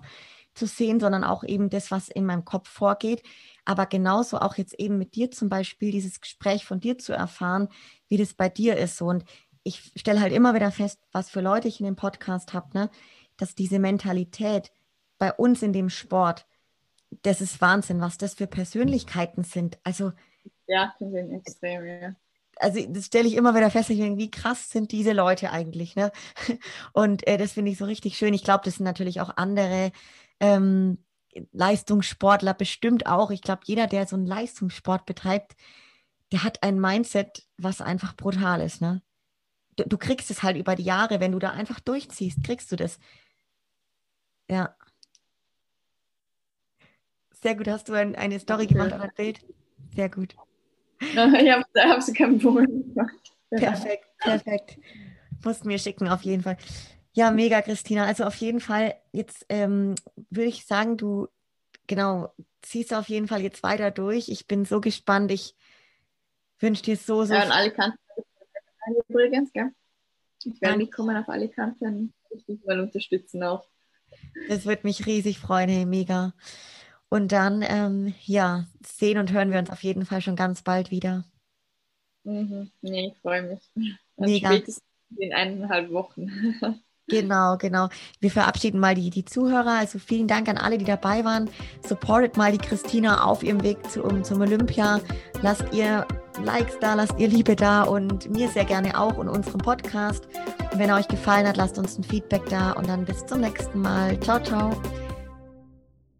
zu sehen, sondern auch eben das, was in meinem Kopf vorgeht. Aber genauso auch jetzt eben mit dir zum Beispiel, dieses Gespräch von dir zu erfahren, wie das bei dir ist. So. Und ich stelle halt immer wieder fest, was für Leute ich in dem Podcast habe, ne? dass diese Mentalität bei uns in dem Sport, das ist Wahnsinn, was das für Persönlichkeiten sind. Also ja, die sind extrem, ja. Also das stelle ich immer wieder fest, ich denke, wie krass sind diese Leute eigentlich, ne? Und äh, das finde ich so richtig schön. Ich glaube, das sind natürlich auch andere ähm, Leistungssportler bestimmt auch. Ich glaube, jeder, der so einen Leistungssport betreibt, der hat ein Mindset, was einfach brutal ist. Ne? Du, du kriegst es halt über die Jahre, wenn du da einfach durchziehst, kriegst du das. Ja. Sehr gut, hast du ein, eine Story gemacht oder ein Bild? Sehr gut. Ich habe hab sie kein Problem gemacht. Perfekt, perfekt. Musst mir schicken, auf jeden Fall. Ja, mega, Christina. Also auf jeden Fall, jetzt ähm, würde ich sagen, du genau ziehst auf jeden Fall jetzt weiter durch. Ich bin so gespannt. Ich wünsche dir so, so. Ja, und Alicante übrigens, gell? Ich werde mitkommen auf Alicante und dich mal unterstützen auch. Das würde mich riesig freuen, hey, mega. Und dann, ähm, ja, sehen und hören wir uns auf jeden Fall schon ganz bald wieder. Mhm. Nee, ich freue mich. Und Mega. Spätestens in eineinhalb Wochen. Genau, genau. Wir verabschieden mal die, die Zuhörer. Also vielen Dank an alle, die dabei waren. Supportet mal die Christina auf ihrem Weg zu, um, zum Olympia. Lasst ihr Likes da, lasst ihr Liebe da und mir sehr gerne auch und unserem Podcast. Und wenn er euch gefallen hat, lasst uns ein Feedback da und dann bis zum nächsten Mal. Ciao, ciao.